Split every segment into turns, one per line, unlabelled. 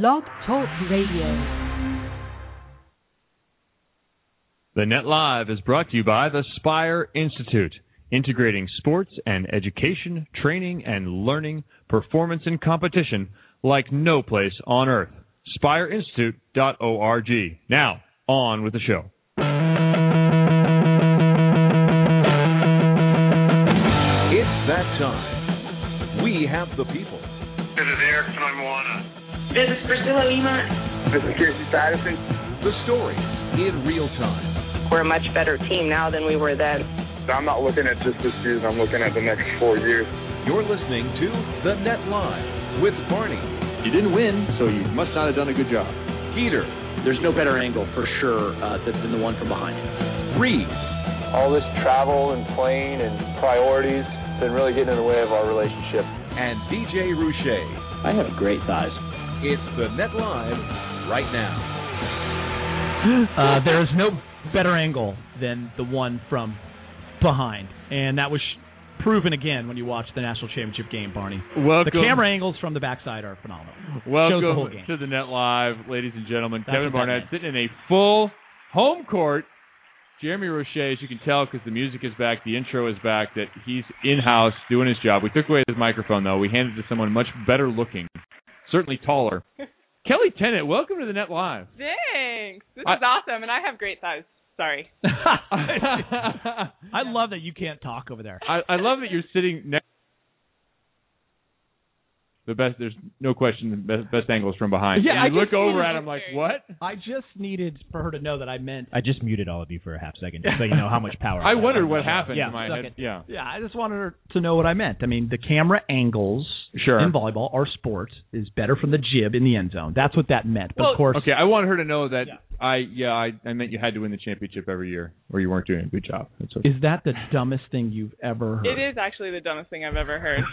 Blog Talk Radio.
The Net Live is brought to you by the Spire Institute, integrating sports and education, training and learning, performance and competition like no place on earth. SpireInstitute.org. Now, on with the show.
It's that time.
This is
Priscilla Lima.
This is Casey Patterson.
The story in real time.
We're a much better team now than we were then.
I'm not looking at just this season. I'm looking at the next four years.
You're listening to The Net Live with Barney.
You didn't win, so you must not have done a good job.
Peter.
There's no better angle for sure uh, than the one from behind.
Reed.
All this travel and plane and priorities been really getting in the way of our relationship.
And DJ Roche.
I have great thighs.
It's The Net Live right now.
Uh, there is no better angle than the one from behind, and that was sh- proven again when you watch the national championship game, Barney.
Welcome,
The camera angles from the backside are phenomenal. Shows the
welcome
whole game.
to the Net Live, ladies and gentlemen.
That's
Kevin Barnett sitting in a full home court. Jeremy Roche, as you can tell, because the music is back, the intro is back, that he's in house doing his job. We took away his microphone though. We handed it to someone much better looking, certainly taller. Kelli Tennant, welcome to the Net Live.
Thanks. This
I-
is awesome, and I have great thighs. Sorry.
I,
I love that you can't talk over there.
I love that you're sitting next. The best, there's no question, the best, best angles from behind.
Yeah,
And
I
look over at him like, what?
I just needed for her to know that I meant.
I just muted all of you for a half second, just so you know how much power.
I
have
wondered what happened
Yeah,
in my
suck
head. Yeah.
Yeah, I just wanted her to know what I meant. I mean, the camera angles
Sure.
in volleyball, our sport, is better from the jib in the end zone. That's what that meant. But
Well,
of course,
Okay, I wanted her to know that
Yeah.
I yeah I, I meant you had to win the championship every year, or you weren't doing a good job. That's okay.
is that the dumbest thing you've ever heard?
It is actually the dumbest thing I've ever heard.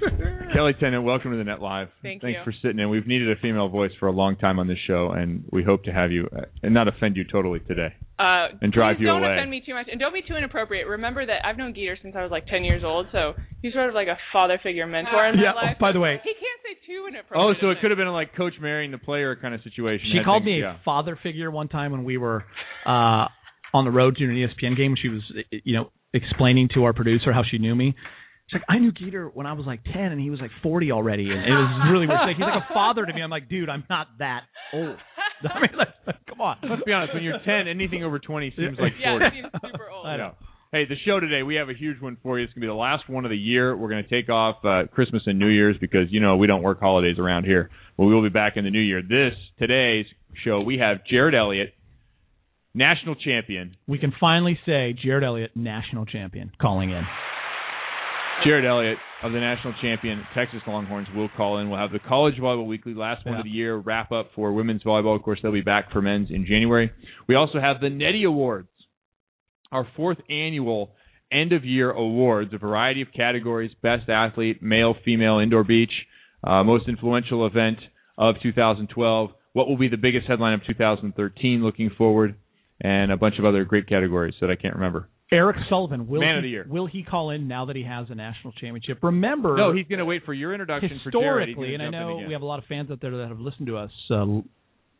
Kelli Tennant, welcome to the Net Live.
Thank
Thanks
you.
for sitting in. We've needed a female voice for a long time on this show, and we hope to have you uh, and not offend you totally today.
Uh,
And drive
please
you
don't
away.
offend me too much, and don't be too inappropriate. Remember that I've known Geeter since I was like 10 years old, so he's sort of like a father figure mentor in my
Yeah,
life.
by the way-
he can't say too inappropriate.
Oh, so it could have been like coach marrying the player kind of situation.
She
Had
called
things-
me
yeah.
a father figure one time when we were uh on the road doing an ESPN game. She was, you know, explaining to our producer how she knew me. She's like, I knew Geeter when I was like 10 and he was like 40 already, and it was really weird. Like, He's like a father to me. I'm like, dude, I'm not that old. I mean, like, come on.
Let's be honest. When you're 10, anything over 20 seems like 40.
Yeah, it seems super old.
I
Yeah. Hey, the show today, we have a huge one for you. It's going to be the last one of the year. We're going to take off uh, Christmas and New Year's because, you know, we don't work holidays around here. But we will be back in the new year. This, today's show, we have Jerritt Elliott, national champion.
We can finally say Jerritt Elliott, national champion, calling in.
Jerritt Elliott of the national champion Texas Longhorns will call in. We'll have the College Volleyball Weekly last one
Yeah.
of the year wrap up for women's volleyball. Of course, they'll be back for men's in January. We also have the Nettie Awards, our fourth annual end of year awards, a variety of categories: best athlete, male, female, indoor beach, uh, most influential event of 2012. What will be the biggest headline of 2013 looking forward, and a bunch of other great categories that I can't remember.
Eric Sullivan, will
Man
he,
of the year.
will he call in now that he has a national championship? Remember,
No, he's going to wait for your introduction for Jerritt.
Historically, and I know we have a lot of fans out there that have listened to us uh,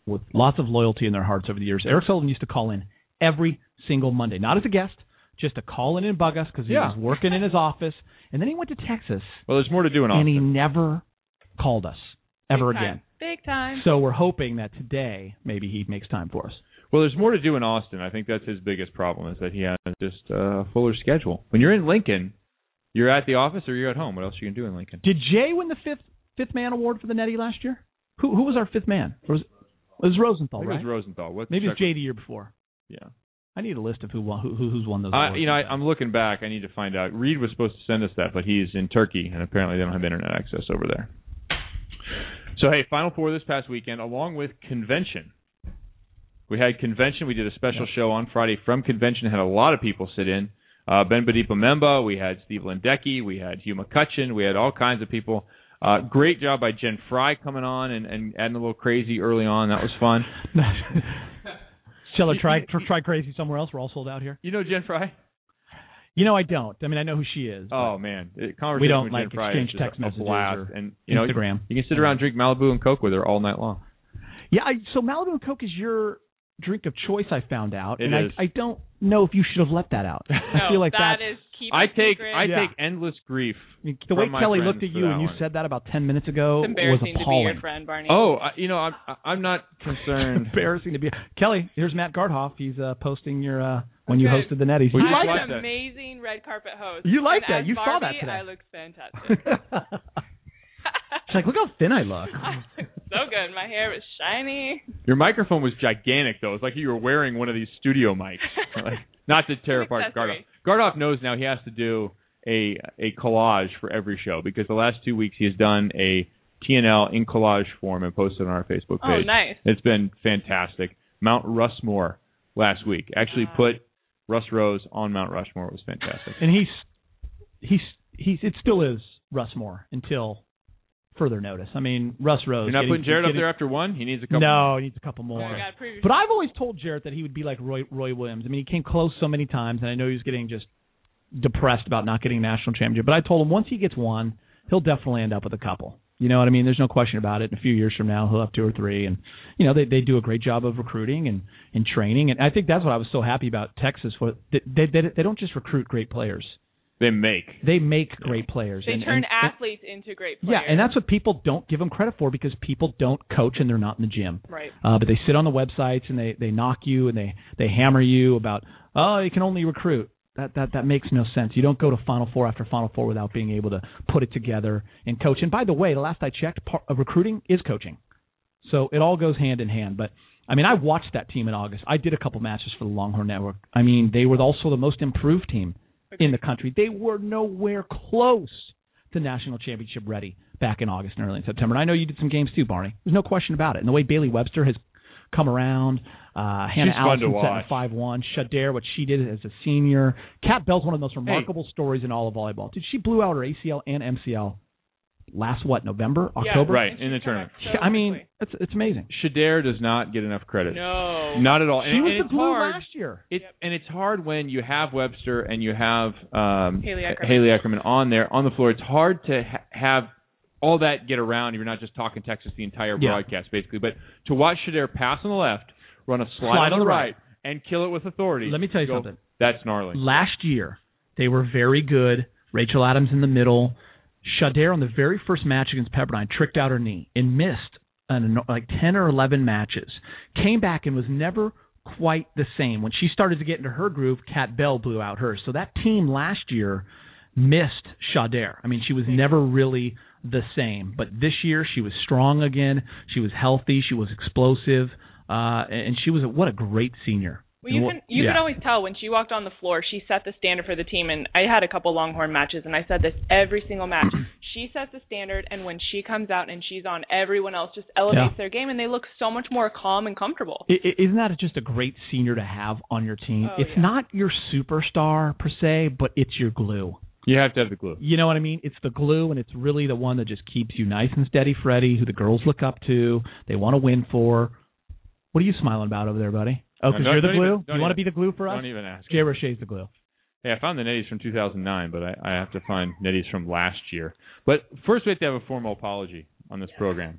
with lots of loyalty in their hearts over the years. Eric Sullivan used to call in every single Monday, not as a guest, just to call in and bug us because he
Yeah.
was working in his office, and then he went to Texas
Well, there's more to do in
and he never called us ever
Big time.
Again.
Big time.
So we're hoping that today maybe he makes time for us.
Well, there's more to do in Austin. I think that's his biggest problem is that he has just uh, a fuller schedule. When you're in Lincoln, you're at the office or you're at home. What else you can do in Lincoln?
Did Jay win the fifth fifth man award for the Nettie last year? Who who was our fifth man? Or was it was Rosenthal,
I
right?
it was Rosenthal. What
Maybe it was Jay the year before.
Yeah.
I need a list of who won, who who- who's won those.
I,
awards.
you know, I, I'm looking back. I need to find out. Reed was supposed to send us that, but he's in Turkey, and apparently they don't have internet access over there. So hey, Final Four this past weekend, along with convention. We had convention. We did a special show on Friday from convention. Had a lot of people sit in. Uh, ben Badipa Memba. We had Steve Lendecki. We had Hugh McCutcheon. We had all kinds of people. Uh, great job by Jen Fry coming on and, and adding a little crazy early on. That was fun.
Shall I try try crazy somewhere else? We're all sold out here.
You know Jen Fry?
You know, I don't. I mean, I know who she is.
Oh man, it, conversation
We don't,
with
like,
Jen
exchange
is
text messages
blast,
or
and you know
Instagram.
you can sit around and drink Malibu and Coke with her all night long.
Yeah, I, so Malibu and Coke is your drink of choice. I found out,
It
and
is.
I I don't know if you should have let that out. I
No,
feel like
that
that's
is keep
I take
secret.
I
Yeah.
take endless grief.
the way
from my Kelli
looked at you
that
and you
one.
said that about ten minutes ago
It's
was
embarrassing to be your friend, Barney.
Oh, I, you know I'm I'm not concerned.
embarrassing to be Kelli. Here's Matt Gardhoff. He's uh, posting your uh, when you hosted the Netties.
Well,
You
you
like
that.
an amazing red carpet host.
You like
And
that.
as
You saw that today.
I look fantastic.
She's like, look how thin I look.
I look so good. My hair was shiny.
Your microphone was gigantic though. It's like you were wearing one of these studio mics. like, not to tear apart Gardoff.
accessory.
Gardoff knows now he has to do a a collage for every show because the last two weeks he has done a TNL in collage form and posted on our Facebook
oh,
page.
Oh, nice.
It's been fantastic. Mount Rushmore last week actually
Wow.
put Russ Rose on Mount Rushmore. Was fantastic.
and he's he's he's it still is Russ Moore until further notice. I mean, Russ Rose.
You're not
getting-
putting Jerritt up there after one. He needs a couple.
No, he needs a couple more.
my
But I've always told Jerritt that he would be like Roy Roy Williams. I mean, he came close so many times, and I know he was getting just depressed about not getting a national championship. But I told him once he gets one, he'll definitely end up with a couple. You know what I mean? There's no question about it. In a few years from now, he'll have two or three, and you know they they do a great job of recruiting and and training. And I think that's what I was so happy about Texas. For they they they, they don't just recruit great players;
They make.
they make great players.
They
and,
turn
and, and-
athletes into great players.
yeah, and that's what people don't give them credit for because people don't coach and they're not in the gym.
right.
Uh, but they sit on the websites and they they knock you and they they hammer you about oh you can only recruit. That that that makes no sense. You don't go to Final Four after Final Four without being able to put it together and coach. And by the way, the last I checked, part of recruiting is coaching, so it all goes hand in hand. But I mean, I watched that team in August. I did a couple matches for the Longhorn Network. I mean, they were also the most improved team in the country. They were nowhere close to national championship ready back in August and early in September. And I know you did some games too, Barney. There's no question about it. And the way Bailey Webster has come around, uh, Hannah
She's fun to
Allison setting
watch.
five one, Sha'Dare, what she did as a senior. Khat Bell's one of the most remarkable stories in all of volleyball. Dude, she blew out her ACL and MCL last what November,
Yeah.
October.
Right, in the tournament.
so
I mean, it's it's amazing.
Sha'Dare does not get enough credit.
no.
Not at all.
She
and,
was
and
the
it's
glue
hard.
last year.
It and it's hard when you have Webster and you have um,
Haley Eckerman.
Haley Eckerman on there on the floor. It's hard to ha- have all that get around. You're not just talking Texas the entire
Yeah.
broadcast, basically. But to watch Sha'Dare pass on the left, run a slide, on the right, and kill it with authority.
Let me tell you
go-
something.
That's gnarly.
Last year, they were very good. Rachel Adams in the middle. Sha'Dare on the very first match against Pepperdine tricked out her knee and missed an, like 10 or 11 matches. Came back and was never quite the same. When she started to get into her groove, Khat Bell blew out hers. So that team last year missed Sha'Dare. I mean, she was never really the same. But this year, she was strong again. She was healthy. She was explosive. Uh, and she was a, what a great senior.
Well, you can you
yeah.
can always tell when she walked on the floor. She set the standard for the team, and I had a couple Longhorn matches, and I said this every single match. she sets the standard, and when she comes out and she's on, everyone else just elevates
Yeah.
their game, and they look so much more calm and comfortable.
Isn't that just a great senior to have on your team?
Oh,
it's
yeah.
not your superstar per se, but it's your glue.
You have to have the glue.
You know what I mean? It's the glue, and it's really the one that just keeps you nice and steady. Freddie, who the girls look up to, they want to win for. What are you smiling about over there, buddy? Oh, because
don't-
you're the glue.
even- don't
you want to be the glue for us?
Don't even ask.
Jay Roche's the glue.
Hey, I found the Netties from 2009, but I, I have to find Netties from last year. But first, we have to have a formal apology on this program.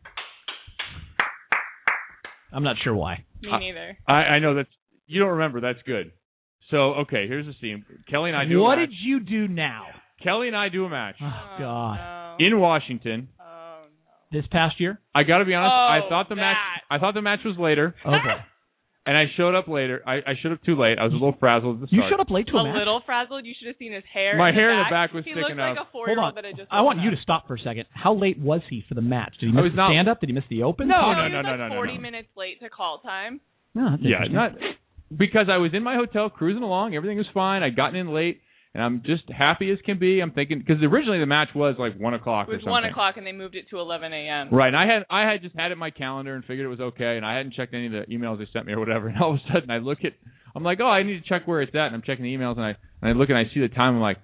I'm not sure why.
Me neither.
I, I know that's you don't remember. That's good. So okay, here's the scene. Kelli and I do.
What
a match.
did you do now?
Kelli and I do a match
Oh, oh
God!
In Washington.
Oh,
This past year?
I got to be honest. I
Oh,
thought the match.
that.
I thought the match was later,
Okay.
and I showed up later. I, I showed up too late. I was a little frazzled at the
you
start.
showed up late to
no.
a,
A
match.
little frazzled. You should have seen his hair.
My
in
hair
the
in the
back.
back was
he
sticking
looked like
up.
a four
Hold
year
on.
old that had just.
I want
woken
you to stop for a second. How late was he for the match? Did he
I
miss
was
the
not-
stand up? Did he miss the open?
No,
Oh,
no,
he
no,
was
no,
like
no, no,
40
no.
minutes late to call time.
No, that's
Yeah,
interesting.
not because I was in my hotel cruising along. Everything was fine. I'd gotten in late, and I'm just happy as can be. I'm thinking because originally the match was like one o'clock
It
or
was
something.
one o'clock, and they moved it to 11 a.m.
Right, and I had I had just had it in my calendar and figured it was okay, and I hadn't checked any of the emails they sent me or whatever. And all of a sudden, I look at, I'm like, oh, I need to check where it's at, and I'm checking the emails, and I and I look and I see the time. I'm like,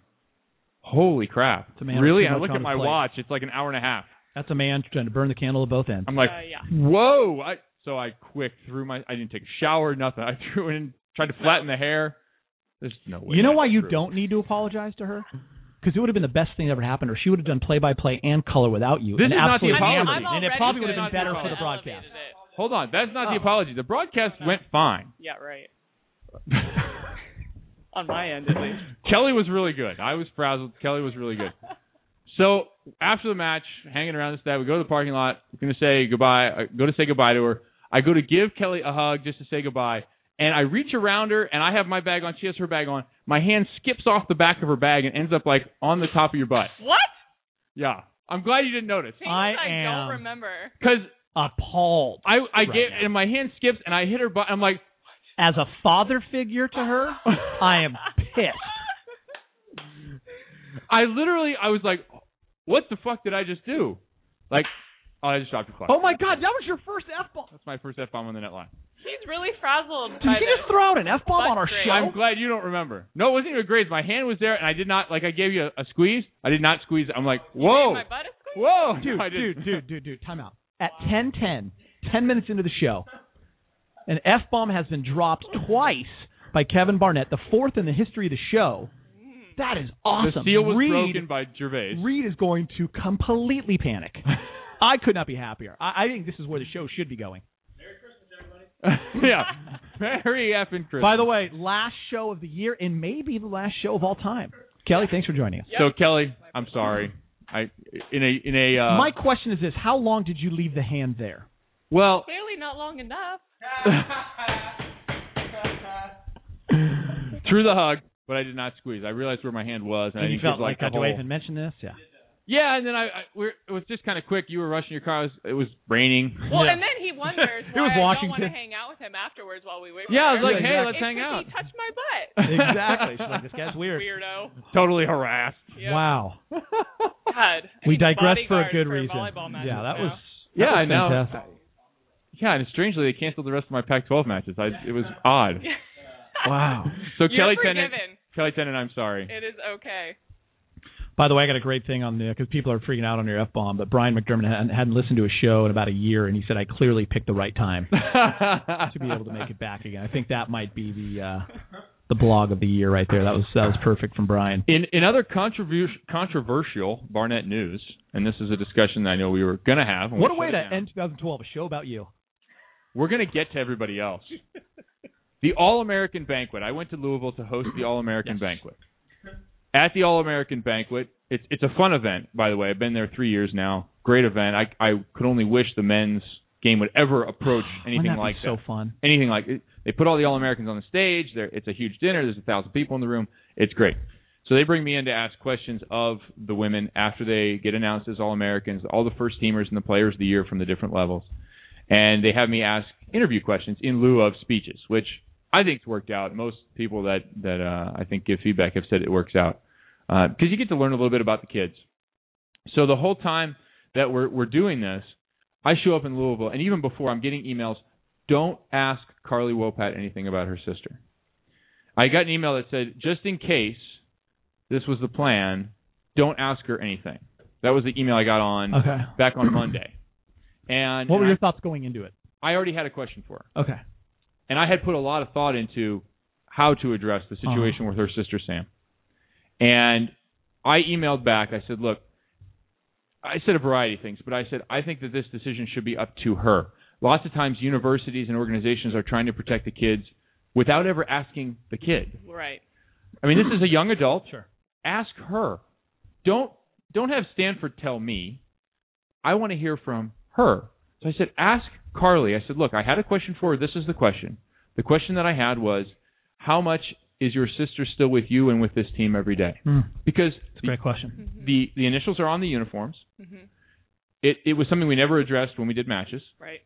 holy crap,
man
really? And I look at my
plate.
watch; it's like an hour and a half.
That's a man trying to burn the candle at both ends.
I'm like,
Uh, yeah.
whoa! I so I quick threw my, I didn't take a shower, nothing. I threw in, tried to flatten the hair. There's no way.
You know
that's
why you
true.
don't need to apologize to her? Because it would have been the best thing that ever happened, or she would have done play-by-play and color without you.
This
and
is not the
absolutely
apology.
hammered it,
I'm
and it probably would have been better
Not
for the
the
broadcast.
Hold on, that's not the
Oh.
apology. The broadcast went fine.
Yeah, right. On my end, at least.
Kelli was really good. I was frazzled. Kelli was really good. So after the match, hanging around this day, we go to the parking lot. We're gonna say goodbye. I go to say goodbye to her. I go to give Kelli a hug just to say goodbye, and I reach around her, and I have my bag on. She has her bag on. My hand skips off the back of her bag and ends up like on the top of your butt.
What?
Yeah, I'm glad you didn't notice.
Things
I
I,
am-
don't remember.
Because
Appalled.
I I
Right
get
now.
and my hand skips and I hit her butt. I'm like,
As a father figure to her, I am pissed.
I literally I was like, what the fuck did I just do? Like, oh, I just dropped your clock.
Oh my God, that was your first f bomb.
That's my first f bomb on the Net Live.
He's really frazzled.
Did
by
you
this.
just throw out an f bomb on our
That's
show?
I'm glad you don't remember. No, it wasn't even grades. My hand was there, and I did not like. I gave you a, a squeeze. I did not squeeze. I'm like, whoa,
My butt is squeezed?
whoa,
dude,
No,
dude, dude, dude, dude, time out. At 10:10, 10 minutes into the show, an f bomb has been dropped twice by Kevin Barnett, the fourth in the history of the show. That is awesome.
The seal was
Reed,
broken by Gervais.
Reed is going to completely panic. I could not be happier. I, I think this is where the show should be going. Merry Christmas, everybody.
yeah, Merry effing Christmas.
By the way, last show of the year and maybe the last show of all time. Kelli, thanks for joining us.
so Kelli, I'm sorry. I in a in a uh,
My question is this: How long did you leave the hand there?
well
Clearly not long enough.
through the hug, but I did not squeeze. I realized where my hand was, and, I
you
didn't
felt like,
like
God, do I
whole-
even mention this? Yeah.
Yeah, and then I, I we're, it was just kind of quick. You were rushing your car. It was, it was raining.
Well,
Yeah.
and then he wonders
It was
why I don't want
Washington.
to hang out with him afterwards while we wait.
Yeah, I was like, hey,
exactly.
let's hang out.
He touched my butt.
Exactly. She's like, this guy's weird.
Weirdo.
Totally harassed.
Yeah.
Wow.
God.
We
He's
digress for a good
for
reason.
matches
Yeah, that
now.
was.
Yeah,
that
I
was
know.
fantastic.
Yeah, and strangely they canceled the rest of my Pac-12 matches. I it was odd.
Wow.
So
You're
Kelli
forgiven.
Tennant, Kelli Tennant, I'm sorry.
It is okay.
By the way, I got a great thing on the because people are freaking out on your f bomb. But Brian McDermott hadn't, hadn't listened to a show in about a year, and he said I clearly picked the right time to be able to make it back again. I think that might be the uh, the blog of the year right there. That was that was perfect from Brian.
In in other controversial controversial Barnett news, and this is a discussion that I know we were going to have.
What a way to end 2012, a show about you.
We're going to get to everybody else. the All American Banquet. I went to Louisville to host the All American Banquet. At the All American Banquet, it's it's a fun event. By the way, I've been there three years now. Great event. I I could only wish the men's game would ever approach anything like
so
that.
fun.
anything like it. They put all the All Americans on the stage. There, it's a huge dinner. There's a thousand people in the room. It's great. So they bring me in to ask questions of the women after they get announced as All Americans, all the first teamers and the players of the year from the different levels, and they have me ask interview questions in lieu of speeches, which I think it's worked out. Most people that that uh, I think give feedback have said it works out because you get to learn a little bit about the kids. So the whole time that we're we're doing this, I show up in Louisville, and even before I'm getting emails. Don't ask Carly Wopat anything about her sister. I got an email that said, just in case this was the plan, don't ask her anything. That was the email I got on
Okay.
back on Monday. And,
What were
and
your thoughts going into it?
I, I already had a question for her,
Okay.
And I had put a lot of thought into how to address the
Uh-huh.
situation with her sister Sam. And I emailed back. I said, look, I said a variety of things, but I said I think that this decision should be up to her. Lots of times, universities and organizations are trying to protect the kids without ever asking the kid.
Right.
I mean, this is a young adult.
Sure.
Ask her. Don't don't have Stanford tell me. I want to hear from her. So I said, ask Carly. I said, look, I had a question for her. This is the question. The question that I had was, how much is your sister still with you and with this team every day?
Hmm.
Because
It's a great question.
the the initials are on the uniforms.
Mhm.
It it was something we never addressed when we did matches,
Right.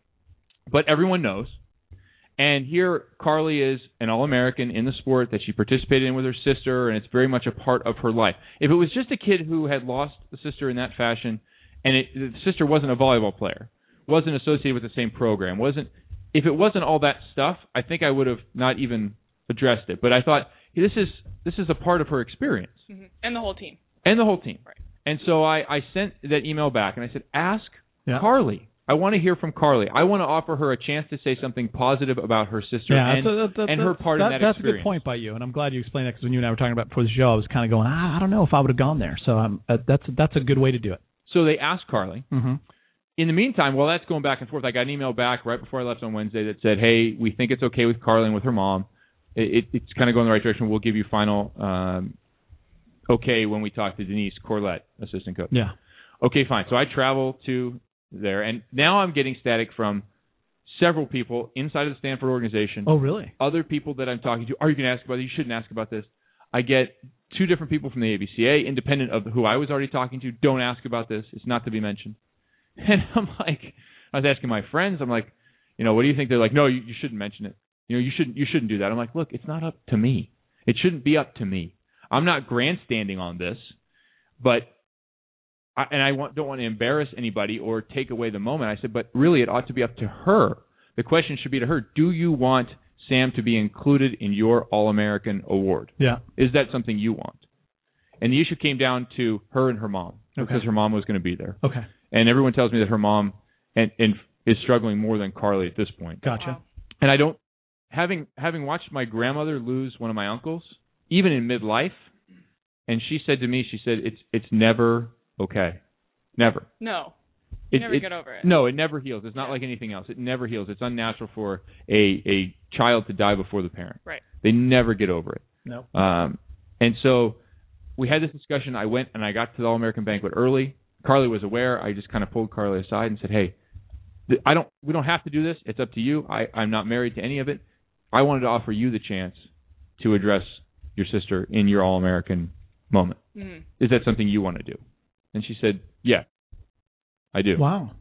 but everyone knows. And here Carly is an all-American in the sport that she participated in with her sister, and it's very much a part of her life. If it was just a kid who had lost a sister in that fashion, and it, the sister wasn't a volleyball player, wasn't associated with the same program, wasn't if it wasn't all that stuff, I think I would have not even addressed it. But I thought hey, this is this is a part of her experience
hmm And the whole team.
and the whole team.
Right.
And so I, I sent that email back and I said, ask
Yeah.
Carly. I want to hear from Carly. I want to offer her a chance to say something positive about her sister
Yeah,
and,
that's a, that,
and her
that's-
part
that,
in that
That's a good point by you, and I'm glad you explained that because when you and I were talking about it before the show, I was kind of going, ah, I don't know if I would have gone there. So um, uh, that's that's a good way to do it.
So they asked Carly.
Mm-hmm.
In the meantime, while that's going back and forth, I got an email back right before I left on Wednesday that said, "Hey, we think it's okay with Carly and with her mom. It, it, it's kind of going the right direction. We'll give you final um, okay when we talk to Denise Corlett, assistant coach."
Yeah.
Okay, fine. So I travel to there, and now I'm getting static from several people inside of the Stanford organization.
Oh, really?
Other people that I'm talking to. Are you going to ask about it? You shouldn't ask about this. I get two different people from the ABCA, independent of who I was already talking to. Don't ask about this. It's not to be mentioned. And I'm like, I was asking my friends. I'm like, you know, what do you think? They're like, no, you, you shouldn't mention it. You know, you shouldn't. You shouldn't do that. I'm like, look, it's not up to me. It shouldn't be up to me. I'm not grandstanding on this, but I, and I want, don't want to embarrass anybody or take away the moment. I said, but really, it ought to be up to her. The question should be to her: Do you want Sam to be included in your All-American award?
Yeah.
Is that something you want? And the issue came down to her and her mom because her mom was going to be there.
Okay.
And everyone tells me that her mom and, and is struggling more than Carly at this point.
Gotcha.
And I don't having having watched my grandmother lose one of my uncles, even in midlife, and she said to me, she said, It's it's never okay. Never.
No.
It-
never
it-
get over it.
No, it never heals. It's not like anything else. It never heals. It's unnatural for a a child to die before the parent.
Right.
They never get over it.
No.
Um, and so we had this discussion. I went and I got to the All American banquet early. Carly was aware. I just kind of pulled Carly aside and said, "Hey, th- I don't. We don't have to do this. It's up to you. I, I'm not married to any of it. I wanted to offer you the chance to address your sister in your All American moment.
Mhm.
Is that something you want to do?" And she said, "Yeah, I do."
Wow.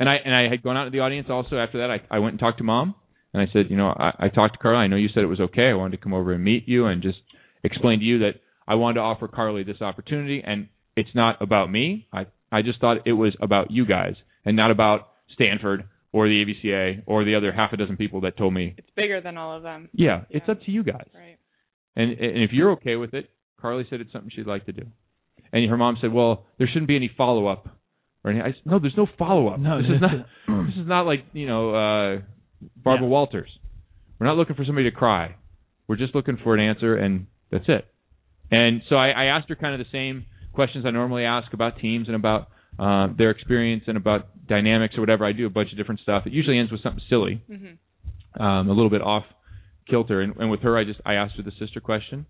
And I and I had gone out to the audience also after that. I I went and talked to mom and I said, you know, I, I talked to Carly. I know you said it was okay. I wanted to come over and meet you and just explain to you that I wanted to offer Carly this opportunity and it's not about me. I I just thought it was about you guys and not about Stanford or the ABCA or the other half a dozen people that told me,
It's bigger than all of them.
yeah, it's up to you guys.
Right.
And and if you're okay with it, Carly said it's something she'd like to do. And her mom said, well, there shouldn't be any follow up. Or anything. I said, no, there's no follow up.
No,
this is not. this is not like you know uh, Barbara Walters. We're not looking for somebody to cry. We're just looking for an answer, and that's it. And so I, I asked her kind of the same questions I normally ask about teams and about uh, their experience and about dynamics or whatever. I do a bunch of different stuff. It usually ends with something silly,
Mhm.
um, a little bit off kilter. And, and with her, I just I asked her the sister question.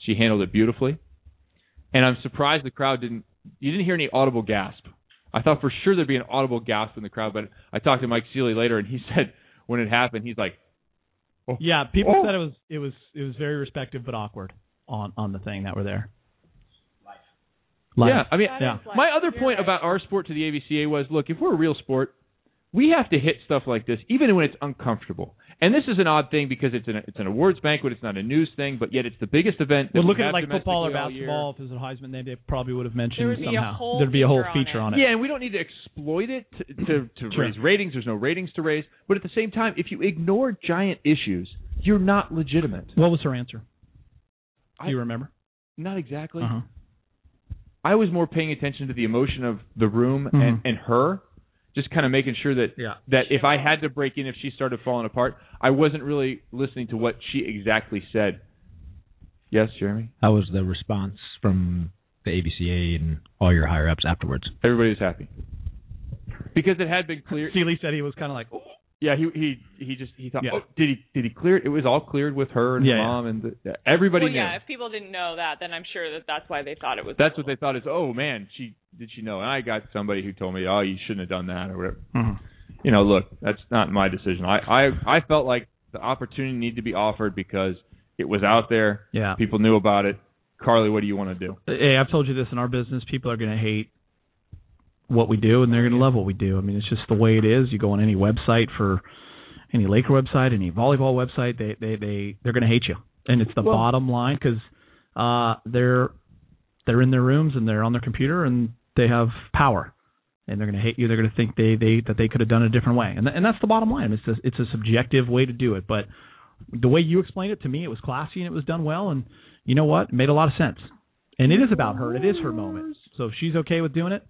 She handled it beautifully, and I'm surprised the crowd didn't. You didn't hear any audible gasp. I thought for sure there'd be an audible gasp in the crowd, but I talked to Mike Seeley later, and he said when it happened, he's like, oh,
Yeah, people
oh.
said it was it was it was very respectful but awkward on on the thing that were there. Life.
Yeah, I mean,
yeah.
my other point about our sport to the ABCA was, look, if we're a real sport, we have to hit stuff like this, even when it's uncomfortable. And this is an odd thing because it's an it's an awards banquet, it's not a news thing, but yet it's the biggest event. that
Well,
we
at
have
like football or
domestically all year.
basketball. If it was a Heisman, they, they probably would have mentioned
There would
somehow. There'd be a whole
feature on it.
on it.
Yeah, and we don't need to exploit it to to, to
Sure.
raise ratings. There's no ratings to raise. But at the same time, if you ignore giant issues, you're not legitimate.
What was her answer?
I-
Do you remember?
Not exactly.
Uh-huh.
I was more paying attention to the emotion of the room
Mhm.
and, and her, just kind of making sure that
Yeah.
that if I had to break in if she started falling apart, I wasn't really listening to what she exactly said. Yes, Jeremy.
How was the response from the ABCA and all your higher ups afterwards?
Everybody was happy because it had been clear.
Seeley said he was kind of like, oh.
Yeah, he he he just he thought,
Yeah.
oh, did he did he clear it? It was all cleared with her and
Yeah,
her
yeah.
mom and the, everybody
well,
knew.
yeah. If people didn't know that, then I'm sure that that's why they thought it was.
That's what they thought is, oh man, she did she know? And I got somebody who told me, oh, you shouldn't have done that or whatever.
Mhm.
You know, look, that's not my decision. I I I felt like the opportunity needed to be offered because it was out there.
Yeah.
People knew about it. Carly, what do you want to do?
Hey, I've told you this in our business. People are going to hate what we do, and they're going to love what we do. I mean, it's just the way it is. You go on any website for any Laker website, any volleyball website, they they they they're going to hate you, and it's the
Well-
bottom line because uh, they're they're in their rooms and they're on their computer and they have power, and they're going to hate you. They're going to think they they that they could have done it a different way, and th- and that's the bottom line. It's a, it's a subjective way to do it, but the way you explained it to me, it was classy and it was done well, and you know what, it made a lot of sense. And it is about her. It is her moment. So if she's okay with doing it,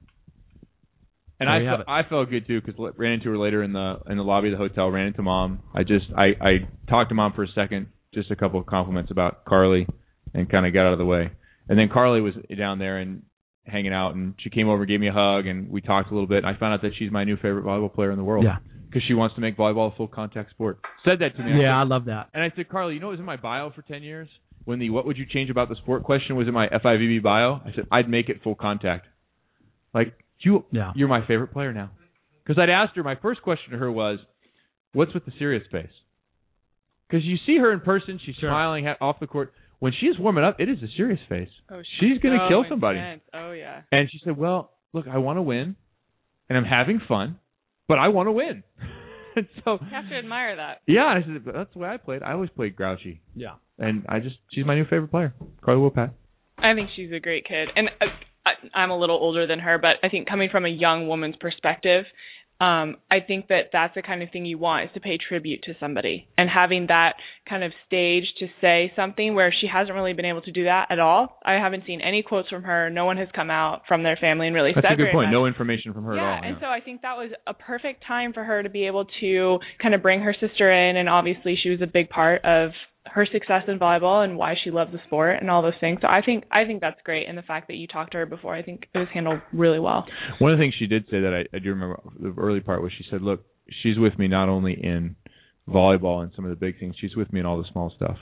And
There
I fe- I felt good too because ran into her later in the in the lobby of the hotel. Ran into mom. I just I I talked to mom for a second, just a couple of compliments about Carly, and kind of got out of the way. And then Carly was down there and hanging out, and she came over, and gave me a hug, and we talked a little bit. And I found out that she's my new favorite volleyball player in the world.
Yeah.
Because she wants to make volleyball a full contact sport. Said that to me.
Yeah, I
said-
love that.
and I said, Carly, you know what was in my bio for 10 years? When the what would you change about the sport question was in my FIVB bio, I said, I'd make it full contact. Like, you,
Yeah.
you're my favorite player now. Because I'd asked her, my first question to her was, what's with the serious face? Because you see her in person, she's smiling ha- off the court. When she's warming up, it is a serious face.
Oh,
She's going to
so
kill somebody.
intense. Oh yeah.
And she said, well, look, I want to win, and I'm having fun, but I want to win. and so,
You have to admire that.
yeah, I said, that's the way I played. I always played grouchy.
Yeah.
And I just, she's my new favorite player, Carly Wopat.
I think she's a great kid, and uh, I, I'm a little older than her, but I think coming from a young woman's perspective, um, I think that that's the kind of thing you want is to pay tribute to somebody, and having that kind of stage to say something where she hasn't really been able to do that at all. I haven't seen any quotes from her. No one has come out from their family and really
That's
said
a good point.
much.
No information from her
yeah,
at all.
Yeah, and so I think that was a perfect time for her to be able to kind of bring her sister in, and obviously she was a big part of her success in volleyball and why she loves the sport and all those things. So I think I think that's great, and the fact that you talked to her before, I think it was handled really well.
One of the things she did say that I, I do remember the early part was she said, "Look, she's with me not only in volleyball and some of the big things, she's with me in all the small stuff.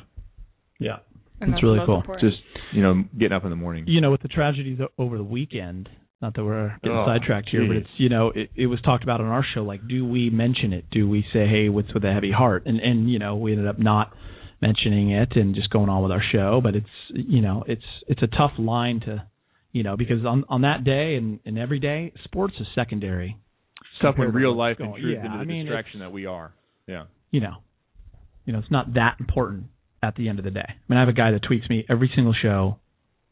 Yeah.
And
It's really cool.
important.
Just you know, getting up in the morning.
You know, with the tragedies over the weekend, not that we're getting
Oh,
sidetracked here, but it's you know, it, it was talked about on our show. Like, do we mention it? Do we say, "Hey, what's with a heavy heart?" And and you know, we ended up not mentioning it and just going on with our show. But it's you know, it's it's a tough line to, you know, because on on that day and and every day, sports is secondary.
Stuff in real life and
going-
truth
yeah,
into the
I mean,
distraction that we are. Yeah.
you know, you know, it's not that important at the end of the day. I mean, I have a guy that tweets me every single show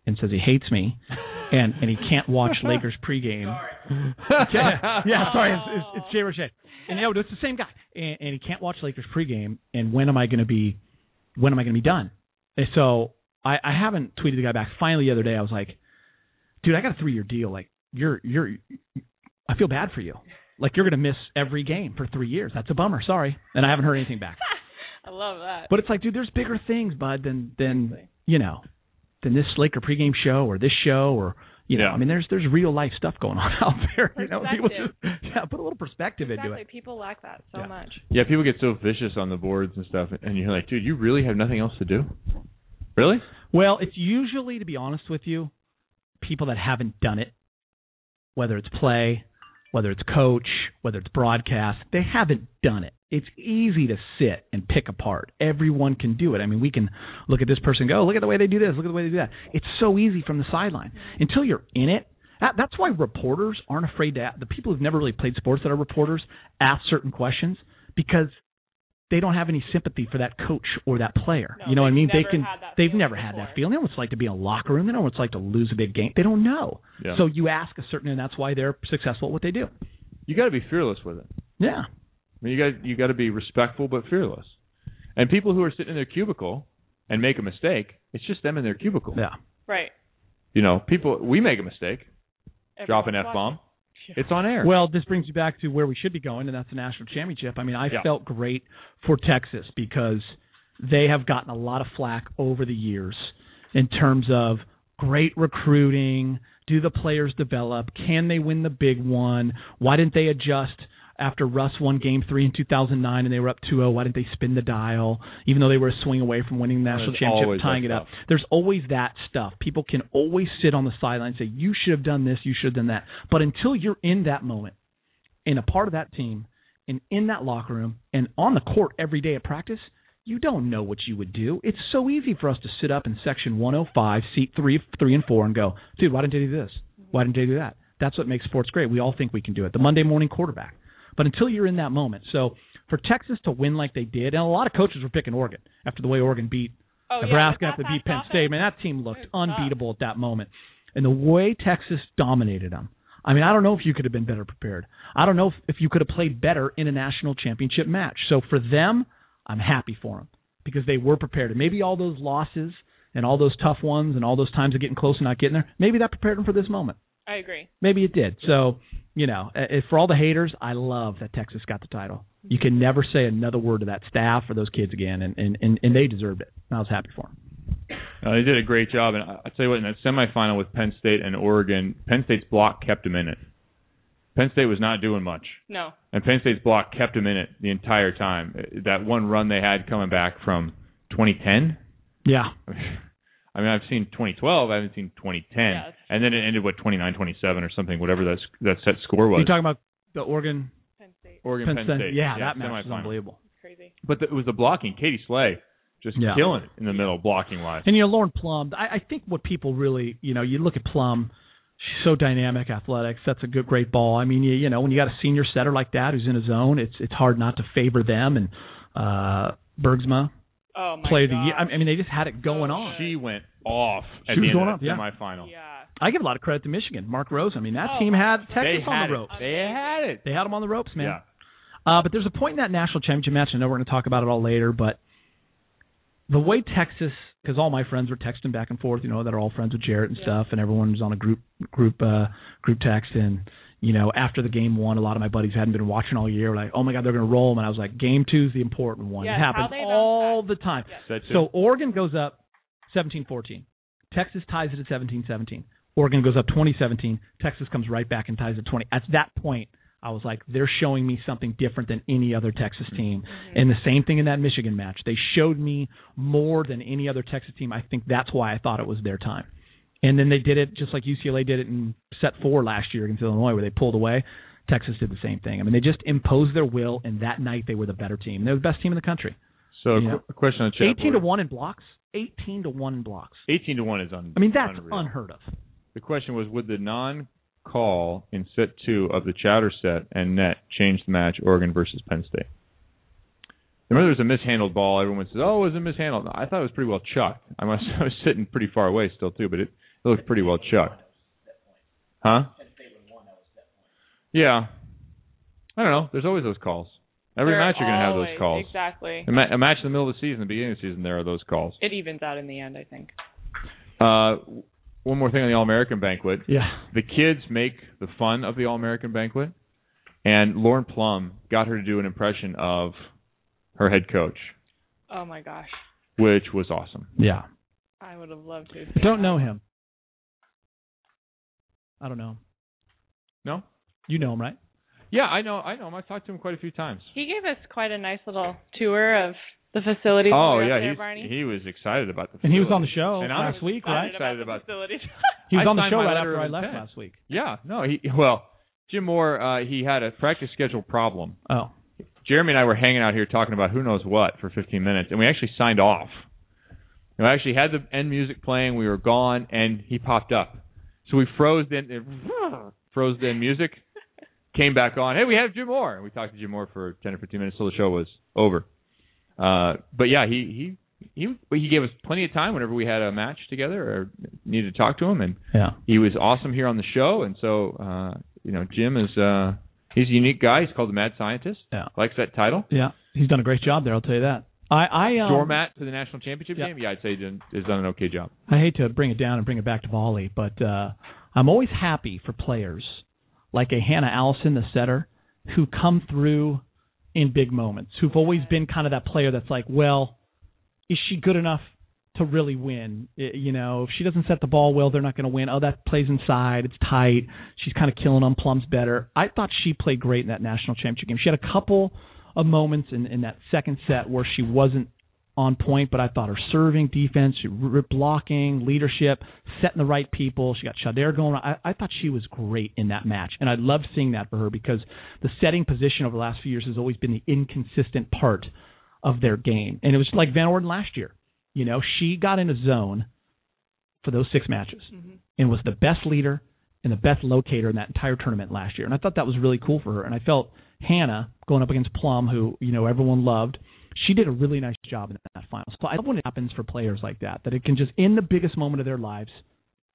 and says he hates me, and and he can't watch Lakers pregame. yeah, yeah, sorry, it's, it's, it's Jay Roche. And you know, it's the same guy, and, and he can't watch Lakers pregame. And when am I going to be? When am I going to be done? And so I, I haven't tweeted the guy back. Finally, the other day, I was like, dude, I got a three year deal. Like, you're you're, I feel bad for you. Like you're going to miss every game for three years. That's a bummer. Sorry. And I haven't heard anything back.
I love that.
But it's like, dude, there's bigger things, bud, than than you know, than this Laker pregame show or this show or you know.
Yeah.
I mean, there's there's real life stuff going on out there. You know, people
Perspective.
just, yeah, put a little perspective into it.
exactly.
it.
People lack that so
Yeah.
much.
Yeah, people get so vicious on the boards and stuff, and you're like, dude, you really have nothing else to do? Really?
Well, it's usually, to be honest with you, people that haven't done it, whether it's play, whether it's coach, whether it's broadcast, they haven't done it. It's easy to sit and pick apart. Everyone can do it. I mean, we can look at this person and go, oh, look at the way they do this, look at the way they do that. It's so easy from the sideline. Until you're in it, that, that's why reporters aren't afraid to, the people who've never really played sports that are reporters ask certain questions because they don't have any sympathy for that coach or that player.
No,
you know what I mean? They can they've
feeling
never had that feeling. They know what it's like to be in a locker room. They know what it's like to lose a big game. They don't know.
Yeah.
So you ask a certain and that's why they're successful at what they do.
You got to be fearless with it.
Yeah.
I mean, you got you got to be respectful but fearless. And people who are sitting in their cubicle and make a mistake, it's just them in their cubicle.
Yeah.
Right.
You know, people we make a mistake, drop an f bomb,
watching.
it's on air.
Well, this brings you back to where we should be going, and that's the national championship. I mean, I
Yeah.
felt great for Texas because they have gotten a lot of flack over the years in terms of great recruiting. Do the players develop? Can they win the big one? Why didn't they adjust after Russ won Game Three in 2009 and they were up 2-0? Why didn't they spin the dial, even though they were a swing away from winning the national championship, tying it up?
stuff.
There's always that stuff. People can always sit on the sideline and say, "You should have done this. You should have done that." But until you're in that moment, and a part of that team, and in that locker room, and on the court every day at practice, you don't know what you would do. It's so easy for us to sit up in section 105, seat three, three and four, and go, "Dude, why didn't they do this? Why didn't they do that?" That's what makes sports great. We all think we can do it. The Monday morning quarterback. But until you're in that moment, so for Texas to win like they did, and a lot of coaches were picking Oregon after the way Oregon beat
Oh,
Nebraska
with
after they beat Penn State. Man, that team looked
it was tough.
unbeatable at that moment. And the way Texas dominated them. I mean, I don't know if you could have been better prepared. I don't know if, if you could have played better in a national championship match. So for them, I'm happy for them because they were prepared. And maybe all those losses and all those tough ones and all those times of getting close and not getting there, maybe that prepared them for this moment.
I I agree.
Maybe it did. So, you know, uh, for all the haters, I love that Texas got the title. You can never say another word to that staff or those kids again, and and and, and they deserved it. And I was happy for them.
Uh, they did a great job, and I I tell you what, in that semifinal with Penn State and Oregon, Penn State's block kept them in it. Penn State was not doing much,
No.
and Penn State's block kept them in it the entire time. That one run they had coming back from 2010.
Yeah.
I mean, I've seen 2012. I haven't seen 2010.
Yeah,
and then it ended what 29, 27 or something, whatever that that set score was.
You talking about the Oregon
Penn State.
Oregon Penn, State.
Yeah, that match was unbelievable.
Crazy.
But the, it was the blocking. Katie Slay just
Yeah.
killing it in the middle, blocking wise.
And you know, Lauren Plum, I, I think what people really, you know, you look at Plum, she's so dynamic, athletics. That's a good, great ball. I mean, you, you know, when you got a senior setter like that who's in his zone, it's it's hard not to favor them. And uh Bergsma,
Oh my
player of
god.
the year. I mean, they just had it going on.
She went off at
She
the
was
end
going
of
off,
the
yeah.
semifinal.
Yeah.
I give a lot of credit to Michigan, Mark Rosen. I mean, that
Oh,
team had. Texas
They
on
had
the
it.
ropes.
They had it.
They had them on the ropes, man.
Yeah.
Uh, but there's a point in that national championship match. I know we're going to talk about it all later, but the way Texas, because all my friends were texting back and forth, you know, that are all friends with Jerritt and stuff, and everyone was on a group group uh, group text, and you know, after the game one, a lot of my buddies hadn't been watching all year, like, oh my god, they're going to roll them, and I was like, game two's the important one.
Yeah,
it happens all
back.
the time.
That's
So. Oregon goes up 17-14. Texas ties it at 17-17. Oregon goes up 2017. Texas comes right back and ties it 20. At that point, I was like, they're showing me something different than any other Texas mm-hmm. team. And the same thing in that Michigan match. They showed me more than any other Texas team. I think that's why I thought it was their time. And then they did it just like UCLA did it in set four last year against Illinois, where they pulled away. Texas did the same thing. I mean, they just imposed their will, and that night they were the better team. They're the best team in the country.
So, a qu- question on the chat
18 to 1 in blocks. 18 to 1 in blocks.
18 to one is un.
I mean, that's
unreal.
unheard of.
The question was, would the non-call in set two of the Chowder set and net change the match, Oregon versus Penn State? Remember, there was a mishandled ball. Everyone says, "Oh, it was a mishandled." I thought it was pretty well chucked. I must. I was sitting pretty far away still too, but it, it looked pretty well chucked. Huh? Yeah. I don't know. There's always those calls. Every
There
match you're gonna have those calls.
Exactly.
A, ma- a match in the middle of the season, the beginning of the season, there are those calls.
It evens out in the end, I think.
Uh, one more thing on the All American banquet.
Yeah.
The kids make the fun of the All American banquet, and Lauren Plum got her to do an impression of her head coach,
Oh my gosh.
which was awesome.
Yeah.
I would have loved to. have
I don't
that.
know him. I don't know him.
No?
You know him, right?
Yeah, I know. I know him. I've talked to him quite a few times.
He gave us quite a nice little tour of the facility.
Oh
when we were
yeah,
there, Barney.
he was excited about the.
And he was on the
facility.
show
And I'm
last week, right?
excited
the
about.
facilities.
He was
I
on the show right after I left
intent.
last week.
Yeah, no, he well, Jim Moore, uh, he had a practice schedule problem.
Oh.
Jeremy and I were hanging out here talking about who knows what for 15 minutes, and we actually signed off. We actually had the end music playing. We were gone, and he popped up. So we froze the froze end music, came back on. Hey, we have Jim Moore. And we talked to Jim Moore for 10 or 15 minutes till the show was over. Uh, but yeah, he he he he gave us plenty of time whenever we had a match together or needed to talk to him, and
Yeah.
he was awesome here on the show. And so, uh, you know, Jim is uh, he's a unique guy. He's called the Mad Scientist.
Yeah.
Likes that title.
Yeah. He's done a great job there, I'll tell you that. I I um,
Doormat to the national championship
Yeah.
game. Yeah, I'd say has done an okay job.
I hate to bring it down and bring it back to volley, but uh, I'm always happy for players like a Hannah Allison, the setter, who come through in big moments, who've always been kind of that player that's like, well, is she good enough to really win? I- You know, if she doesn't set the ball well, they're not going to win. Oh, that plays inside. It's tight. She's kind of killing them. Plum's better. I thought she played great in that national championship game. She had a couple of moments in, in that second set where she wasn't on point, but I thought her serving, defense, blocking, leadership, setting the right people. She got Sha'Dare going. I, I thought she was great in that match, and I loved seeing that for her because the setting position over the last few years has always been the inconsistent part of their game, and it was like Van Orden last year. You know, she got in a zone for those six matches mm-hmm. and was the best leader and the best locator in that entire tournament last year. And I thought that was really cool for her. And I felt Hannah going up against Plum, who you know everyone loved, she did a really nice job in that final. So I love when it happens for players like that, that it can just in the biggest moment of their lives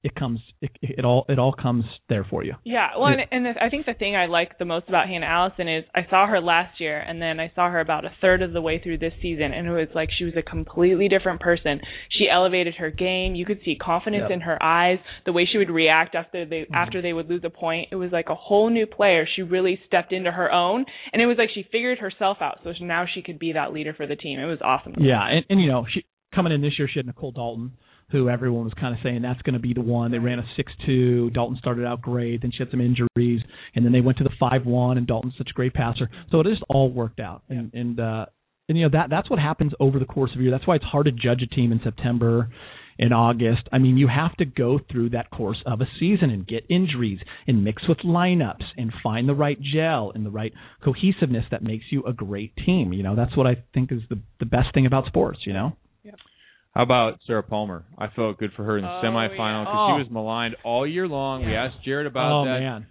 it comes it, it all it all comes there for you.
Yeah, well, and, and the, I think the thing I like the most about Hannah Allison is I saw her last year, and then I saw her about a third of the way through this season, and it was like she was a completely different person. She elevated her game. You could see confidence
Yep.
in her eyes, the way she would react after they
Mm-hmm.
after they would lose a point. It was like a whole new player. She really stepped into her own, and it was like she figured herself out. So now she could be that leader for the team. It was awesome.
Yeah, and, and you know, she coming in this year, she had Nicole Dalton, who everyone was kind of saying that's going to be the one. They ran a six-two. Dalton started out great, then she had some injuries, and then they went to the five-one. And Dalton's such a great passer, so it just all worked out. And and uh, and you know that that's what happens over the course of a year. That's why it's hard to judge a team in September. In August, I mean, you have to go through that course of a season and get injuries and mix with lineups and find the right gel and the right cohesiveness that makes you a great team. You know, that's what I think is the the best thing about sports. You know.
How about Sarah Palmer? I felt good for her in the
Oh,
semifinal because
yeah.
she oh. was maligned all year long. We asked Jerritt about
oh
that.
man,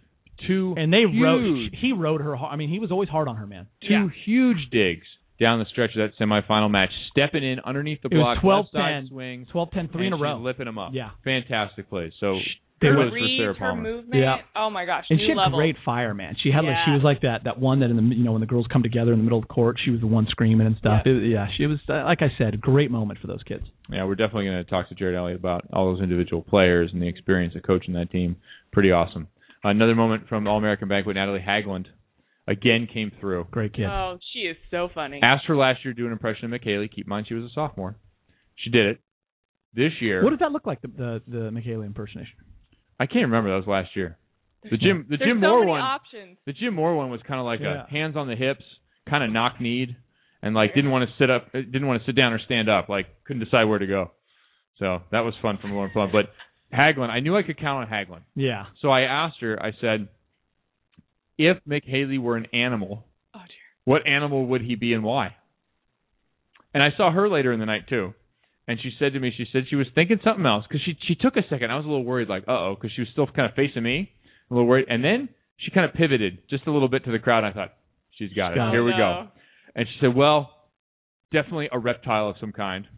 Two
and they
huge,
rode. He rode her. I mean, he was always hard on her, man.
two
Yeah.
huge digs down the stretch of that semifinal match, stepping in underneath the
It was
block,
12
left side
10,
swings,
12 10 three in a
and
row.
she's lipping them up.
Yeah.
fantastic plays. So
They
her
kudos
were-
for Sarah
her
Palmer.
movement.
Yeah.
Oh my gosh,
and
new
she had
level.
great fire, man. She had like she was like that that one that in the you know when the girls come together in the middle of the court, she was the one screaming and stuff.
Yeah.
It, yeah, she was uh, like I said, a great moment for those kids.
Yeah, we're definitely going to talk to Jerritt Elliott about all those individual players and the experience of coaching that team. Pretty awesome. Another moment from All American Banquet, Natalie Hagglund again came through.
Great kid.
Oh, she is so funny.
Asked her last year to do an impression of Mick Haley. Keep in mind she was a sophomore. She did it. This year,
What does that look like? The the, the Mick Haley impersonation.
I can't remember. That was last year. The Jim, the
There's
Jim
so
Moore
many
one.
options.
The Jim Moore one was kind of like
Yeah.
a hands on the hips, kind of knock kneed, and like didn't want to sit up, eh, didn't want to sit down or stand up, like couldn't decide where to go. So that was fun from Lauren Plum. But Hagglund, I knew I could count on Hagglund.
Yeah.
So I asked her. I said, if Mick Haley were an animal,
Oh dear.
what animal would he be and why? And I saw her later in the night too, and she said to me, she said she was thinking something else because she she took a second. I was a little worried, like, uh oh, because she was still kind of facing me, a little worried, and then she kind of pivoted just a little bit to the crowd. And I thought, she's got it.
Got.
Here we go. And she said, well, definitely a reptile of some kind.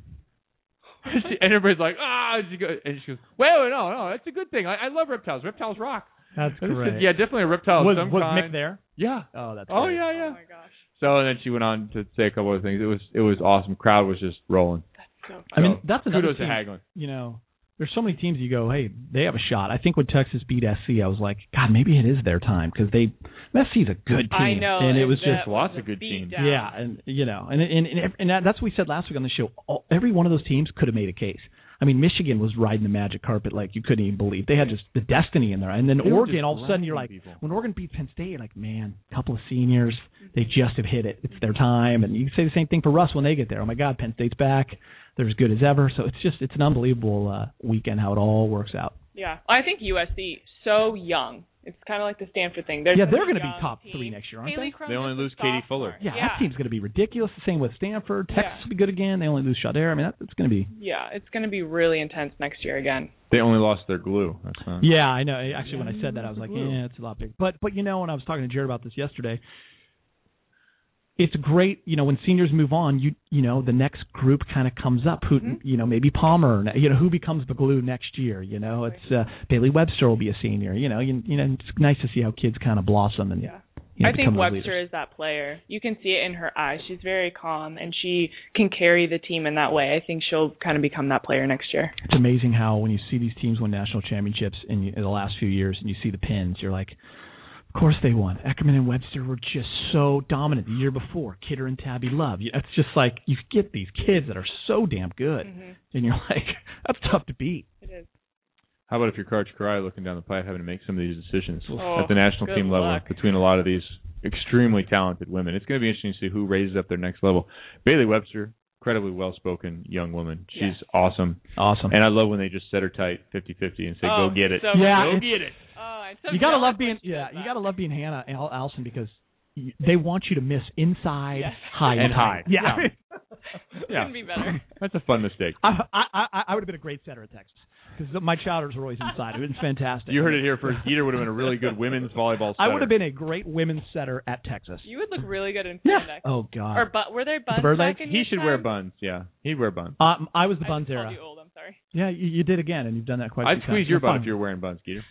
She- and everybody's like, ah, and she goes, and she goes, wait, wait, no, no, that's a good thing. I, I love reptiles. Reptiles rock.
That's
I just said, yeah, definitely a reptile
Was
of some
was
kind.
Mick there?
Yeah.
Oh, that's
Oh
great.
yeah, yeah.
Oh my gosh.
So and then she went on to say a couple of things. It was it was awesome. Crowd was just rolling.
So.
I mean, that's another
kudos to
team.
Hagglund.
You know, there's so many teams you go, hey, they have a shot. I think when Texas beat SC, I was like, God, maybe it is their time because they SC's a good team.
I know.
and it was
that
just
lots
was
of good teams.
beatdown.
Yeah, and you know, and and and, and that, that's what we said last week on the show. All, every one of those teams could have made a case. I mean, Michigan was riding the magic carpet like you couldn't even believe. They had just the destiny in there. And then
They
Oregon, all of a sudden, you're like,
people.
when Oregon beats Penn State, you're like, man, a couple of seniors, they just have hit it. It's their time. And you can say the same thing for Russ when they get there. Oh my God, Penn State's back. They're as good as ever. So it's just it's an unbelievable uh, weekend how it all works out.
Yeah. I think USC so young. It's kind of like the Stanford thing. They're
yeah, they're going to be top
team.
three next year, aren't
Haley
they?
Crum
They only lose Katie. Fuller.
Yeah, that team's going to be ridiculous. The same with Stanford. Texas
Yeah.
will be good again. They only lose Sha'Dare. I mean, that, it's going to be.
Yeah, it's going to be really intense next year again.
They only lost their glue. That's not.
Yeah, I know. Actually, when I said that, I was like,
Glue.
yeah, it's a lot big. But but you know, when I was talking to Jerritt about this yesterday, it's great. You know, when seniors move on, you you know, the next group kind of comes up. Who
Mm-hmm.
you know, maybe Palmer. You know, who becomes the glue next year? You know, it's uh, Bailey Webster will be a senior. You know, you, you know, it's nice to see how kids kind of blossom and
Yeah.
you know,
I think Webster
leaders.
is that player. You can see it in her eyes. She's very calm and she can carry the team in that way. I think she'll kind of become that player next year.
It's amazing how when you see these teams win national championships in, in the last few years, and you see the pins, you're like, course they won. Eckerman and Webster were just so dominant the year before. Kidder and Tabby Love. You- It's just like you get these kids that are so damn good,
Mhm.
and you're like, that's tough to beat.
It is.
How about if you're Coach Kiraly looking down the pipe, having to make some of these decisions
Oh,
at the national
good
team level between a lot of these extremely talented women? It's going to be interesting to see who raises up their next level. Bailey Webster, incredibly well-spoken young woman. She's
Yes.
awesome,
Awesome.
and I love when they just set her tight, 50-50, and say,
Oh,
"Go get it,
so
Yeah,
go get it."
Oh, I'm so
you gotta love being yeah. You gotta love being Hannah Al- Allison because y they want you to miss inside,
Yes.
high,
And high.
Yeah.
Yeah.
Couldn't be better.
That's a fun mistake.
I, I I I would have been a great setter at Texas because my chowders were always inside. It was fantastic.
You heard it here first. Dieter would have been a really good women's volleyball.
I would have been a great women's setter at Texas.
You would look really good in
Yeah.
spandex.
Oh God.
Or but were there buns
bird
back in
He
your
should wear buns. Yeah, he'd wear buns.
Um, I was the
I
Buns
just called
era.
you old. I'm sorry. sorry.
Yeah, you, you did again, and you've done that quite. a
I'd
few
squeeze
times.
your
You're
butt if you were wearing buns, Skeeter.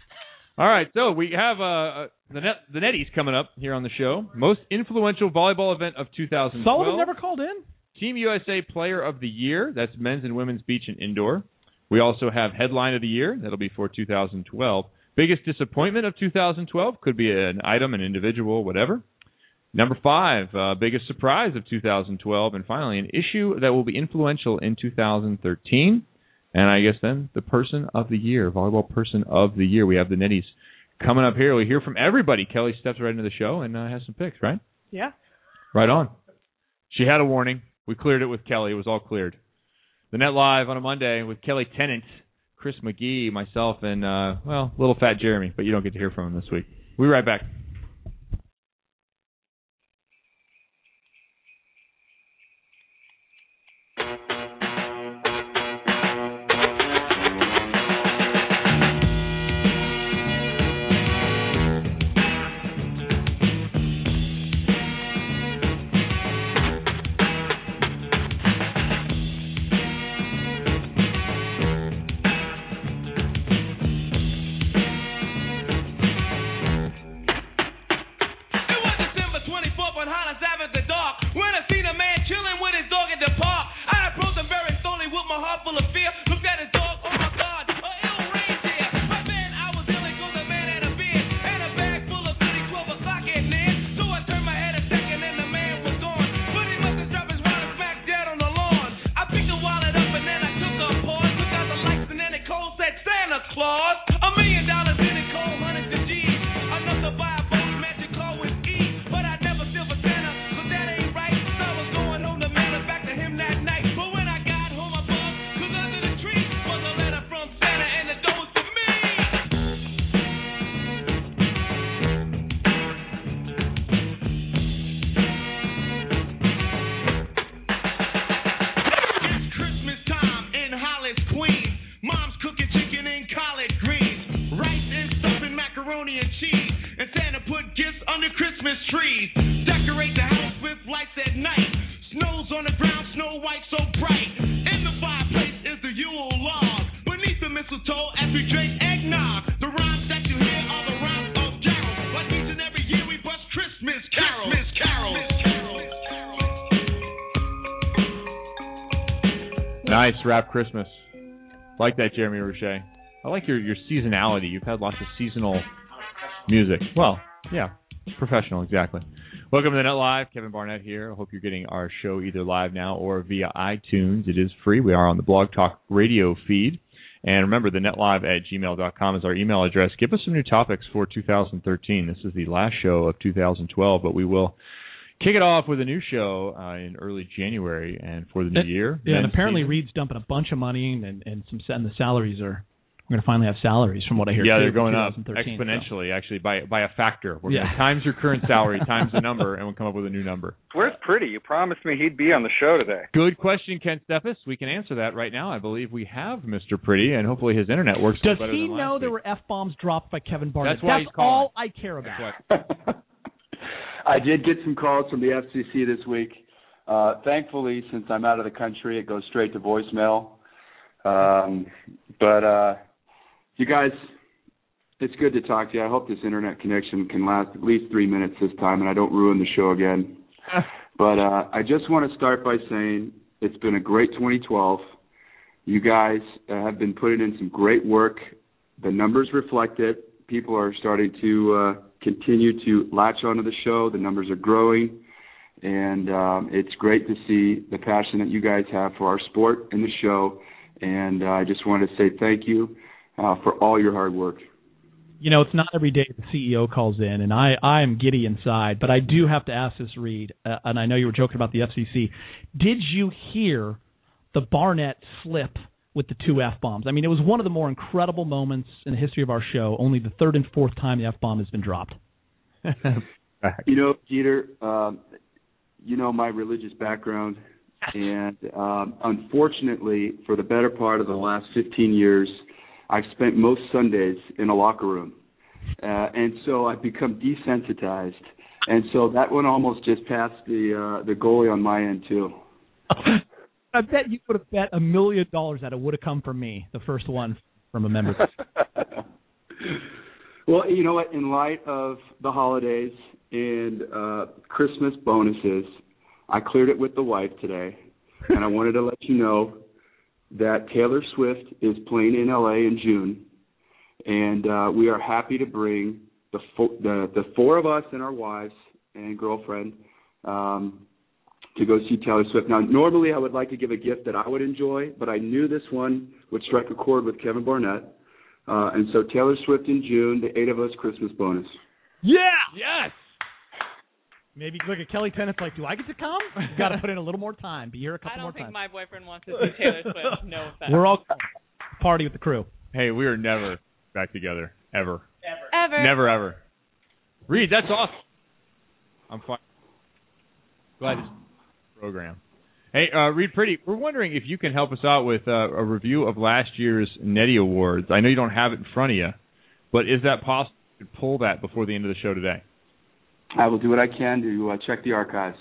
All right, so we have uh, uh, the net the Netties coming up here on the show. Most influential volleyball event of 2012.
Sullivan never called in.
Team USA Player of the Year. That's men's and women's beach and indoor. We also have Headline of the Year. That'll be for 2012. Biggest disappointment of 2012 could be an item, an individual, whatever. Number five, uh, biggest surprise of 2012, and finally, an issue that will be influential in 2013. And I guess then the person of the year, volleyball person of the year. We have the Netties coming up here. We hear from everybody. Kelli steps right into the show and uh, has some picks, right?
Yeah.
Right on. She had a warning. We cleared it with Kelli. It was all cleared. The Net Live on a Monday with Kelli Tennant, Chris McGee, myself, and, uh, well, little fat Jeremy, but you don't get to hear from him this week. We'll be right back. Nice wrap Christmas. Like that, Jeremy Roche. I like your your seasonality. You've had lots of seasonal music. Well, yeah, professional, exactly. Welcome to the Net Live. Kevin Barnett here. I hope you're getting our show either live now or via iTunes. It is free. We are on the Blog Talk Radio feed. And remember, the netlive at gmail.com is our email address. Give us some new topics for 2013. This is the last show of 2012, but we will kick it off with a new show uh, in early January and for the new
And-
year.
Yeah, and apparently
season.
Reid's dumping a bunch of money and and some and the salaries are we're going to finally have salaries from what I hear.
Yeah,
too,
they're going up
2013, so.
exponentially, actually by by a factor. We're
Yeah.
going to times your current salary times the number, and we'll come up with a new number.
Where's Priddy? You promised me he'd be on the show today.
Good question, Ken Steffes. We can answer that right now. I believe we have Mr. Priddy, and hopefully his internet works.
Does
better
he
than
know
last
there
week.
were f bombs dropped by Kevin Barnett?
That's why he's calling.
all I care about.
I did get some calls from the FCC this week. Uh, thankfully, since I'm out of the country, it goes straight to voicemail. Um, but uh, you guys, it's good to talk to you. I hope this internet connection can last at least three minutes this time, and I don't ruin the show again. but uh, I just want to start by saying it's been a great 2012. You guys uh, have been putting in some great work. The numbers reflect it. People are starting to uh, continue to latch onto the show. The numbers are growing, and um, it's great to see the passion that you guys have for our sport and the show. And uh, I just wanted to say thank you uh, for all your hard work.
You know, it's not every day the CEO calls in, and I I am giddy inside. But I do have to ask this, Reid, uh, and I know you were joking about the FCC. Did you hear the Barnett slip with the two f bombs? I mean, it was one of the more incredible moments in the history of our show. Only the third and fourth time the f bomb has been dropped.
You know, Peter, um, you know my religious background, and um, unfortunately, for the better part of the last 15 years, I've spent most Sundays in a locker room, uh, and so I've become desensitized, and so that one almost just passed the uh, the goalie on my end too.
I bet you would have bet a million dollars that it would have come from me, the first one from a member.
well, you know what? In light of the holidays and uh Christmas bonuses, I cleared it with the wife today, and I wanted to let you know that Taylor Swift is playing in LA in June, and uh, we are happy to bring the fo- the the four of us and our wives and girlfriend um, to go see Taylor Swift. Now, normally I would like to give a gift that I would enjoy, but I knew this one would strike a chord with Kevin Barnett, uh, and so Taylor Swift in June, the eight of us Christmas bonus.
Yeah.
Yes.
Maybe look at Kelli Tennant like, do I get to come? You got to put in a little more time. Be here a couple more times.
I don't think
times.
my boyfriend wants to see Taylor Swift. No offense.
We're all party with the crew.
Hey, we are never back together ever.
Ever. Ever.
Never ever. Reid, that's awesome. I'm fine. Glad this program. Hey, uh, Reid Priddy, we're wondering if you can help us out with uh, a review of last year's Nettie Awards. I know you don't have it in front of you, but is that possible to pull that before the end of the show today?
I will do what I can to uh, check the archives.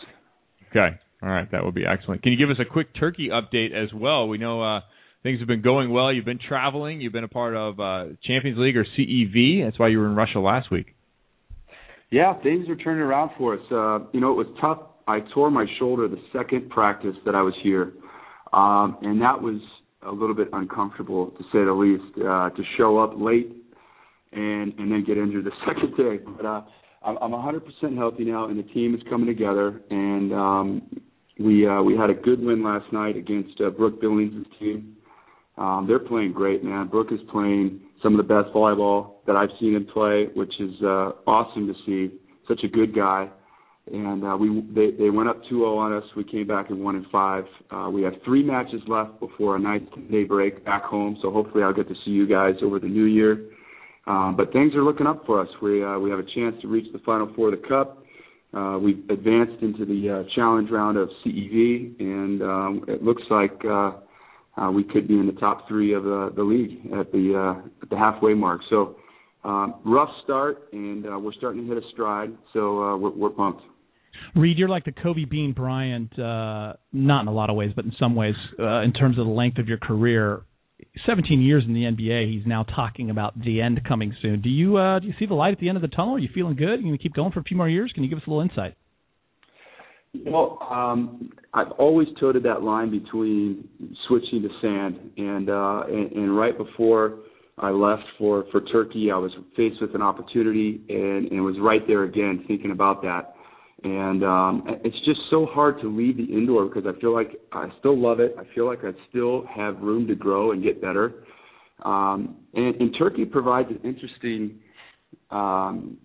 Okay. All right. That would be excellent. Can you give us a quick turkey update as well? We know uh, things have been going well. You've been traveling. You've been a part of uh, Champions League or CEV. That's why you were in Russia last week.
Yeah, things are turning around for us. Uh, you know, it was tough. I tore my shoulder the second practice that I was here, um, and that was a little bit uncomfortable to say the least. Uh, to show up late and and then get injured the second day, but uh, I'm, I'm 100% healthy now, and the team is coming together. And um, we uh, we had a good win last night against uh, Brooke Billings' team. Um, they're playing great, man. Brooke is playing some of the best volleyball that I've seen him play, which is uh, awesome to see. Such a good guy. And uh, we they, they went up 2-0 on us. We came back and won in five. Uh, we have three matches left before a nice day break back home. So hopefully I'll get to see you guys over the new year. Um, but things are looking up for us. We uh, we have a chance to reach the final four of the cup. Uh, we've advanced into the uh, challenge round of CEV, and um, it looks like uh, uh, we could be in the top three of the, the league at the uh, at the halfway mark. So um, rough start, and uh, we're starting to hit a stride. So uh, we're, we're pumped.
Reid, you're like the Kobe Bean Bryant, uh, not in a lot of ways, but in some ways, uh, in terms of the length of your career. 17 years in the NBA, he's now talking about the end coming soon. Do you uh, do you see the light at the end of the tunnel? Are you feeling good? Are you going to keep going for a few more years? Can you give us a little insight?
Well, um, I've always toted that line between switching to sand, and, uh, and and right before I left for for Turkey, I was faced with an opportunity, and, and was right there again thinking about that. And um, it's just so hard to leave the indoor because I feel like I still love it. I feel like I still have room to grow and get better. Um, and, and Turkey provides an interesting um,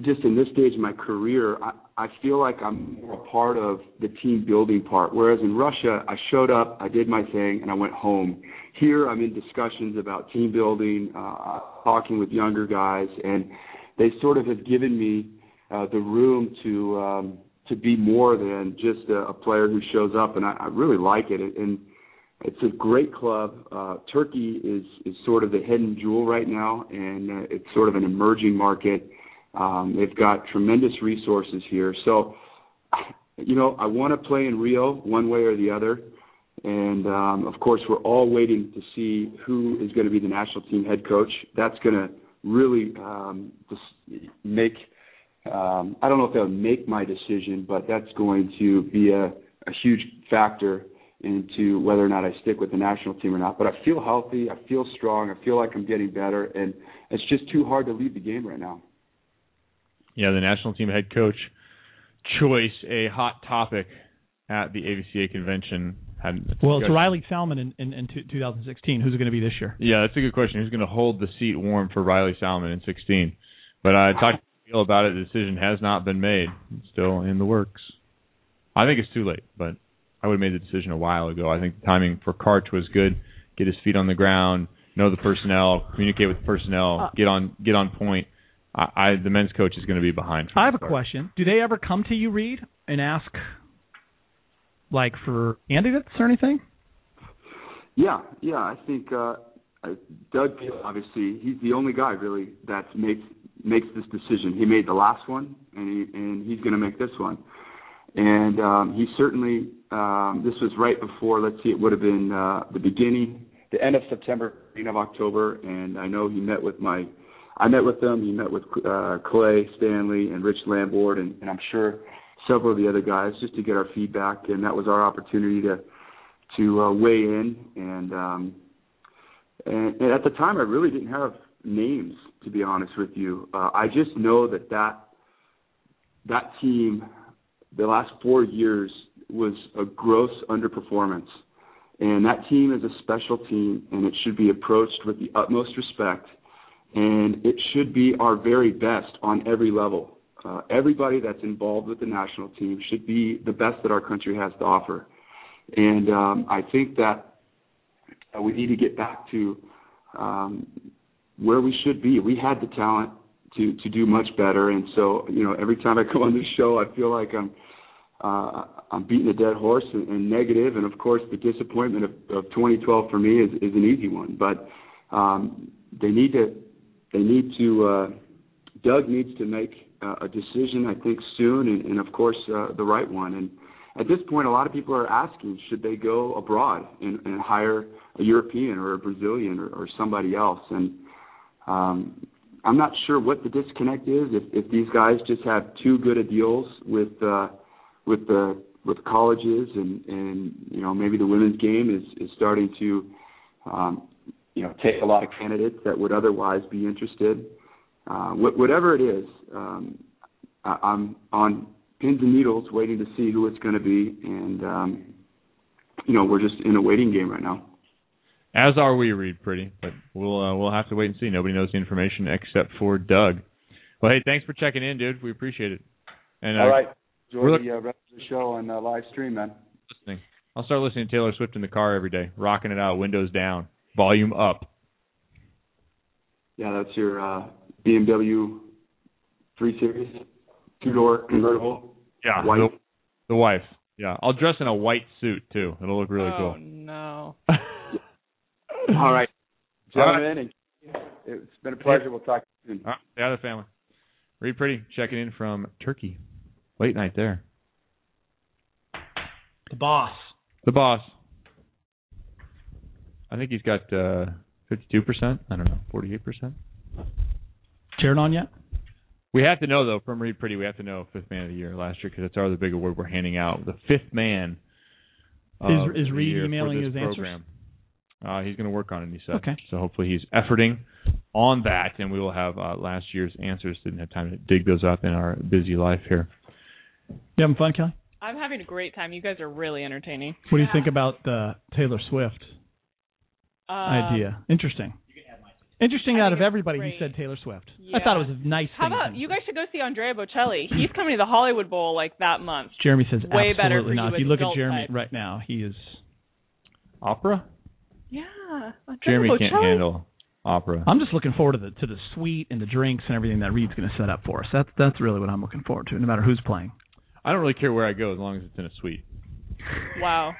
just in this stage of my career, I, I feel like I'm more a part of the team building part. Whereas in Russia, I showed up, I did my thing, and I went home. Here, I'm in discussions about team building, uh, talking with younger guys, and they sort of have given me uh, the room to um, to be more than just a, a player who shows up, and I, I really like it. And it's a great club. Uh, Turkey is is sort of the hidden jewel right now, and uh, it's sort of an emerging market. Um, they've got tremendous resources here. So, you know, I want to play in Rio one way or the other. And um, of course, we're all waiting to see who is going to be the national team head coach. That's going to really um, make. Um, I don't know if that'll make my decision, but that's going to be a, a huge factor into whether or not I stick with the national team or not. But I feel healthy. I feel strong. I feel like I'm getting better, and it's just too hard to leave the game right now.
Yeah, the national team head coach choice, a hot topic at the AVCA convention.
Well, it's Riley Salmon in, in, in 2016. Who's it going to be this year?
Yeah, that's a good question. Who's going to hold the seat warm for Riley Salmon in 16? But I talked to Phil about it. The decision has not been made. It's still in the works. I think it's too late, but I would have made the decision a while ago. I think the timing for Karch was good. Get his feet on the ground, know the personnel, communicate with the personnel,
Uh,
get on get on point. I, I the men's coach is going to be behind.
I have a question. Do they ever come to you, Reid, and ask, like, for candidates or anything?
Yeah, yeah. I think uh, uh, Doug, obviously, he's the only guy really that makes makes this decision. He made the last one, and he and he's going to make this one. And um, he certainly Um, this was right before. Let's see, it would have been uh, the beginning, the end of September, beginning of October, and I know he met with my. I met with them. He met with uh, Clay Stanley and Rich Lambourne, and, and I'm sure several of the other guys, just to get our feedback. And that was our opportunity to to uh, weigh in. And, um, and and at the time, I really didn't have names, to be honest with you. Uh, I just know that that that team, the last four years, was a gross underperformance. And that team is a special team, and it should be approached with the utmost respect. And it should be our very best on every level. Uh, everybody that's involved with the national team should be the best that our country has to offer. And um, I think that we need to get back to um, where we should be. We had the talent to to do much better, and so you know every time I come on this show, I feel like I'm uh, I'm beating a dead horse and, and negative, and of course the disappointment of, of 2012 for me is, is an easy one. But um, they need to they need to uh, Doug needs to make uh, a decision I think soon, and, and of course uh, the right one. And at this point, a lot of people are asking should they go abroad and, and hire a European or a Brazilian or, or somebody else, and um, I'm not sure what the disconnect is. If, if these guys just have too good a deals with uh, with the with colleges and and you know maybe the women's game is is starting to um, you know take a lot of candidates that would otherwise be interested. Uh, wh- whatever it is, um, I- I'm on pins and needles waiting to see who it's going to be, and um, you know we're just in a waiting game right now.
As are we, Reid Priddy, but we'll uh, we'll have to wait and see. Nobody knows the information except for Doug. Well, hey, thanks for checking in, dude. We appreciate it. And uh,
All right, enjoy
we're
the uh, rest of the show on uh, live stream, man.
listening. I'll start listening to Taylor Swift in the car every day, rocking it out, windows down, volume up.
Yeah, that's your uh, BMW 3 Series, two door convertible.
Yeah,
White.
The, the wife. Yeah, I'll dress in a white suit too. It'll look really
oh
cool.
no.
All right,
All right.
gentlemen, and it's been a pleasure. We'll talk to you soon.
All right, the other family. Reid Priddy checking in from Turkey. Late night there.
The boss.
The boss. I think he's got uh, 52%. I don't know, 48%.
Cheering on yet?
We have to know though from Reid Priddy. We have to know fifth man of the year last year because it's our other big award we're handing out. The fifth man. of
Is- is
the
Reid
year for
emailing
this
his answers?
Program. Uh, he's going to work on it. He said.
Okay.
So hopefully he's efforting on that, and we will have uh, last year's answers. Didn't have time to dig those up in our busy life here.
You having fun, Kelli?
I'm having a great time. You guys are really entertaining.
What do you think about the Taylor Swift
Uh,
idea? Interesting. Interesting.
I
Out of everybody,
great.
he said Taylor Swift.
Yeah.
I thought it was a nice
How
thing.
about you guys should go see Andrea Bocelli? He's coming to the Hollywood Bowl like that month.
Jeremy says
Way
absolutely
better for
not.
you
if you look at Jeremy
types.
right now, he is.
Opera?
Yeah.
Jeremy
Bocelli.
can't handle opera.
I'm just looking forward to the to the suite and the drinks and everything that Reid's going to set up for us. That's that's really what I'm looking forward to, no matter who's playing.
I don't really care where I go as long as it's in a suite.
Wow.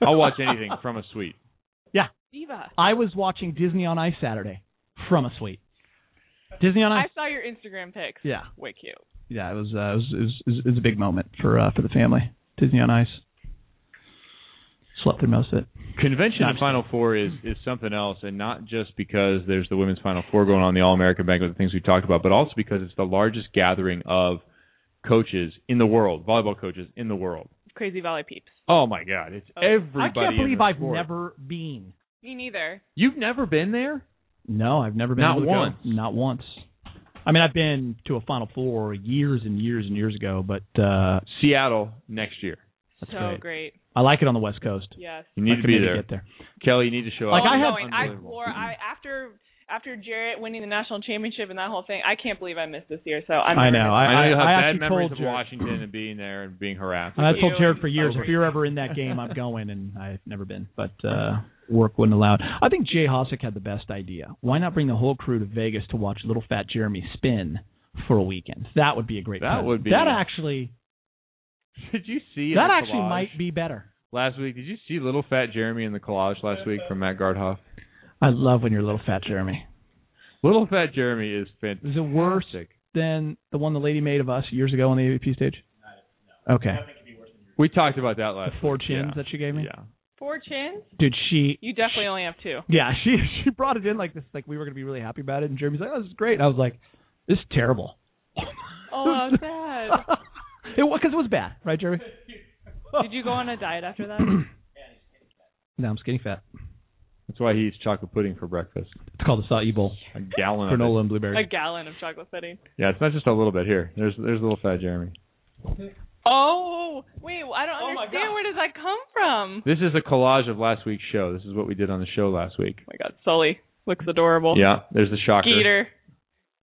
I'll watch anything from a suite.
Yeah,
Diva.
I was watching Disney on Ice Saturday from a suite. Disney on Ice.
I saw your Instagram pics.
Yeah.
Way cute.
Yeah, it was uh, it was, it was, it was, it was a big moment for uh, for the family. Disney on Ice. Slept through most of it.
Convention
No,
and Final Four is is something else, and not just because there's the women's Final Four going on, the All American banquet, the things we talked about, but also because it's the largest gathering of coaches in the world, volleyball coaches in the world.
Crazy Valley peeps.
Oh my God, it's everybody.
I can't
in
believe
the
I've
sport.
never been.
Me neither.
You've never been there?
No, I've never been.
Not
able to go.
once.
Not once. I mean, I've been to a Final Four years and years and years ago, but uh
Seattle next year.
That's
so
great.
great.
I like it on the West Coast.
Yes.
You need
I
to be there.
Get there.
Kelli, you need to show up.
Like,
up.
I have-
Going. I
Unbelievable.
swore I after after Jerritt winning the national championship and that whole thing, I can't believe I missed this year. So I'm
I know.
never
I,
I know you have
I
bad memories
told
of
Jerritt-
Washington and being there and being harassed.
And I told
Jerritt
for years, if you're ever in that game, I'm going, and I've never been, but uh work wouldn't allow it. I think Jay Hosick had the best idea. Why not bring the whole crew to Vegas to watch Little Fat Jeremy spin for a weekend? That would be a great.
That
present.
would be-
That actually.
Did you see
That actually might be better.
last week? Did you see little fat Jeremy in the collage last week from Matt Gardhoff?
I love when you're Little Fat Jeremy.
Little fat Jeremy is fantastic.
Is it worse than the one the lady made of us years ago on the AVP stage? Okay.
We talked about that last.
The four
week,
chins
yeah.
that she gave me.
Yeah.
Four chins?
Dude, she
You definitely only have two.
yeah she she brought it in like this like we were gonna be really happy about it, and Jeremy's like, oh, this is great. And I was like, this is terrible.
Oh, how sad.
It because it was bad, right, Jeremy?
Did you go on a diet after that?
No, I'm skinny fat.
That's why he eats chocolate pudding for breakfast.
It's called the acai bowl.
A gallon of
Granola
it.
and blueberry.
a gallon of chocolate pudding.
Yeah, it's not just a little bit. Here, there's there's a little fat Jeremy.
Oh, wait, I don't
Oh
understand.
God.
Where does that come from?
This is a collage of last week's show. This is what we did on the show last week.
Oh my God, Sully looks adorable.
Yeah, there's the shocker.
Skeeter.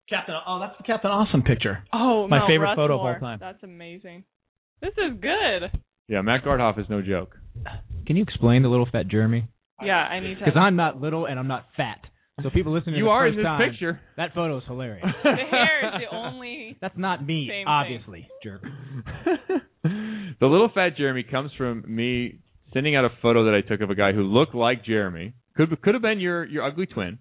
Captain. Oh, that's the Captain Awesome picture.
Oh,
My
Mount
favorite photo of all time.
That's amazing. This is good.
Yeah, Matt Gardhoff is no joke.
Can you explain the little fat Jeremy?
Yeah, I need to.
Because I'm not little and I'm not fat. So people listening to
You
the
are in
first
this
time,
picture.
That photo is hilarious.
the hair is the only.
That's not me,
Same thing.
obviously, jerk.
the little fat Jeremy comes from me sending out a photo that I took of a guy who looked like Jeremy. Could could have been your your ugly twin.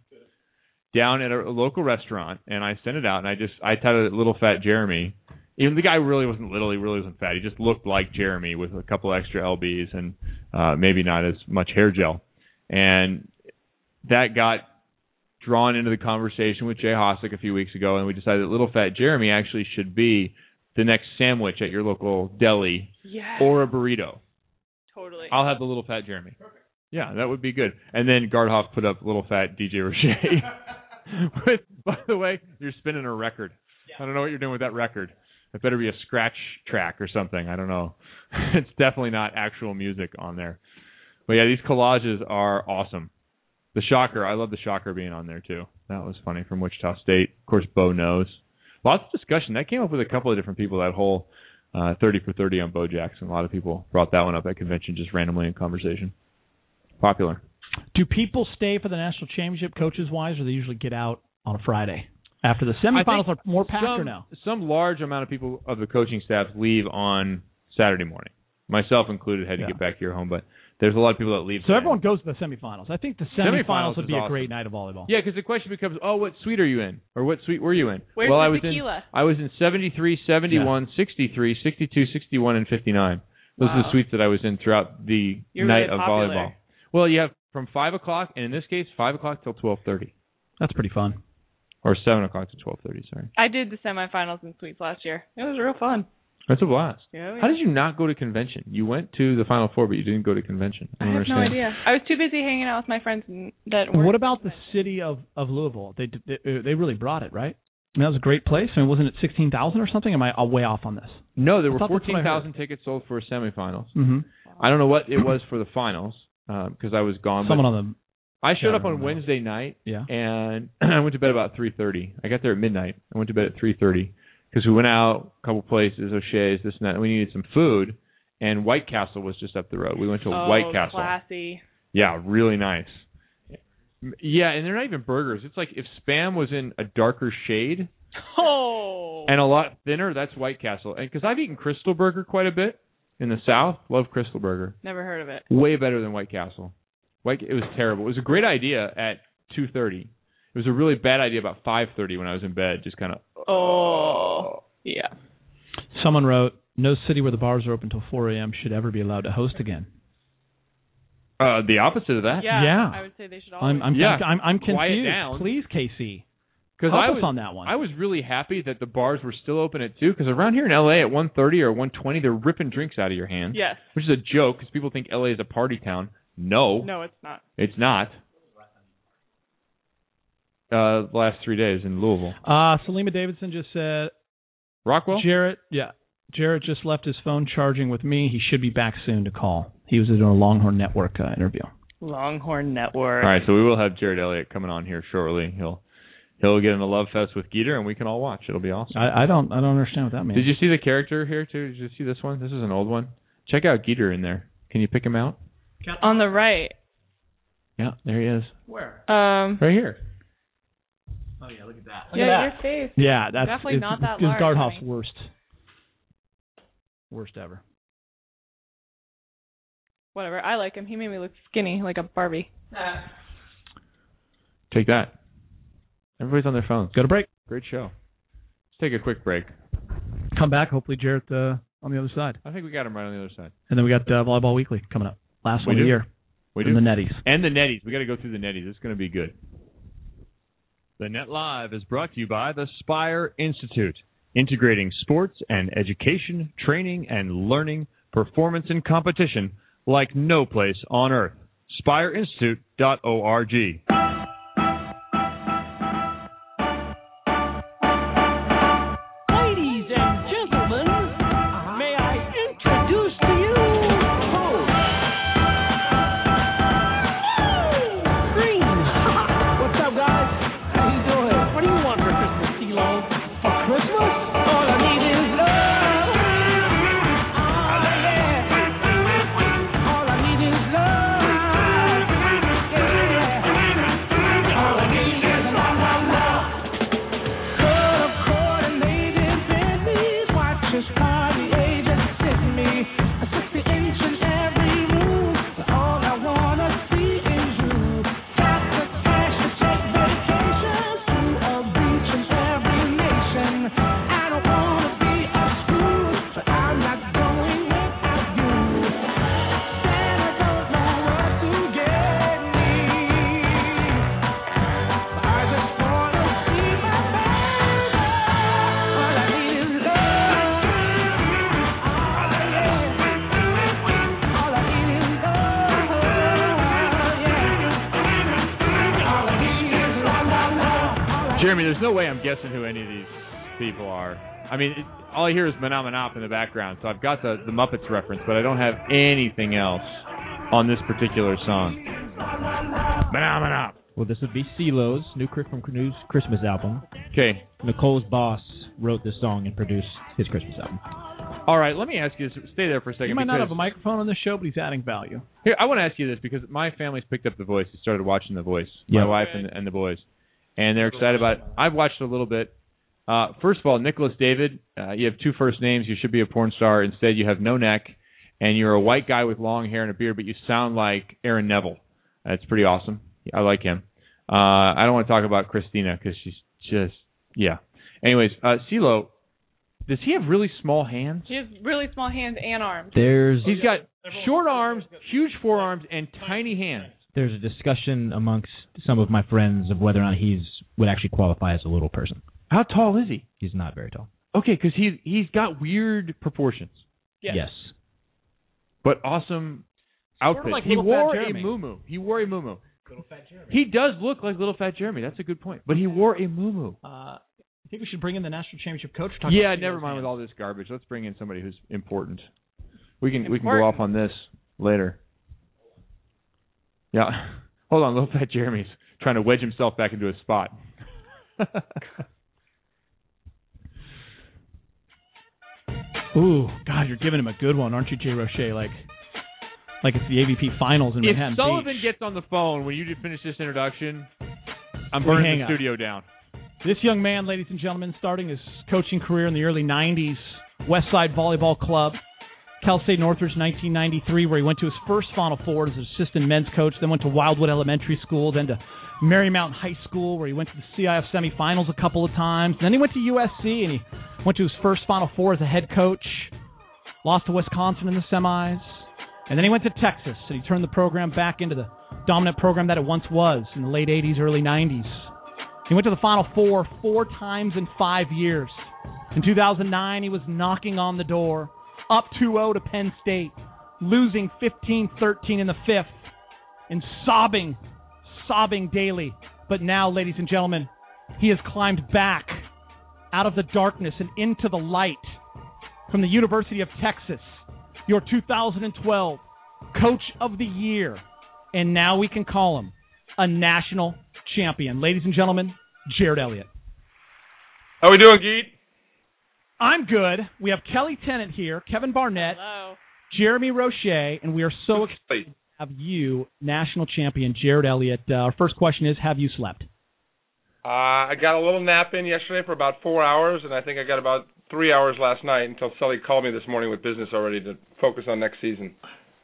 Down at a, a local restaurant, and I sent it out, and I just I titled it "Little Fat Jeremy." Even the guy really wasn't little; he really wasn't fat. He just looked like Jeremy with a couple extra lbs and uh, maybe not as much hair gel. And that got drawn into the conversation with Jay Hossack a few weeks ago, and we decided that Little Fat Jeremy actually should be the next sandwich at your local deli
Yes.
or a burrito.
Totally.
I'll have the Little Fat Jeremy. Yeah, that would be good. And then Gardhoff put up Little Fat DJ Roche. with, by the way, you're spinning a record. I don't know what you're doing with that record. It better be a scratch track or something. I don't know. it's definitely not actual music on there. But yeah, these collages are awesome. The Shocker, I love the Shocker being on there too. That was funny from Wichita State. Of course, Bo knows. Lots of discussion. That came up with a couple of different people. That whole uh, 30 for 30 on Bo Jackson. A lot of people brought that one up at convention just randomly in conversation. Popular.
Do people stay for the national championship, coaches wise, or they usually get out on a Friday after the semifinals are more packed
some,
or no?
Some large amount of people of the coaching staff leave on Saturday morning. Myself included had to
Yeah.
get back here home, but there's a lot of people that leave.
So
Saturday.
everyone goes to the semifinals. I think the
Semifinals
semifinals would
is
be a great night of volleyball.
Yeah, because the question becomes, oh, what suite are you in, or what suite were you in?
Where's
well,
the
I was
tequila?
in I was in 73, 71, 63, 62, 61, and 59. Those are the suites that I was in throughout the
You're
night
really
of
popular.
volleyball. Well, you have from five o'clock, and in this case, five o'clock till twelve thirty,
That's pretty fun.
or seven o'clock to twelve thirty. Sorry,
I did the semifinals in sweeps last year. It was real fun.
that's a blast.
Yeah,
How did you not go to convention? You went to the Final Four, but you didn't go to convention.
I
don't
have no
understand.
idea. I was too busy hanging out with my friends and that.
And what about the city of of Louisville? They did- they, they really brought it, right? I mean, that was a great place. I mean, wasn't it sixteen thousand or something? Am I uh, way off on this?
No, there
I
were
thought that's what I
fourteen
heard.
thousand tickets sold for semifinals.
Mm-hmm.
I don't know what it was for the finals Um, because I was gone.
Someone on the
I showed
Yeah,
up on
remember.
Wednesday night,
yeah.
and I went to bed about three thirty. I got there at midnight. I went to bed at three thirty because we went out a couple places, O'Shea's, this and that. And we needed some food, and White Castle was just up the road. We went to
oh,
White Castle.
classy.
Yeah, really nice. Yeah, and they're not even burgers. It's like if spam was in a darker shade
Oh.
and a lot thinner, that's White Castle. And because I've eaten Krystal Burger quite a bit in the South, love Krystal Burger.
Never heard of it.
Way better than White Castle. White, it was terrible. It was a great idea at two thirty. It was a really bad idea about five thirty when I was in bed, just kind of.
Oh. Yeah.
Someone wrote, "No city where the bars are open till 4 a.m. should ever be allowed to host again."
Uh, the opposite of that.
Yeah.
Yeah.
I would say they should all.
I'm I'm
Yeah.
I'm, I'm
Quiet
confused.
down.
Please, KC,
Because I was
on that one.
I was really happy that the bars were still open at two. Because around here in LA at one thirty or one twenty, they're ripping drinks out of your hand.
Yes.
Which is a joke because people think LA is a party town. No,
No, it's not.
it's not. Uh, the last three days in Louisville.
uh, Salima Davidson just said,
Rockwell.
Jerritt, yeah, Jerritt just left his phone charging with me. He should be back soon to call. He was doing a Longhorn Network uh, interview.
Longhorn Network.
All right, so we will have Jerritt Elliott coming on here shortly. He'll he'll get in a love fest with Geeter, and we can all watch. It'll be awesome.
I, I don't I don't understand what that means.
Did you see the character here too? Did you see this one? This is an old one. Check out Geeter in there. Can you pick him out?
On the right.
Yeah, there he is.
Where?
Um.
Right here.
Oh yeah, look at that.
Look yeah, your face.
Yeah, that's
Definitely
it's,
not that
it's
large,
Gardhoff's
honey.
worst. Worst ever.
Whatever. I like him. He made me look skinny, like a Barbie.
Take that. Everybody's on their phones.
Go to break.
Great show. Let's take a quick break.
Come back. Hopefully, Jerritt uh, on the other side.
I think we got him right on the other side.
And then we got uh, Volleyball Weekly coming up. Last
We
one of the year.
We
From
do.
the Netties.
And the netties. We got to go through the netties. It's going to be good.
The Net Live is brought to you by the Spire Institute, integrating sports and education, training and learning, performance and competition like no place on earth. SpireInstitute.org.
I'm
guessing who any of these people are. I mean, it, all I hear is Manop in the background, so I've got the, the Muppets reference, but I don't have anything else on this particular song. Manop.
Well, this would be CeeLo's new, Chris- from new Christmas album.
Okay.
Nicole's boss wrote this song and produced his Christmas album.
All right, let me ask you this. Stay there for a second.
You might not have a microphone on the show, but he's adding value.
Here, I want to ask you this because my family's picked up The Voice. They started watching The Voice. My
Yep.
wife and, and the boys, and they're excited about it. I've watched a little bit. Uh, first of all, Nicholas David, uh, you have two first names. You should be a porn star. Instead, you have no neck, and you're a white guy with long hair and a beard, but you sound like Aaron Neville. That's pretty awesome. I like him. Uh, I don't want to talk about Christina because she's just yeah. Anyways, uh, CeeLo, does he have really small hands?
He has really small hands and arms.
There's
He's got short arms, huge forearms, and tiny hands.
There's a discussion amongst some of my friends of whether or not he's would actually qualify as a little person.
How tall is he?
He's not very tall.
Okay, because he's he's got weird proportions,
Yes.
but awesome
Sort of like
he wore a muumuu. He wore a muumuu. He does look like little fat Jeremy. That's a good point. But he wore a muumuu.
Uh, I think we should bring in the national championship coach. Talk
Yeah,
about
never mind
hands.
with all this garbage. Let's bring in somebody who's important. We can we can go off on this later. Yeah. Hold on, little fat Jeremy's trying to wedge himself back into a spot.
Ooh, God, you're giving him a good one, aren't you, Jay Roche? Like, like it's the AVP finals in
if
Manhattan
Sullivan
Beach.
gets on the phone when you finish this introduction, I'm
We
burning the
up.
studio down.
This young man, ladies and gentlemen, starting his coaching career in the early 90s, Westside Volleyball Club, Cal State Northridge 1993, where he went to his first Final Four as an assistant men's coach, then went to Wildwood Elementary School, then to Marymount High School, where he went to the CIF semifinals a couple of times. Then he went to USC and he went to his first Final Four as a head coach, lost to Wisconsin in the semis. And then he went to Texas and he turned the program back into the dominant program that it once was in the late 80s, early 90s. He went to the Final Four four times in five years. In 2009, he was knocking on the door, up 2-0 to Penn State, losing 15-13 in the fifth, and sobbing, sobbing daily. But now, ladies and gentlemen, he has climbed back out of the darkness and into the light from the University of Texas, your 2012 Coach of the Year. And now we can call him a national champion. Ladies and gentlemen, Jerritt Elliott.
How we doing, Geet?
I'm good. We have Kelli Tennant here, Kevin Barnett,
Hello.
Jeremy Roche, and we are so excited to have you, national champion Jerritt Elliott. Uh, our first question is Have you slept?
Uh, I got a little nap in yesterday for about four hours, and I think I got about three hours last night until Sully called me this morning with business already to focus on next season.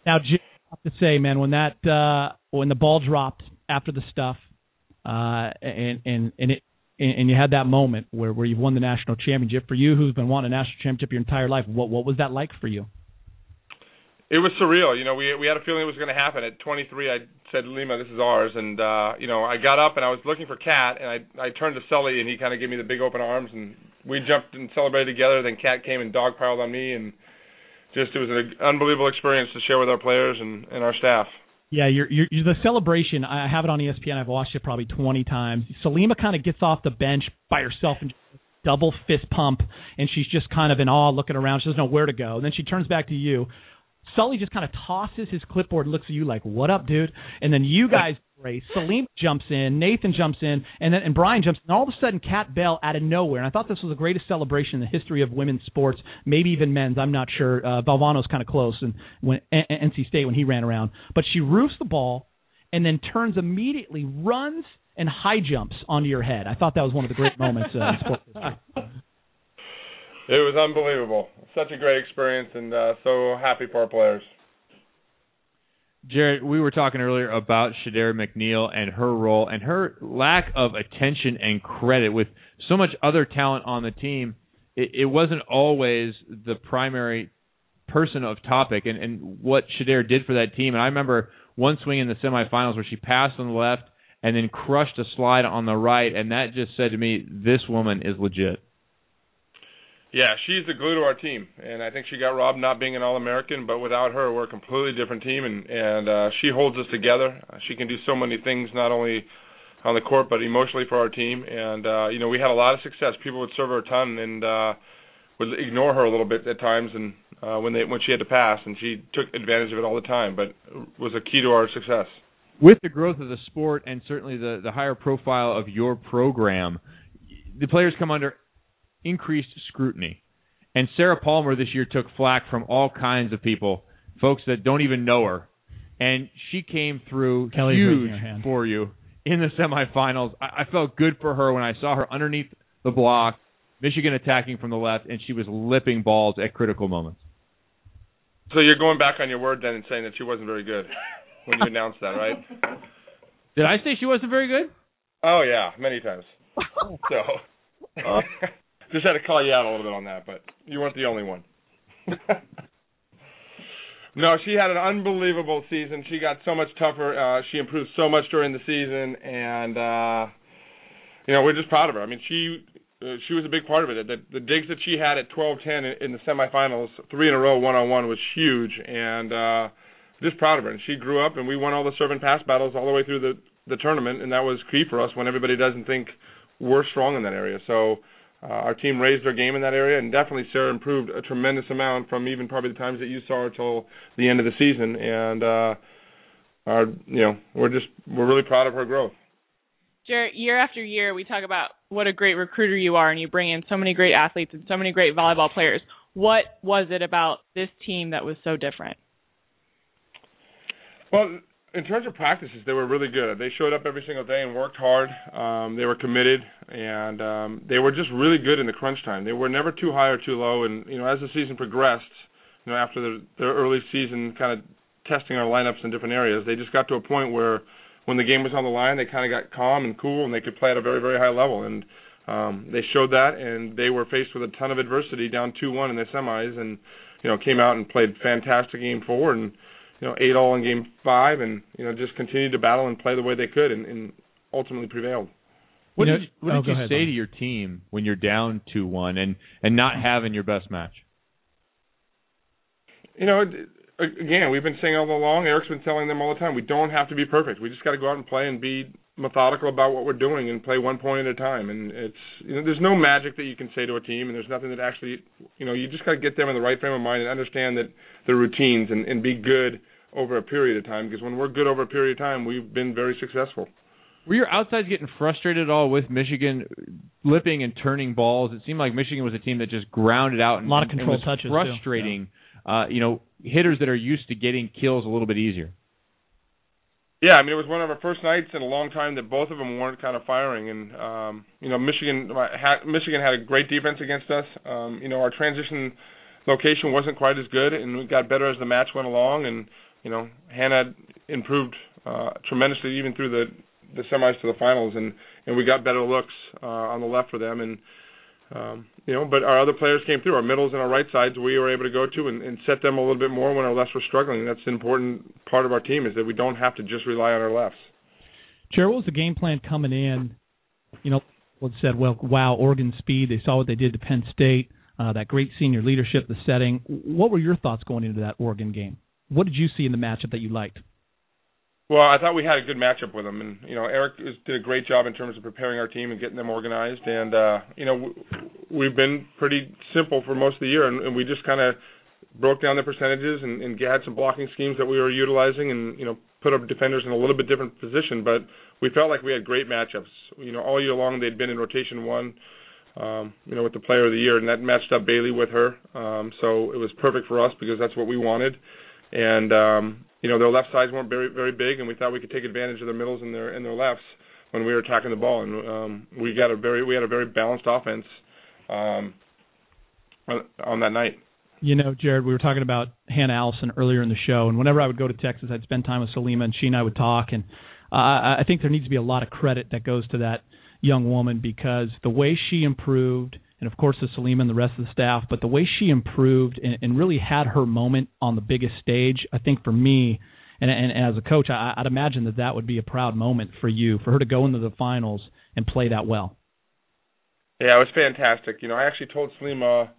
Now, Jerritt, I have to say, man, when that uh, when the ball dropped after the stuff, uh, and and and it and, and you had that moment where where you've won the national championship. For you, who's been wanting a national championship your entire life, what what was that like for you?
It was surreal. You know, we we had a feeling it was going to happen. At 23, I said, Lima, this is ours. And uh, you know, I got up and I was looking for Khat, and I I turned to Sully, and he kind of gave me the big open arms, and we jumped and celebrated together. Then Khat came and dogpiled on me, and just it was an unbelievable experience to share with our players and and our staff.
Yeah, you're, you're, you're the celebration. I have it on ESPN. I've watched it probably 20 times. Salima kind of gets off the bench by herself and double fist pump, and she's just kind of in awe, looking around. She doesn't know where to go. And then she turns back to you. Sully just kind of tosses his clipboard, and looks at you like, "What up, dude?" And then you guys race. Salim jumps in, Nathan jumps in, and then and Brian jumps. in. And all of a sudden, Khat Bell out of nowhere. And I thought this was the greatest celebration in the history of women's sports, maybe even men's. I'm not sure. Uh, Valvano's kind of close, and when N- NC State when he ran around, but she roofs the ball, and then turns immediately, runs and high jumps onto your head. I thought that was one of the great moments uh, in sports history.
It was unbelievable. Such a great experience, and uh, so happy for our players.
Jerritt, we were talking earlier about Sha'Dare McNeal and her role and her lack of attention and credit with so much other talent on the team. It, it wasn't always the primary person of topic and, and what Sha'Dare did for that team. And I remember one swing in the semifinals where she passed on the left and then crushed a slide on the right, and that just said to me, this woman is legit.
Yeah, she's the glue to our team, and I think she got robbed not being an All-American. But without her, we're a completely different team, and and uh, she holds us together. She can do so many things, not only on the court but emotionally for our team. And uh, you know, we had a lot of success. People would serve her a ton, and uh, would ignore her a little bit at times, and uh, when they when she had to pass, and she took advantage of it all the time. But was a key to our success.
With the growth of the sport and certainly the the higher profile of your program, the players come under increased scrutiny. And Sarah Palmer this year took flack from all kinds of people, folks that don't even know her. And she came through
Kelli's
huge
raising her hand.
for you in the semifinals. I, I felt good for her when I saw her underneath the block, Michigan attacking from the left, and she was lipping balls at critical moments.
So you're going back on your word then and saying that she wasn't very good when you announced that, right?
Did I say she wasn't very good?
Oh yeah, many times. Oh. So just had to call you out a little bit on that, but you weren't the only one. no, she had an unbelievable season. She got so much tougher. Uh, she improved so much during the season, and uh, you know we're just proud of her. I mean, she uh, she was a big part of it. The, the digs that she had at 12-10 in, in the semifinals, three in a row, one-on-one, was huge, and uh, just proud of her. And she grew up, and we won all the serve and pass battles all the way through the the tournament, and that was key for us when everybody doesn't think we're strong in that area. So uh, our team raised their game in that area, and definitely Sarah improved a tremendous amount from even probably the times that you saw her till the end of the season. And uh, our, you know, we're just we're really proud of her growth.
Jerritt, year after year, we talk about what a great recruiter you are, and you bring in so many great athletes and so many great volleyball players. What was it about this team that was so different?
Well, in terms of practices, they were really good. They showed up every single day and worked hard. Um, they were committed, and um, they were just really good in the crunch time. They were never too high or too low. And you know, as the season progressed, you know, after the, their early season, kind of testing our lineups in different areas, they just got to a point where, when the game was on the line, they kind of got calm and cool, and they could play at a very, very high level. And um, they showed that, and they were faced with a ton of adversity, down two-one in the semis, and you know, came out and played fantastic game four and you know, eight all in game five, and you know, just continued to battle and play the way they could, and, and ultimately prevailed.
What
You know-
did, what
oh,
did you
ahead,
say
Bob.
to your team when you're down two one and and not having your best match?
You know, again, we've been saying all along. Eric's been telling them all the time. We don't have to be perfect. We just got to go out and play and be methodical about what we're doing and play one point at a time. And it's you know, there's no magic that you can say to a team, and there's nothing that actually, you know, you just got to get them in the right frame of mind and understand that the routines and, and be good over a period of time. Because when we're good over a period of time, we've been very successful.
Were your outsides getting frustrated at all with Michigan lipping and turning balls? It seemed like Michigan was a team that just grounded out and
A lot of control
was
touches, too.
frustrating. Uh, you know, hitters that are used to getting kills a little bit easier.
Yeah, I mean it was one of our first nights in a long time that both of them weren't kind of firing, and um, you know Michigan had, Michigan had a great defense against us. Um, you know our transition location wasn't quite as good, and we got better as the match went along, and you know Hannah improved uh, tremendously even through the the semis to the finals, and and we got better looks uh, on the left for them, and um, you know, but our other players came through. Our middles and our right sides we were able to go to and, and set them a little bit more when our lefts were struggling. That's an important part of our team is that we don't have to just rely on our lefts.
Chair, what was the game plan coming in? You know, was said, well, wow, Oregon speed. They saw what they did to Penn State. Uh, that great senior leadership, the setting. What were your thoughts going into that Oregon game? What did you see in the matchup that you liked?
Well, I thought we had a good matchup with them, and you know Eric is, did a great job in terms of preparing our team and getting them organized. And uh, you know w- we've been pretty simple for most of the year, and, and we just kind of broke down the percentages and, and had some blocking schemes that we were utilizing, and you know put our defenders in a little bit different position. But we felt like we had great matchups. You know, all year long they'd been in rotation one. Um, you know, with the player of the year, and that matched up Bailey with her. Um, so it was perfect for us because that's what we wanted. And um, you know their left sides weren't very very big, and we thought we could take advantage of their middles and their and their lefts when we were attacking the ball, and um, we got a very we had a very balanced offense um, on, on that night.
You know, Jerritt, we were talking about Hannah Allison earlier in the show, and whenever I would go to Texas, I'd spend time with Salima, and she and I would talk. And uh, I think there needs to be a lot of credit that goes to that young woman because the way she improved, and of course the Salima and the rest of the staff, but the way she improved and, and really had her moment on the biggest stage, I think for me, and, and, and as a coach, I, I'd imagine that that would be a proud moment for you, for her to go into the finals and play that well.
Yeah, it was fantastic. You know, I actually told Salima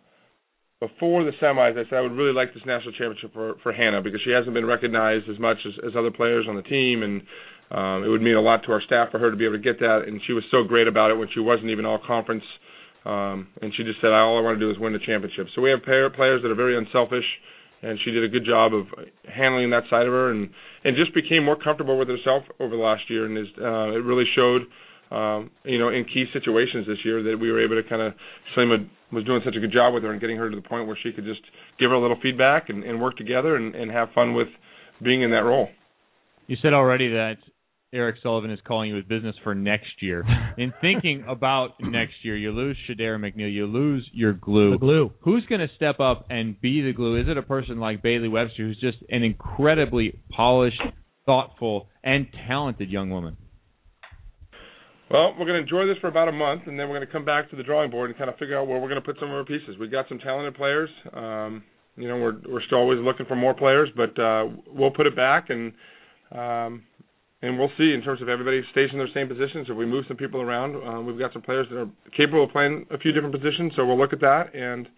before the semis, I said I would really like this national championship for for Hannah because she hasn't been recognized as much as, as other players on the team, and um, it would mean a lot to our staff for her to be able to get that. And she was so great about it when she wasn't even all conference, um, and she just said all I want to do is win the championship. So we have player, players that are very unselfish, and she did a good job of handling that side of her, and and just became more comfortable with herself over the last year, and is uh, it really showed um, you know, in key situations this year that we were able to kind of Salima was doing such a good job with her and getting her to the point where she could just give her a little feedback and, and work together and, and have fun with being in that role.
You said already that Eric Sullivan is calling you with business for next year. In thinking about next year, you lose Sha'Dare McNeal, you lose your glue.
The glue.
Who's going to step up and be the glue? Is it a person like Bailey Webster, who's just an incredibly polished, thoughtful, and talented young woman?
Well, we're going to enjoy this for about a month, and then we're going to come back to the drawing board and kind of figure out where we're going to put some of our pieces. We've got some talented players. Um, you know, we're we're still always looking for more players, but uh, we'll put it back and um, and we'll see in terms of everybody stays in their same positions. If we move some people around, uh, we've got some players that are capable of playing a few different positions, so we'll look at that. And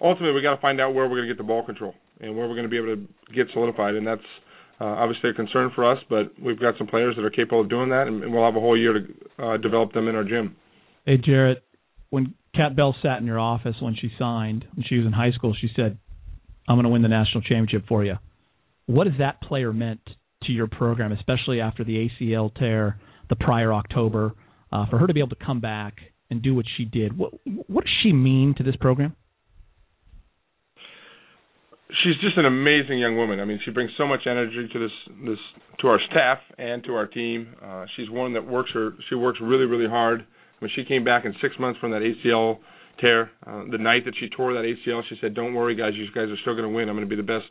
ultimately, we got to find out where we're going to get the ball control and where we're going to be able to get solidified, and that's uh, obviously a concern for us, but we've got some players that are capable of doing that, and, and we'll have a whole year to uh, develop them in our gym.
Hey, Jerritt, when Khat Bell sat in your office when she signed, when she was in high school, she said, I'm going to win the national championship for you. What has that player meant to your program, especially after the ACL tear the prior October, uh, for her to be able to come back and do what she did? What, what does she mean to this program?
she's just an amazing young woman. I mean, she brings so much energy to this this to our staff and to our team. Uh, she's one that works her. She works really really hard. When she came back in six months from that ACL tear, uh, the night that she tore that ACL, she said, "Don't worry, guys. You guys are still going to win. I'm going to be the best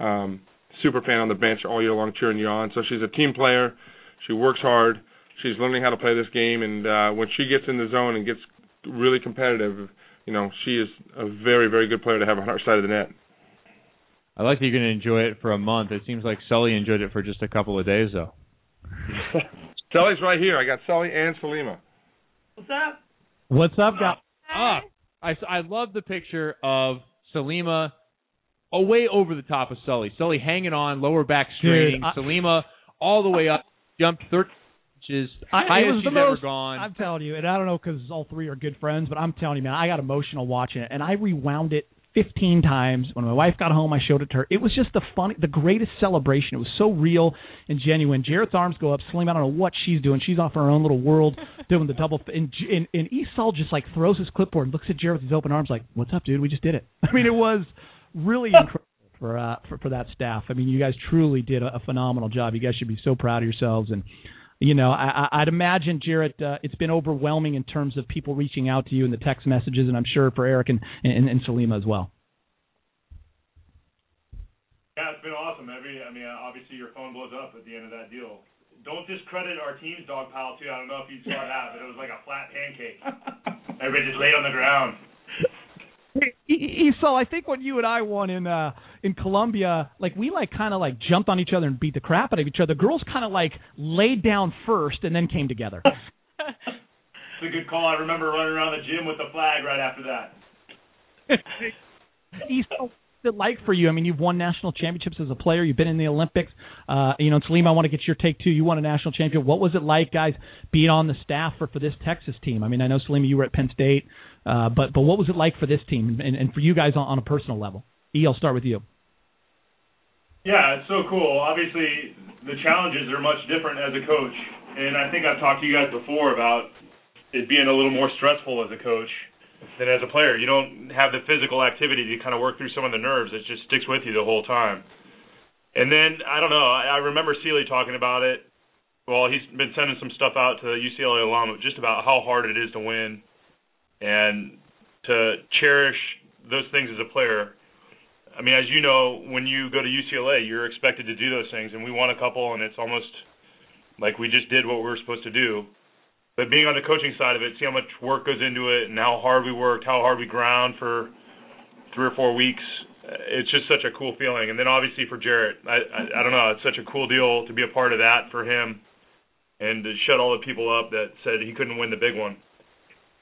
um, super fan on the bench all year long, cheering you on." So she's a team player. She works hard. She's learning how to play this game, and uh, when she gets in the zone and gets really competitive, you know, she is a very very good player to have on our side of the net.
I like that you're going to enjoy it for a month. It seems like Sully enjoyed it for just a couple of days, though.
Sully's right here. I got Sully and Salima.
What's up?
What's up, guys?
Ah, I, I love the picture of Salima away over the top of Sully. Sully hanging on, lower back straining.
Dude, I-
Salima all the way up, jumped 13 inches,
I,
highest
it was
she's
the most,
ever gone.
I'm telling you, and I don't know because all three are good friends, but I'm telling you, man, I got emotional watching it, and I rewound it 15 times. When my wife got home, I showed it to her. It was just the fun, the greatest celebration. It was so real and genuine. Jerritt's arms go up. Slim, I don't know what she's doing. She's off in her own little world doing the double. And, and, and Esau just like throws his clipboard and looks at Jerritt with his open arms, like, "What's up, dude? We just did it." I mean, it was really incredible for uh for, for that staff. I mean, you guys truly did a, a phenomenal job. You guys should be so proud of yourselves and. You know, I, I- I'd imagine, Jerritt, uh, it's been overwhelming in terms of people reaching out to you and the text messages, and I'm sure for Eric and, and, and Salima as well.
Yeah, it's been awesome. Every, I mean, obviously your phone blows up at the end of that deal. don't discredit our team's dog pile too. I don't know if you saw that, but it was like a flat pancake. Everybody just laid on the ground.
So I think when you and I won in uh in Columbia, like we like kind of like jumped on each other and beat the crap out of each other. The girls kind of like laid down first and then came together.
It's a good call. I remember running around the gym with the flag right after that.
East, what's it like for you? I mean, you've won national championships as a player. You've been in the Olympics. Uh, you know, Salim, I want to get your take too. You won a national championship. What was it like, guys, being on the staff for for this Texas team? I mean, I know Salim, you were at Penn State, uh, but but what was it like for this team and, and for you guys on, on a personal level? E, I'll start with you.
Yeah, it's so cool. Obviously, the challenges are much different as a coach, and I think I've talked to you guys before about it being a little more stressful as a coach than as a player. You don't have the physical activity to kind of work through some of the nerves. It just sticks with you the whole time. And then I don't know. I, I remember Sealy talking about it. Well, he's been sending some stuff out to UCLA alum just about how hard it is to win and to cherish those things as a player. I mean, as you know, when you go to UCLA, you're expected to do those things, and we won a couple, and it's almost like we just did what we were supposed to do. But being on the coaching side of it, see how much work goes into it, and how hard we worked, how hard we ground for three or four weeks. It's just such a cool feeling. And then obviously for Jerritt, I, I I don't know, it's such a cool deal to be a part of that for him, and to shut all the people up that said he couldn't win the big one.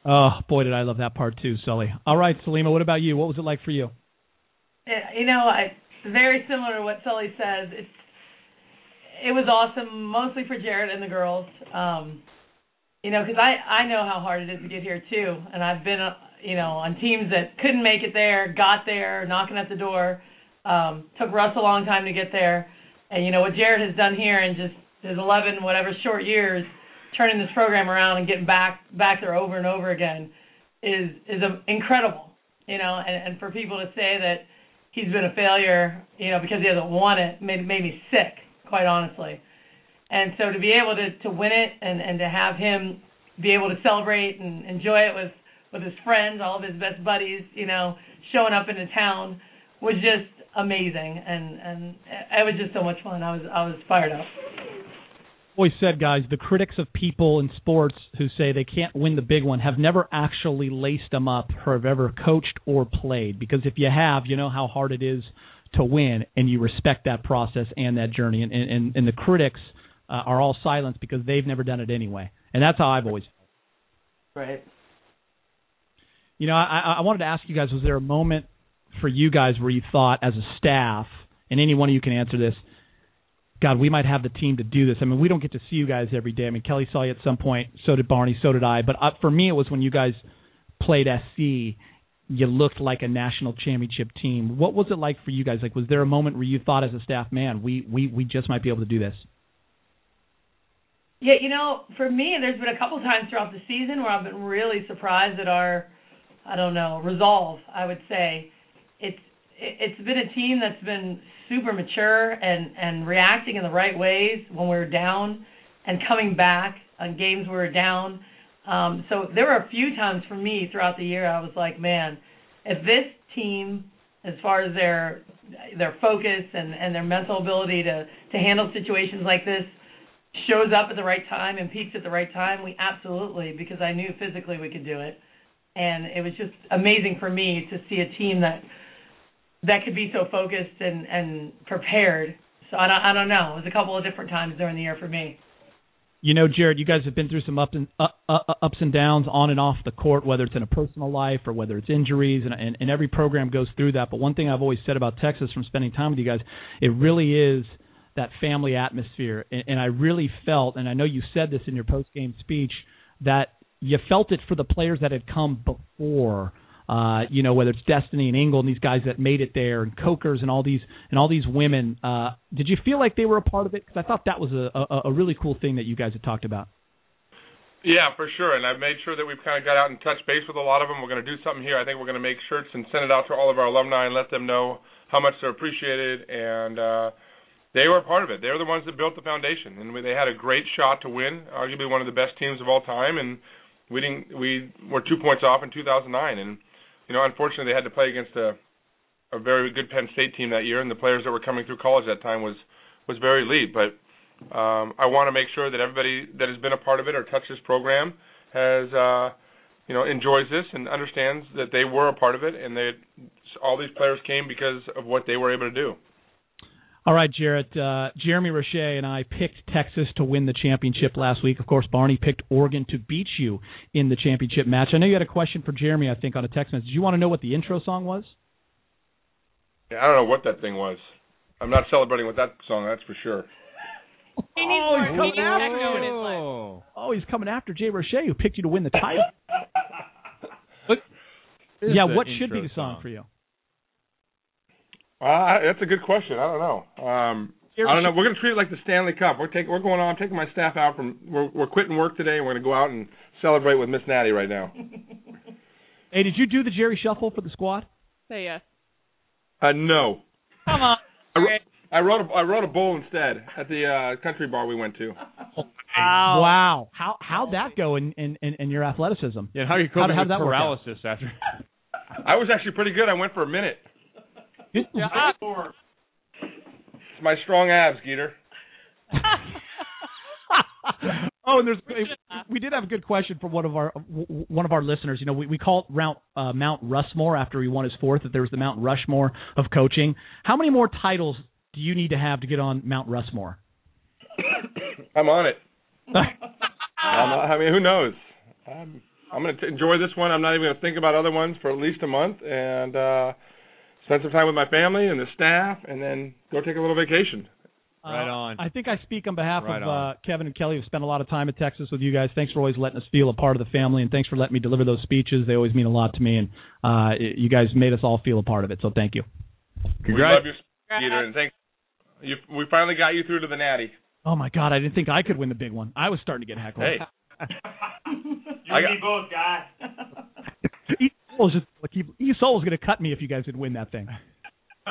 Oh boy, did I love that part too, Sully. All right, Salima, what about you? What was it like for you?
You know, I very similar to what Sully says. It's it was awesome, mostly for Jerritt and the girls. Um, you know, because I I know how hard it is to get here too, and I've been uh, you know on teams that couldn't make it there, got there, knocking at the door. Um, took Russ a long time to get there, and you know what Jerritt has done here in just his 11 whatever short years, turning this program around and getting back back there over and over again, is is incredible. You know, and, and for people to say that he's been a failure, you know, because he hasn't won it, made made me sick, quite honestly. And so to be able to to win it and and to have him be able to celebrate and enjoy it with with his friends, all of his best buddies, you know, showing up into town was just amazing and and it was just so much fun. I was I was fired up.
Always said, guys, the critics of people in sports who say they can't win the big one have never actually laced them up or have ever coached or played. Because if you have, you know how hard it is to win, and you respect that process and that journey. And and, and the critics uh, are all silenced because they've never done it anyway. And that's how I've always.
Right.
You know, I, I wanted to ask you guys: Was there a moment for you guys where you thought, as a staff, and any one of you can answer this? God, we might have the team to do this. I mean, we don't get to see you guys every day. I mean, Kelli saw you at some point. So did Barney. So did I. But uh, for me, it was when you guys played SC. You looked like a national championship team. What was it like for you guys? Like, was there a moment where you thought, as a staff, man, we we we just might be able to do this?
Yeah, you know, for me, there's been a couple times throughout the season where I've been really surprised at our, I don't know, resolve. I would say, it's it's been a team that's been super mature and and reacting in the right ways when we were down, and coming back on games we were down. Um, so there were a few times for me throughout the year I was like, man, if this team, as far as their their focus and and their mental ability to to handle situations like this shows up at the right time and peaks at the right time, we absolutely because I knew physically we could do it. And it was just amazing for me to see a team that that could be so focused and and prepared. So I don't I don't know. It was a couple of different times during the year for me.
You know, Jerritt, you guys have been through some ups and uh, uh, ups and downs on and off the court, whether it's in a personal life or whether it's injuries, and, and and every program goes through that. But one thing I've always said about Texas from spending time with you guys, it really is that family atmosphere. And, and I really felt, and I know you said this in your post game speech, that you felt it for the players that had come before. Uh, you know, whether it's Destiny and Engle and these guys that made it there, and Cokers and all these and all these women. Uh, did you feel like they were a part of it? Because I thought that was a, a a really cool thing that you guys had talked about.
Yeah, for sure. And I've made sure that we've kind of got out and touched base with a lot of them. We're going to do something here. I think we're going to make shirts and send it out to all of our alumni and let them know how much they're appreciated. And uh, they were a part of it. They're the ones that built the foundation, and they had a great shot to win, arguably one of the best teams of all time. And we didn't. We were two points off in 2009, and you know, unfortunately, they had to play against a a very good Penn State team that year, and the players that were coming through college that time was was very elite. But Um, I want to make sure that everybody that has been a part of it or touched this program has, uh, you know, enjoys this and understands that they were a part of it and that all these players came because of what they were able to do.
All right, Jerritt. Uh, Jeremy Roche and I picked Texas to win the championship last week. Of course, Barney picked Oregon to beat you in the championship match. I know you had a question for Jeremy, I think, on a text message. Did you want to know what the intro song was?
Yeah, I don't know what that thing was. I'm not celebrating with that song, that's for sure.
He needs
Oh,
more,
he's coming after
techno in his
you.
life.
Oh, he's coming after Jay Roche, who picked you to win the title.
is
yeah,
the
what should be the song,
song?
for you?
Uh, that's a good question. I don't know. Um, I don't know. We're gonna treat it like the Stanley Cup. We're taking, we're going on. I'm taking my staff out from. We're we're quitting work today, and we're gonna go out and celebrate with Miss Natty right now.
Hey, did you do the Jerry Shuffle for the squad?
Say yes.
Uh, no.
Come on.
I, wrote- I wrote a I wrote a bowl instead at the uh, country bar we went to.
Wow.
Wow. How how'd that go in in, in, in your athleticism?
Yeah, how are you
How-
coping
how'd
with
that
paralysis after?
I was actually pretty good. I went for a minute.
Good-
It's my strong abs, Geeter.
oh, and there's we did have a good question from one of our one of our listeners. You know, we we call it Mount uh, Mount Rushmore after he won his fourth. That there was the Mount Rushmore of coaching. How many more titles do you need to have to get on Mount Rushmore?
I'm on it. I'm, I mean, who knows? I'm, I'm going to enjoy this one. I'm not even going to think about other ones for at least a month and uh spend some time with my family and the staff, and then go take a little vacation.
Right
Uh,
on.
I think I speak on behalf
Right
of
on.
uh, Kevin and Kelli, who've spent a lot of time in Texas with you guys. Thanks for always letting us feel a part of the family, and thanks for letting me deliver those speeches. They always mean a lot to me, and uh, you guys made us all feel a part of it. So thank you.
We love you, Geeter, and thanks. You, we finally got you through to the Natty.
Oh my God, I didn't think I could win the big one. I was starting to get heckled.
Hey.
You
I
and
got-
me both, guy.
Esol was just like he, Esol was going to cut me if you guys didn't win that thing.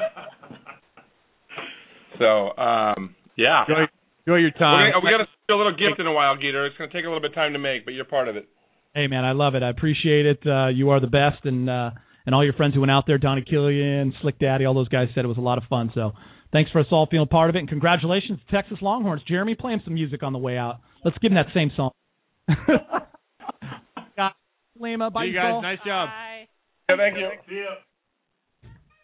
So, um, yeah.
Enjoy, enjoy your time.
We're gonna, we got to see a little gift in a while, Geeter. It's going to take a little bit of time to make, but you're part of it.
Hey man, I love it. I appreciate it. Uh, you are the best, and uh, and all your friends who went out there, Donnie Killian, Slick Daddy, all those guys said it was a lot of fun. So thanks for us all feeling part of it, and congratulations to Texas Longhorns. Jeremy, play him some music on the way out. Let's give him that same song. Got Lima, bye
See you guys.
Esol.
Nice job.
Bye.
Yeah, thank you.
See ya.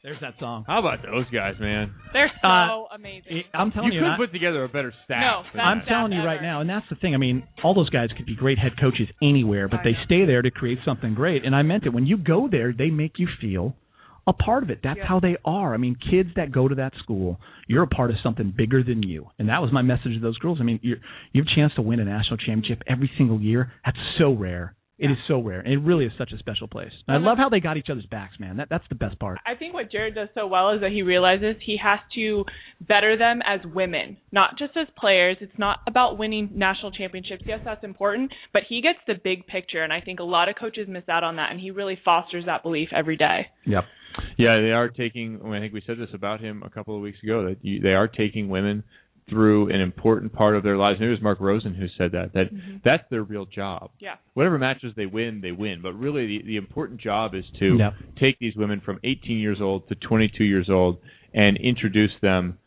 There's that song.
How about those guys, man?
They're so
Uh,
amazing.
I'm telling
you
you,
could
I-
put together a better staff.
No,
than
I'm telling you right
ever.
now, and that's the thing. I mean, all those guys could be great head coaches anywhere, but
I
they
know.
stay there to create something great. And I meant it. When you go there, they make you feel a part of it. That's
Yeah.
how they are. I mean, kids that go to that school, you're a part of something bigger than you. And that was my message to those girls. I mean, you're, you have a chance to win a national championship every single year. That's so rare. It is so rare. And it really is such a special place. And I love how they got each other's backs, man. That that's the best part.
I think what Jerritt does so well is that he realizes he has to better them as women, not just as players. It's not about winning national championships. Yes, that's important, but he gets the big picture, and I think a lot of coaches miss out on that, and he really fosters that belief every day.
Yep.
Yeah, they are taking. I, I think we said this about him a couple of weeks ago that you, they are taking women through an important part of their lives. Maybe it was Mark Rosen who said that. That
Mhm.
that's their real job.
Yeah.
Whatever matches they win, they win. But really, the, the important job is to
Yep.
take these women from 18 years old to 22 years old and introduce them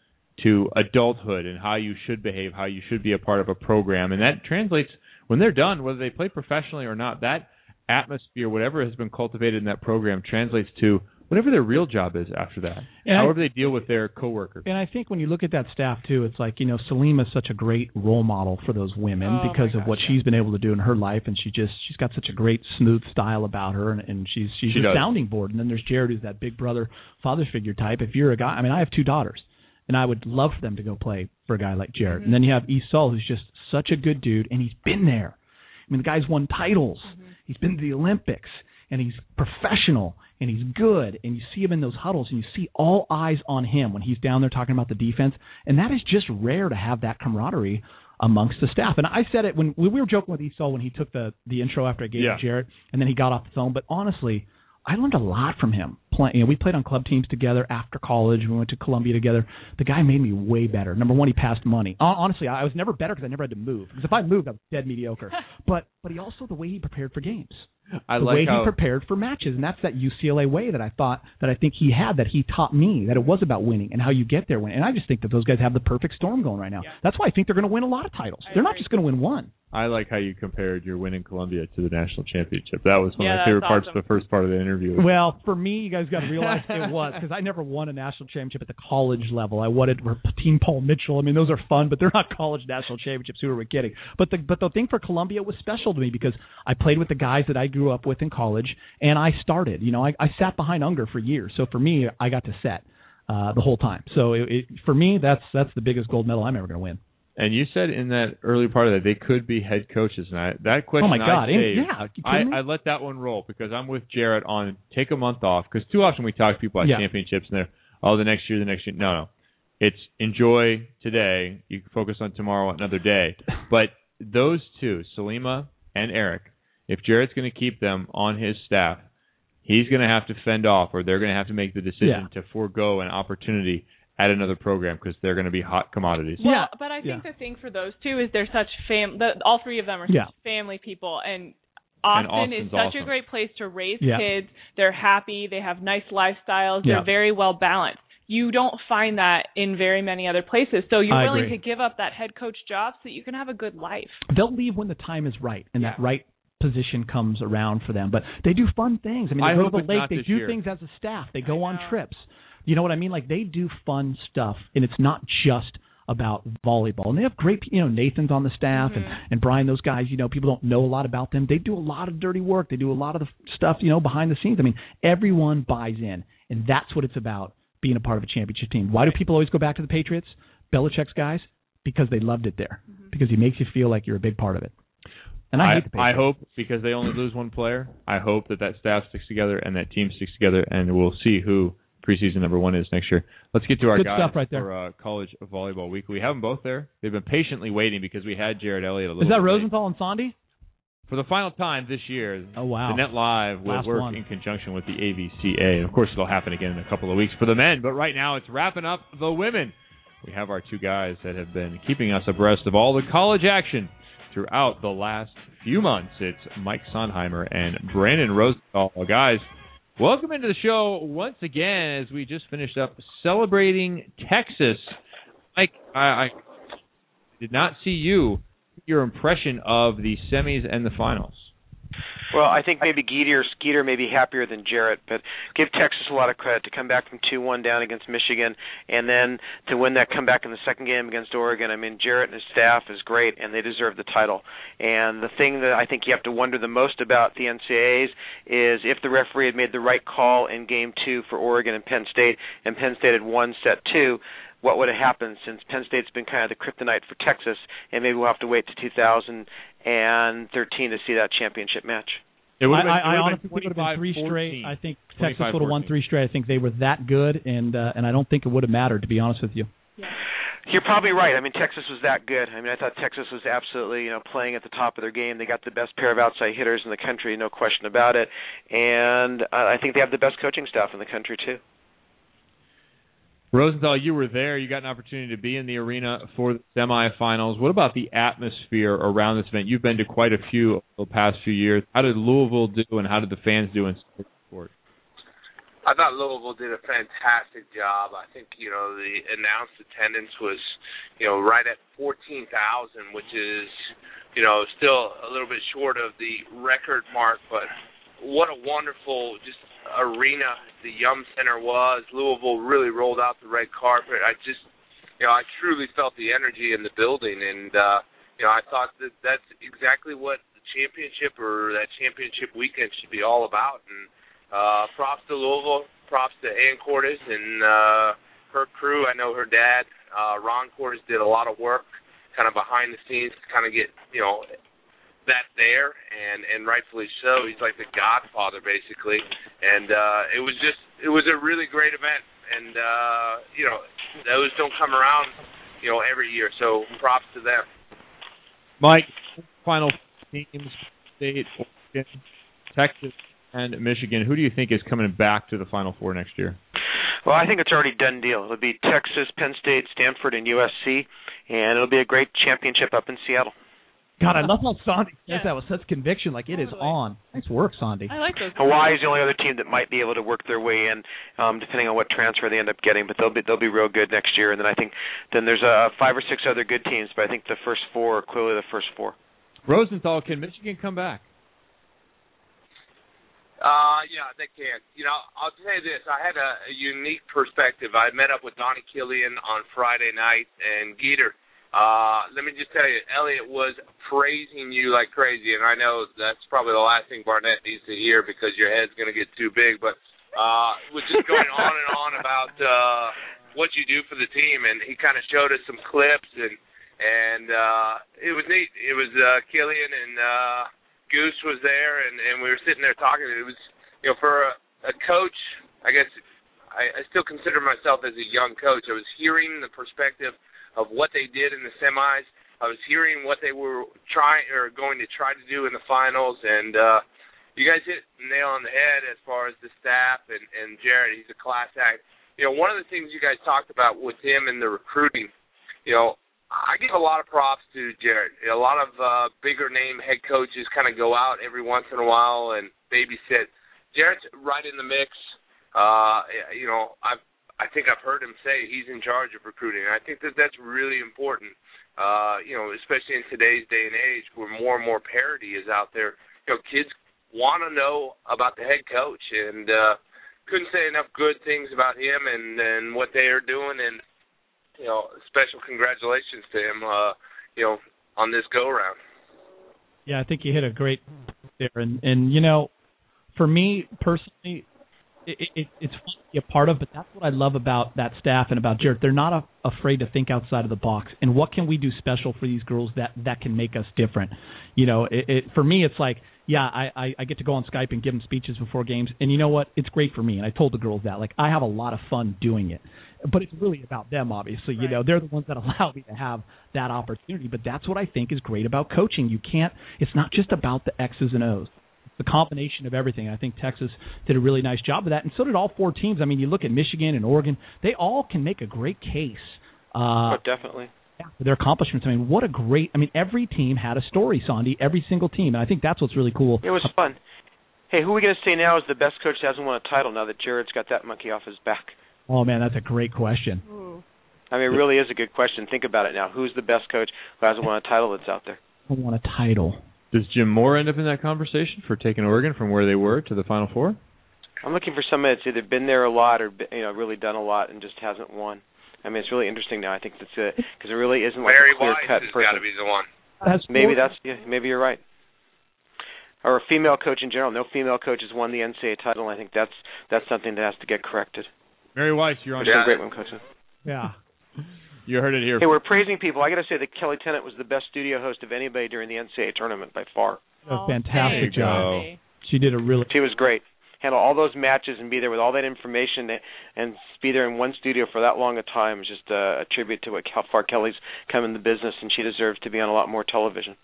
to adulthood and how you should behave, how you should be a part of a program, and that translates when they're done, whether they play professionally or not. That atmosphere, whatever has been cultivated in that program, translates to whatever their real job is after that.
And I-
however they deal with their coworkers.
And I think when you look at that staff too, it's like you know Salima is such a great role model for those women
Oh,
because
my
of what
gosh,
she's been able to do in her life, and she just she's got such a great smooth style about her, and, and she's she's
She
a
does.
sounding board. And then there's Jerritt, who's that big brother father figure type. If you're a guy, I mean, I have two daughters, and I would love for them to go play for a guy like Jerritt.
Mm-hmm.
And then you have Esol, who's just such a good dude, and he's been there. I mean, the guy's won titles.
Mm-hmm.
He's been to the Olympics, and he's professional, and he's good. And you see him in those huddles, and you see all eyes on him when he's down there talking about the defense. And that is just rare to have that camaraderie amongst the staff. And I said it when we were joking with Esau when he took the the intro after I gave
Yeah.
it to Jerritt, and then he got off the phone. But honestly, I learned a lot from him. Play, you know, we played on club teams together after college. We went to Columbia together. The guy made me way better. Number one, he passed money. Honestly, I was never better because I never had to move. Because if I moved, I was dead mediocre. but but he also the way he prepared for games.
I
the
like
way
how-
he prepared for matches, and that's that UCLA way that I thought that I think he had that he taught me that it was about winning and how you get there. Winning. And I just think that those guys have the perfect storm going right now. That's why I think they're going to win a lot of titles. they're not just going to win one.
I like how you compared your win in Columbia to the national championship. That was one
Yeah,
of my
that's
favorite parts of the first part of the interview.
Well, for me, you guys got to realize it was because I never won a national championship at the college level. I won it for Team Paul Mitchell. I mean, those are fun, but they're not college national championships. Who are we kidding? But the but the thing for Columbia was special to me because I played with the guys that I grew up with in college, and I started. You know, I, I sat behind Unger for years, so for me, I got to set uh, the whole time. So it, it, for me, that's that's the biggest gold medal I'm ever going to win.
And you said in that early part of that they could be head coaches, and I, that question.
Oh, my God.
I, saved,
yeah,
I. I let that one roll because I'm with Jerritt on take a month off because too often we talk to people at
Yeah.
championships and they're oh the next year the next year no no it's enjoy today you can focus on tomorrow another day but those two Salima and Eric if Jerritt's going to keep them on his staff he's going to have to fend off or they're going to have to make the decision to forego an opportunity at another program because they're going to be hot commodities.
Well, but I think the thing for those two is they're such fam. The, all three of them are
Yeah.
family people, and
And
Austin is such
awesome.
a great place to raise
Yeah.
kids. They're happy. They have nice lifestyles. They're very well balanced. You don't find that in very many other places. So you're
I
willing
agree.
to give up that head coach job so that you can have a good life.
They'll leave when the time is right and that right position comes around for them. But they do fun things. I mean, they
I
go to the lake. They do
year.
things as a staff. They go on trips. You know what I mean? Like they do fun stuff, and it's not just about volleyball. And they have great, you know, Nathan's on the staff and mm-hmm. and Brian. Those guys, you know, people don't know a lot about them. They do a lot of dirty work. They do a lot of the stuff, you know, behind the scenes. I mean, everyone buys in, and that's what it's about being a part of a championship team. Why do people always go back to the Patriots? Belichick's guys because they loved it there. Mm-hmm. Because he makes you feel like you're a big part of it. And I, hate the
I hope because they only lose one player. I hope that that staff sticks together and that team sticks together, and we'll see who preseason number one is next year. Let's get to our
Good
guys
right there.
for uh, college volleyball week. We have them both there. They've been patiently waiting because we had Jerritt Elliott a little.
Is that
bit late.
Rosenthal and Sandy?
for the final time this year?
Oh wow!
The Net Live will
Last
work
one.
in conjunction with the AVCA. And of course, it'll happen again in a couple of weeks for the men. But right now, it's wrapping up the women. We have our two guys that have been keeping us abreast of all the college action throughout the last few months. It's Mike Sonheimer and Brandon Rosenthal. Guys, welcome into the show once again as we just finished up celebrating Texas. Mike, I, I did not see you. Your impression of the semis and the finals.
Well, I think maybe Geeter Skeeter may be happier than Jerritt, but give Texas a lot of credit to come back from two one down against Michigan and then to win that comeback in the second game against Oregon. I mean Jerritt and his staff is great and they deserve the title. And the thing that I think you have to wonder the most about the NCAAs is if the referee had made the right call in game two for Oregon and Penn State and Penn State had won set two, what would have happened since Penn State's been kind of the kryptonite for Texas, and maybe we'll have to wait to 2013 to see that championship match.
It would've
I,
been-
I,
it
I honestly think it would have been three
25-14.
straight. I think Texas would have won three straight. I think they were that good, and uh, and I don't think it would have mattered to be honest with you.
You're probably right. I mean, Texas was that good. I mean, I thought Texas was absolutely, you know, playing at the top of their game. They got the best pair of outside hitters in the country, no question about it. And uh, I think they have the best coaching staff in the country too.
Rosenthal, you were there. You got an opportunity to be in the arena for the semifinals. What about the atmosphere around this event? You've been to quite a few over the past few years. How did Louisville do, and how did the fans do in sport?
I thought Louisville did a fantastic job. I think you know the announced attendance was you know right at fourteen thousand, which is you know still a little bit short of the record mark, but what a wonderful just arena the Yum Center was. Louisville really rolled out the red carpet. I just you know I truly felt the energy in the building, and uh, you know I thought that that's exactly what the championship or that championship weekend should be all about, and. Uh, props to Louisville, props to Ann Kordes and uh, her crew. I know her dad, uh, Ron Kordes, did a lot of work, kind of behind the scenes, to kind of get you know that there, and and rightfully so. He's like the godfather basically, and uh, it was just it was a really great event, and uh, you know those don't come around you know every year, so props to them.
Mike, final teams, State, Oregon, Texas, and Michigan. Who do you think is coming back to the Final Four next year?
Well, I think it's already done deal. It'll be Texas, Penn State, Stanford, and USC, and it'll be a great championship up in Seattle.
God, I love how Sandy says
Yeah.
that with such conviction. Like it is on. Nice work, Sandy.
I like those.
Hawaii is the only other team that might be able to work their way in, um, depending on what transfer they end up getting. But they'll be they'll be real good next year. And then I think then there's uh, five or six other good teams. But I think the first four are clearly the first four.
Rosenthal, can Michigan come back?
Uh, yeah, they can. You know, I'll tell you this. I had a, a unique perspective. I met up with Donnie Killian on Friday night, and Geeter. Uh, let me just tell you, Elliott was praising you like crazy, and I know that's probably the last thing Barnett needs to hear because your head's going to get too big. But uh, was just going on and on about uh, what you do for the team, and he kind of showed us some clips, and and uh, it was neat. It was uh, Killian and. uh Goose was there, and and we were sitting there talking. It was, you know, for a, a coach, I guess I, I still consider myself as a young coach. I was hearing the perspective of what they did in the semis. I was hearing what they were trying or going to try to do in the finals, and uh, you guys hit nail on the head as far as the staff and and Jerritt. He's a class act. You know, one of the things you guys talked about with him and the recruiting, you know, I give a lot of props to Jerritt. A lot of uh, bigger name head coaches kind of go out every once in a while and babysit. Jerritt's right in the mix. Uh, you know, I've I think I've heard him say he's in charge of recruiting. And I think that that's really important. Uh, you know, especially in today's day and age where more and more parity is out there. You know, kids want to know about the head coach and uh couldn't say enough good things about him and and what they are doing and you know, special congratulations to him, uh, you know, on this go round.
Yeah, I think you hit a great there, and and you know, for me personally, it, it, it's fun to be a part of, but that's what I love about that staff and about Jerritt. They're not a, afraid to think outside of the box. And what can we do special for these girls that that can make us different? You know, it, it for me, it's like, yeah, I, I I get to go on Skype and give them speeches before games, and you know what? It's great for me. And I told the girls that, like, I have a lot of fun doing it. But it's really about them, obviously. You know, they're the ones that allow me to have that opportunity. But that's what I think is great about coaching. You can't. It's not just about the X's and O's the combination of everything. I think Texas did a really nice job of that, and so did all four teams. I mean, you look at Michigan and Oregon; they all can make a great case uh,
oh, definitely.
yeah, their accomplishments. I mean, what a great! I mean, every team had a story, Sandy. Every single team, and I think that's what's really cool.
It was fun. Hey, who are we going to say now is the best coach that hasn't won a title now that Jerritt's got that monkey off his back?
Oh man, that's a great question.
I mean, it really is a good question. Think about it now. Who's the best coach who hasn't won a title that's out there?
I want a title.
Does Jim Moore end up in that conversation for taking Oregon from where they were to the Final Four?
I'm looking for somebody that's either been there a lot or you know really done a lot and just hasn't won. I mean, it's really interesting now. I think that's it because it really isn't like
Mary
a clear
Wise
cut
has
person.
got to be the one.
That's
Maybe that's yeah. Maybe you're right. Or a female coach in general. No female coach has won the NCAA title. I think that's that's something that has to get corrected.
Mary Wise, you're on.
She's a great one, coach.
Yeah.
You heard it here.
Hey, we're praising people. I got to say that Kelli Tennant was the best studio host of anybody during the NCAA tournament by far.
a fantastic job.
go.
She did a really.
She was great. Handle all those matches and be there with all that information and be there in one studio for that long a time is just a, a tribute to what how far Kelli's come in the business, and she deserves to be on a lot more television.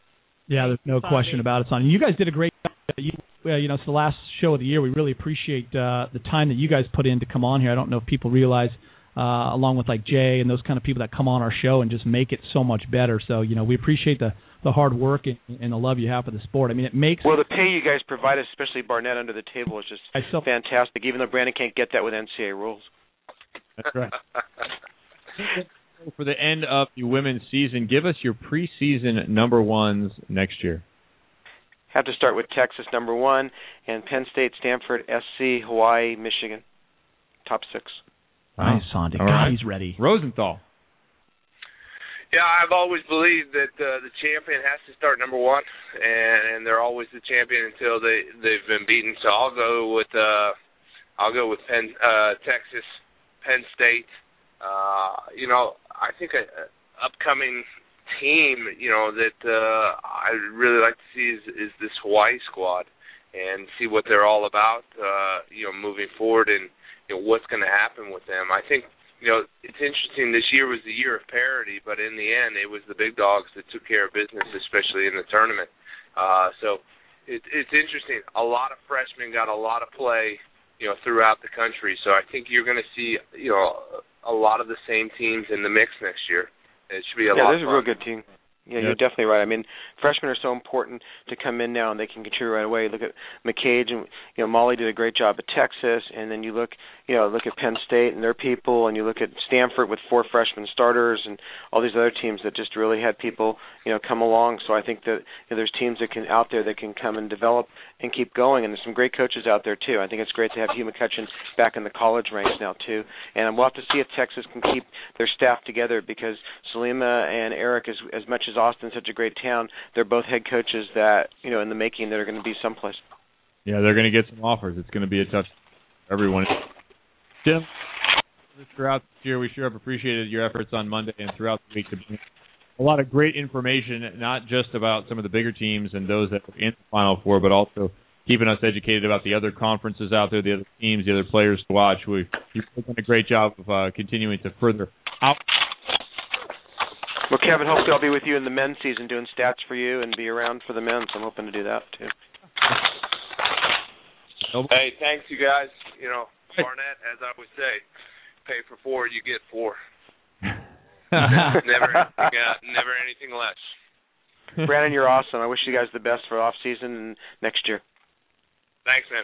Yeah, there's no question about it, Sonny. You guys did a great job. You, you know, it's the last show of the year. We really appreciate uh, the time that you guys put in to come on here. I don't know if people realize, uh, along with like Jay and those kind of people that come on our show and just make it so much better. So, you know, we appreciate the the hard work and, and the love you have for the sport. I mean, it makes
Well, the pay you guys provide, especially Barnett under the table, is just
I still-
fantastic. Even though Brandon can't get that with NCAA rules.
That's right. For the end of the women's season, give us your preseason number ones next year.
Have to start with Texas number one, and Penn State, Stanford, SC, Hawaii, Michigan, top six.
Nice, Sandy.
All
God,
right.
he's ready.
Rosenthal.
Yeah, I've always believed that uh, the champion has to start number one, and, and they're always the champion until they they've been beaten. So I'll go with uh, I'll go with Penn, uh, Texas, Penn State. Uh, you know, I think a, a upcoming team, you know, that uh, I really like to see is, is this Hawaii squad, and see what they're all about. Uh, you know, moving forward, and you know what's going to happen with them. I think you know, it's interesting. This year was the year of parity, but in the end, it was the big dogs that took care of business, especially in the tournament. Uh, so it, it's interesting. A lot of freshmen got a lot of play, you know, throughout the country. So I think you're going to see, you know, a lot of the same teams in the mix next year. It should be a lot.
yeah,
lot.
there's a real good team. Yeah, you're definitely right. I mean, freshmen are so important to come in now and they can contribute right away. Look at McCage and you know Molly did a great job at Texas, and then you look you know look at Penn State and their people, and you look at Stanford with four freshman starters and all these other teams that just really had people you know come along. So I think that you know, there's teams that can out there that can come and develop and keep going, and there's some great coaches out there too. I think it's great to have Hugh McCutcheon back in the college ranks now too, and we'll have to see if Texas can keep their staff together because Salima and Eric, as as much as Austin's such a great town, they're both head coaches that you know in the making that are going to be someplace.
Yeah, they're going to get some offers. It's going to be a tough everyone. Jim, throughout this year, we sure have appreciated your efforts on Monday and throughout the week to bring a lot of great information, not just about some of the bigger teams and those that are in the Final Four, but also keeping us educated about the other conferences out there, the other teams, the other players to watch. We you've done a great job of uh, continuing to further out.
Well, Kevin, hopefully I'll be with you in the men's season doing stats for you and be around for the men's. I'm hoping to do that too.
Hey, thanks you guys. You know, Barnett, as I would say, pay for four, you get four. never, yeah, never anything less.
Brandon, you're awesome. I wish you guys the best for off season and next year.
Thanks, man.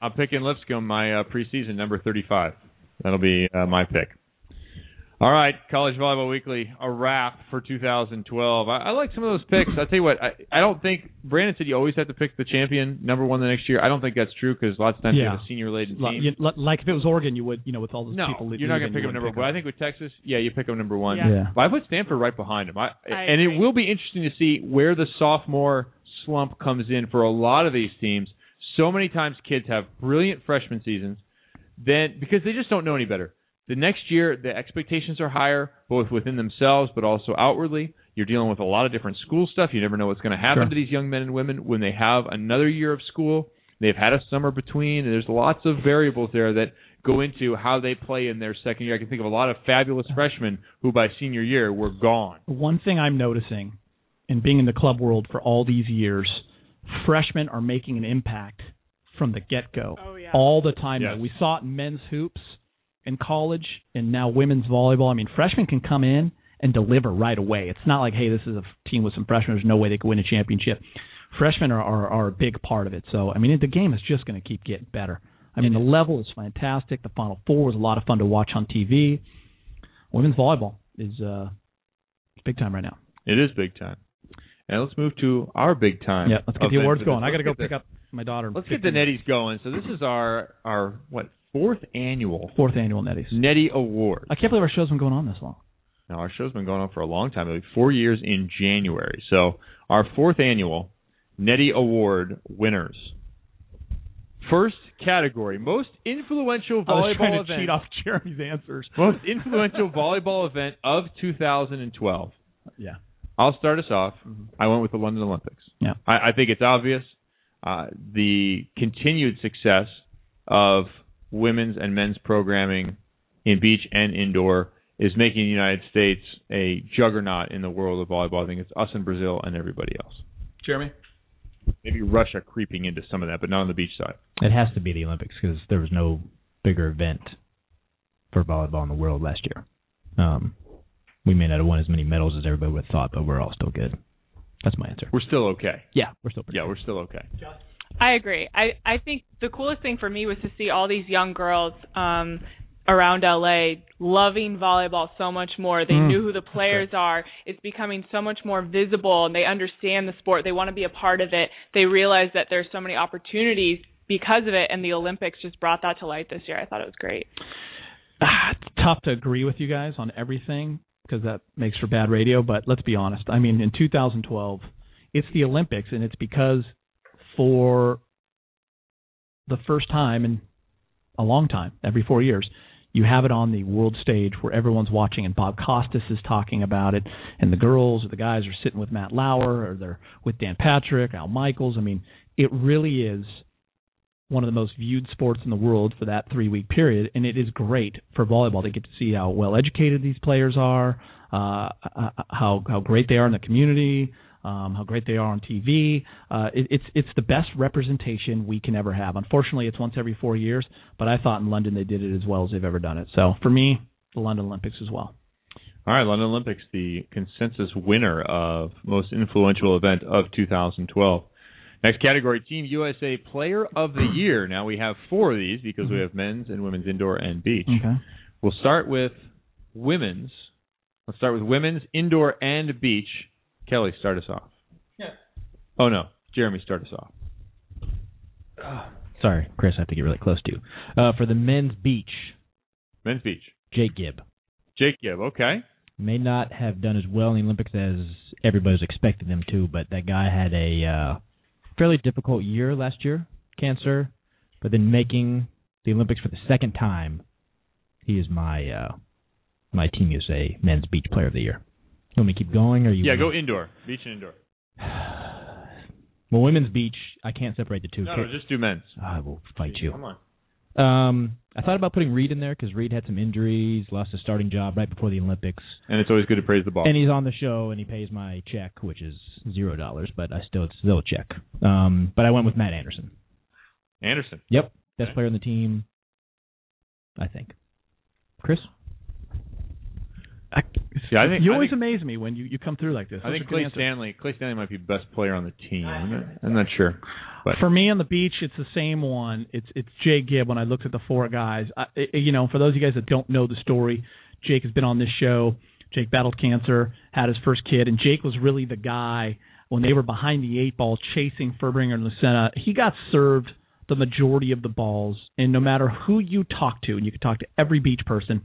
I'm picking Lipscomb, my uh, preseason number 35. That'll be uh, my pick. All right, College Volleyball Weekly, a wrap for 2012. I, I like some of those picks. I'll tell you what, I, I don't think Brandon said you always have to pick the champion number one the next year. I don't think that's true because lots of times you have a senior laden
Like-
team.
you- like if it was Oregon, you would, you know, with all those
No,
people.
you're not going to pick them number
wouldn't
one.
pick
I think with Texas, yeah, you pick them number one.
Yeah. Yeah.
But I put Stanford right behind him. I,
I
and it will be interesting to see where the sophomore slump comes in for a lot of these teams. So many times kids have brilliant freshman seasons, then because they just don't know any better. The next year, the expectations are higher, both within themselves but also outwardly. You're dealing with a lot of different school stuff. You never know what's going to happen
Sure.
to these young men and women when they have another year of school. They've had a summer between. And there's lots of variables there that go into how they play in their second year. I can think of a lot of fabulous freshmen who by senior year were gone.
One thing I'm noticing, and being in the club world for all these years, freshmen are making an impact from the get go.
Oh, yeah.
All the time.
Yes.
We saw it in men's hoops in college, and now women's volleyball. I mean, freshmen can come in and deliver right away. It's not like, hey, this is a team with some freshmen. There's no way they could win a championship. Freshmen are, are, are a big part of it. So, I mean, the game is just going to keep getting better. I mean, the level is fantastic. The Final Four was a lot of fun to watch on TV. Women's volleyball is uh, big time right now.
It is big time. And let's move to our big time.
Yeah, let's get the awards going. I got to go pick
the-
up my daughter.
Let's get the Netties going. So this is our our what fourth annual
fourth annual Netties
Nettie Award.
I can't believe our show's been going on this long.
Now our show's been going on for a long time, like four years in January. So our fourth annual Nettie Award winners. First category: most influential
I was trying
volleyball
to
event.
cheat off Jeremy's answers.
Most influential volleyball event of 2012.
Yeah.
I'll start us off. I went with the London Olympics.
Yeah.
I, I think it's obvious uh, the continued success of women's and men's programming in beach and indoor is making the United States a juggernaut in the world of volleyball. I think it's us and Brazil and everybody else.
Jeremy?
Maybe Russia creeping into some of that, but not on the beach side.
It has to be the Olympics because there was no bigger event for volleyball in the world last year. Um, we may not have won as many medals as everybody would have thought, but we're all still good. That's my answer.
We're still okay.
Yeah, we're still pretty
Yeah, we're still okay.
I agree. I I think the coolest thing for me was to see all these young girls um around LA loving volleyball so much more. They
Mm,
knew who the players are. It's becoming so much more visible and they understand the sport. They want to be a part of it. They realize that there's so many opportunities because of it and the Olympics just brought that to light this year. I thought it was great.
Ah, it's tough to agree with you guys on everything because that makes for bad radio. But let's be honest. I mean, in 2012, it's the Olympics, and it's because for the first time in a long time, every four years, you have it on the world stage where everyone's watching, and Bob Costas is talking about it, and the girls or the guys are sitting with Matt Lauer or they're with Dan Patrick, Al Michaels. I mean, it really is one of the most viewed sports in the world for that three week period, and it is great for volleyball to get to see how well educated these players are, uh, uh, how how great they are in the community, um, how great they are on TV. Uh, it, it's it's the best representation we can ever have. Unfortunately, it's once every four years, but I thought in London they did it as well as they've ever done it. So for me, the London Olympics as well.
All right, London Olympics, the consensus winner of most influential event of 2012. Next category, Team USA Player of the Year. Now we have four of these because we have men's and women's indoor and beach.
Okay.
We'll start with women's. Let's start with women's indoor and beach. Kelli, start us off.
Yeah.
Oh no, Jeremy, start us off.
Sorry, Chris, I have to get really close to you. Uh, for the men's beach,
Men's beach.
Jake Gibb.
Jake Gibb. Okay.
May not have done as well in the Olympics as everybody was expecting them to, but that guy had a uh, fairly difficult year last year, cancer, but then making the Olympics for the second time, he is my uh, my Team USA Men's Beach Player of the Year. You want me to keep going, or you?
Yeah, go indoor. Beach and indoor.
Well, women's beach, I can't separate the two.
No, no, just do men's.
I will fight you.
Come on.
Um, I thought about putting Reid in there because Reid had some injuries, lost his starting job right before the Olympics,
And it's always good to praise the ball.
and he's on the show and he pays my check, which is zero dollars, but I still it's still a check. Um, but I went with Matt Anderson.
Anderson.
Yep, best player on the team, I think. Chris,
Yeah, I think
you
I
always
think,
amaze me when you, you come through like this.
I think
are
Clay. Stanley. Clay Stanley might be the best player on the team. I'm not, I'm not sure, but
For me on the beach, it's the same one. It's it's Jay Gibb. When I looked at the four guys, I, I- you know, for those of you guys that don't know the story, Jake has been on this show. Jake battled cancer, had his first kid, and Jake was really the guy when they were behind the eight ball chasing Fuerbringer and Lucena. He got served the majority of the balls, and no matter who you talk to, and you could talk to every beach person,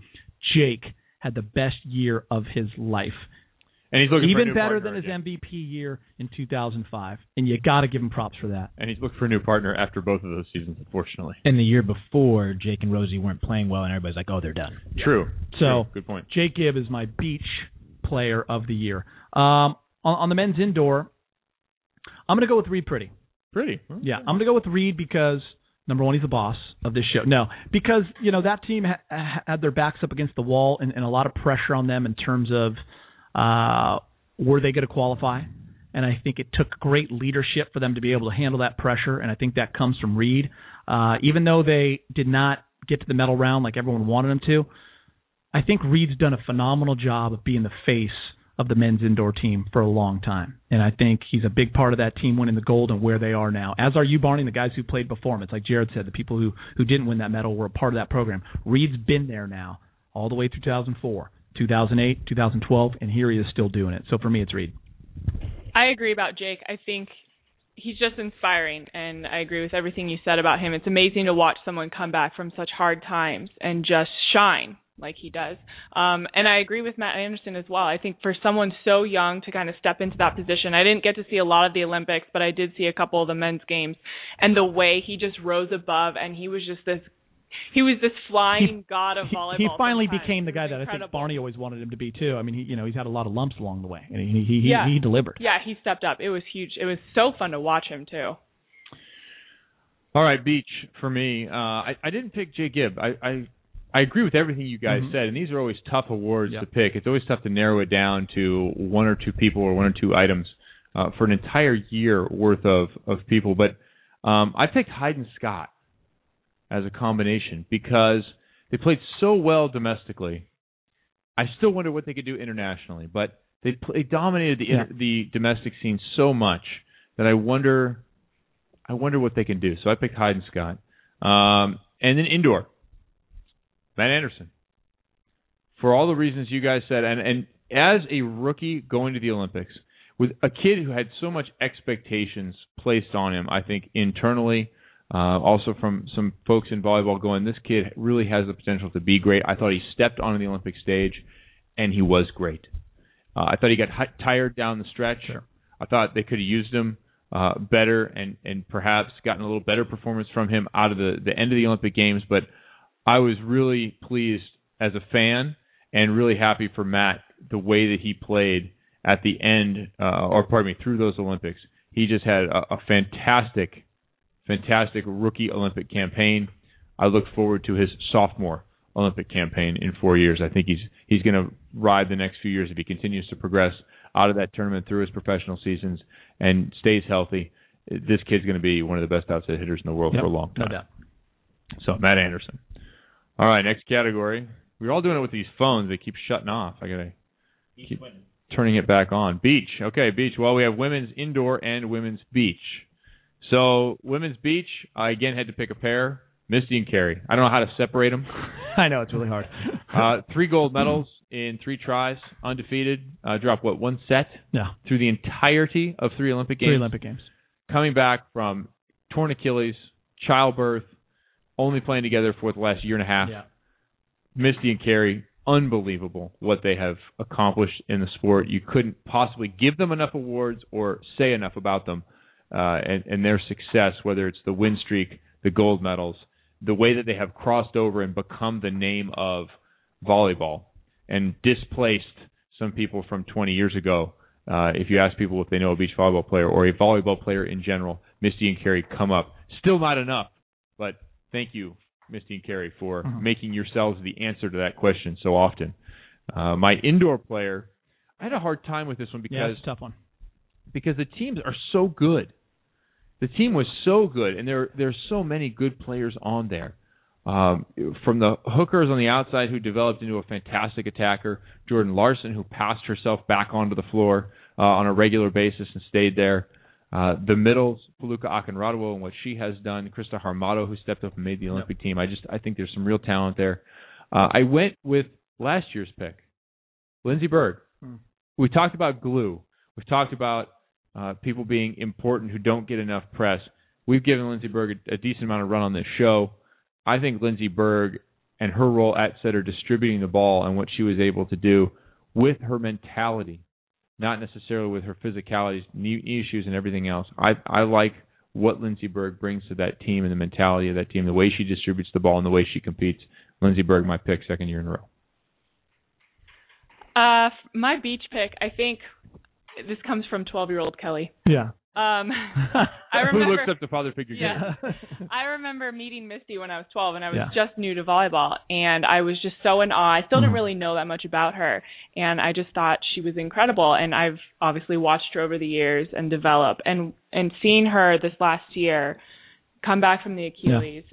Jake had the best year of his life.
and he's looking for a
Even
new
better
partner
than his
again.
MVP year in 2005, and you got to give him props for that.
And he's looking for a new partner after both of those seasons, unfortunately.
and the year before, Jake and Rosie weren't playing well, and everybody's like, "Oh, they're done."
True.
So
True. good point.
Jake Gibb is my beach player of the year. Um, on, on the men's indoor, I'm going to go with Reid Priddy.
Priddy.
Yeah, I'm going to go with Reid because number one, he's the boss of this show. No, because you know that team ha- ha- had their backs up against the wall and, and a lot of pressure on them in terms of uh, were they going to qualify. And I think it took great leadership for them to be able to handle that pressure, and I think that comes from Reid. Uh, even though they did not get to the medal round like everyone wanted them to, I think Reid's done a phenomenal job of being the face of the men's indoor team for a long time. And I think he's a big part of that team winning the gold and where they are now. As are you, Barney, the guys who played before him. It's like Jared said, the people who, who didn't win that medal were a part of that program. Reid's been there now all the way through 2004, 2008, 2012, and here he is still doing it. So for me, it's Reid.
I agree about Jake. I think he's just inspiring, and I agree with everything you said about him. It's amazing to watch someone come back from such hard times and just shine like he does. Um, and I agree with Matt Anderson as well. I think for someone so young to kind of step into that position, I didn't get to see a lot of the Olympics, but I did see a couple of the men's games, and the way he just rose above, and he was just this. He was this flying god of volleyball.
He finally
sometimes.
became the guy that I think. Barney always wanted him to be too. I mean, he, you know, he's had a lot of lumps along the way, and he he he,
Yeah.
he delivered.
Yeah, he stepped up. It was huge. It was so fun to watch him too.
All right, beach for me. Uh, I I didn't pick Jay Gibb. I I, I agree with everything you guys
Mhm.
said, and these are always tough awards to pick. It's always tough to narrow it down to one or two people or one or two items uh, for an entire year worth of of people. But um, I picked Hyden Scott as a combination because they played so well domestically. I still wonder what they could do internationally, but they pl- they dominated the inter- the domestic scene so much that I wonder I wonder what they can do. So I picked Hyden Scott, um, and then indoor, Matt Anderson. For all the reasons you guys said, and and as a rookie going to the Olympics with a kid who had so much expectations placed on him, I think internally, uh, also from some folks in volleyball going, this kid really has the potential to be great. I thought he stepped onto the Olympic stage, and he was great. Uh, I thought he got hi- tired down the stretch. I thought they could have used him uh, better and and perhaps gotten a little better performance from him out of the the end of the Olympic Games. But I was really pleased as a fan and really happy for Matt the way that he played at the end, uh, or pardon me, through those Olympics. He just had a, a fantastic, fantastic rookie Olympic campaign. I look forward to his sophomore Olympic campaign in four years. I think he's he's going to ride the next few years if he continues to progress out of that tournament through his professional seasons and stays healthy. This kid's going to be one of the best outside hitters in the world
Yep,
for a long
no
time.
doubt.
So Matt Anderson. All right, next category. We're all doing it with these phones. They keep shutting off. I gotta Keep turning it back on. Beach. Okay, beach. Well, we have women's indoor and women's beach. So women's beach, I again had to pick a pair. Misty and Carrie. I don't know how to separate them.
I know it's really hard.
uh, three gold medals in three tries, undefeated. Uh, dropped what one set?
Yeah.
Through the entirety of three Olympic games.
Three Olympic games.
Coming back from torn Achilles, childbirth, only playing together for the last year and a half.
Yeah.
Misty and Carrie, unbelievable what they have accomplished in the sport. You couldn't possibly give them enough awards or say enough about them uh, and, and their success, whether it's the win streak, the gold medals, the way that they have crossed over and become the name of volleyball and displaced some people from 20 years ago. Uh, if you ask people if they know a beach volleyball player or a volleyball player in general, Misty and Carrie come up. Still not enough, but thank you, Misty and Carrie, for
Mhm.
making yourselves the answer to that question so often. Uh, my indoor player, I had a hard time with this one
yeah,
because
it's a tough one.
because the teams are so good. The team was so good, and there there's so many good players on there. Um, from the hookers on the outside who developed into a fantastic attacker, Jordan Larson who passed herself back onto the floor uh, on a regular basis and stayed there. Uh, the middles, Foluke Akinradewo and what she has done, Christa Harmotto who stepped up and made the Olympic team. I just I think there's some real talent there. Uh, I went with last year's pick, Lindsey Berg.
Hmm.
We talked about glue. We've talked about uh, people being important who don't get enough press. We've given Lindsey Berg a, a decent amount of run on this show. I think Lindsey Berg and her role at setter, distributing the ball and what she was able to do with her mentality, not necessarily with her physicalities, knee knee issues, and everything else. I I like what Lindsey Berg brings to that team and the mentality of that team, the way she distributes the ball and the way she competes. Lindsey Berg, my pick, second year in a row.
Uh, my beach pick, I think this comes from 12-year-old Kelli.
Yeah.
Um, I
Who
remember.
looks up to father figure?
Yeah. I remember meeting Misty when I was 12 and I was
Yeah.
just new to volleyball and I was just so in awe. I still
Mm-hmm.
didn't really know that much about her and I just thought she was incredible and I've obviously watched her over the years and develop and and seeing her this last year come back from the Achilles.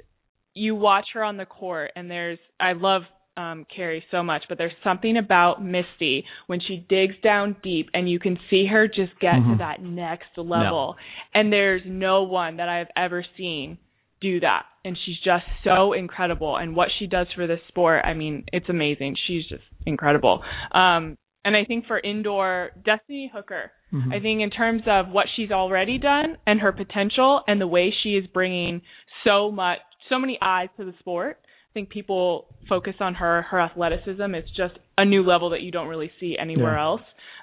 You watch her on the court and there's I love um Carrie so much, but there's something about Misty when she digs down deep and you can see her just get
Mhm.
to that next level. And there's no one that I've ever seen do that. And she's just so incredible. And what she does for this sport, I mean, it's amazing. She's just incredible. Um, and I think for indoor, Destiny Hooker,
Mhm.
I think in terms of what she's already done and her potential and the way she is bringing so much, so many eyes to the sport. I think people focus on her, her athleticism. It's just a new level that you don't really see anywhere
Yeah.
else.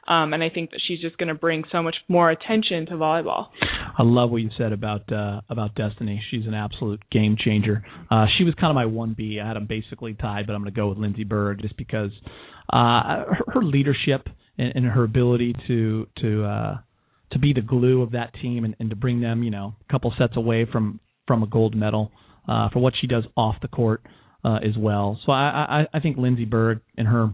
Um, and I think that she's just going to bring so much more attention to volleyball.
I love what you said about uh, about Destiny. She's an absolute game changer. Uh, she was kind of my one B. I had them basically tied, but I'm going to go with Lindsey Berg just because uh, her, her leadership and, and her ability to to uh, to be the glue of that team and, and to bring them, you know, a couple sets away from from a gold medal uh, for what she does off the court uh, as well. So I, I I think Lindsey Berg in her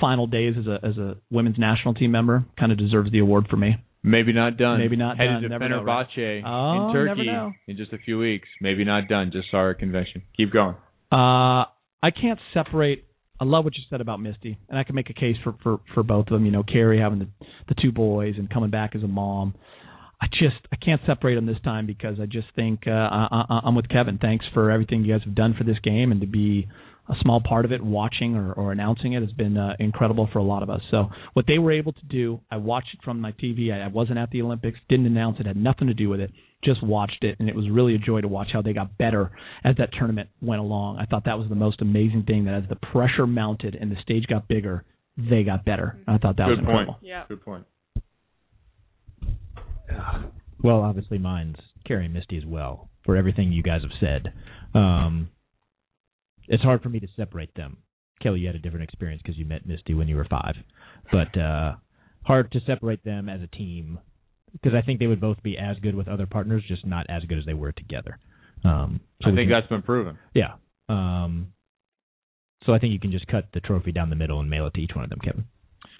final days as a as a women's national team member kind of deserves the award for me.
Maybe not done.
Maybe not
Headed
done.
to
Never know, right? Oh,
in Turkey in just a few weeks. Maybe not done. Just saw her convention. Keep going.
Uh, I can't separate. I love what you said about Misty, and I can make a case for for for both of them. You know, Carrie having the the two boys and coming back as a mom. I just I can't separate them this time because I just think uh, I, I, I'm with Kevin. Thanks for everything you guys have done for this game and to be a small part of it, watching or, or announcing it has been uh, incredible for a lot of us. So what they were able to do, I watched it from my TV. I, I wasn't at the Olympics, didn't announce it, had nothing to do with it. Just watched it, and it was really a joy to watch how they got better as that tournament went along. I thought that was the most amazing thing. That as the pressure mounted and the stage got bigger, they got better. I thought that was
Good point.
incredible.
Yeah.
Good point.
Well, obviously mine's Carrie and Misty as well for everything you guys have said. Um, it's hard for me to separate them. Kelli, you had a different experience because you met Misty when you were five, but uh, hard to separate them as a team because I think they would both be as good with other partners, just not as good as they were together. Um, so
I think
can-
that's been proven.
yeah. Um, so I think you can just cut the trophy down the middle and mail it to each one of them, Kevin.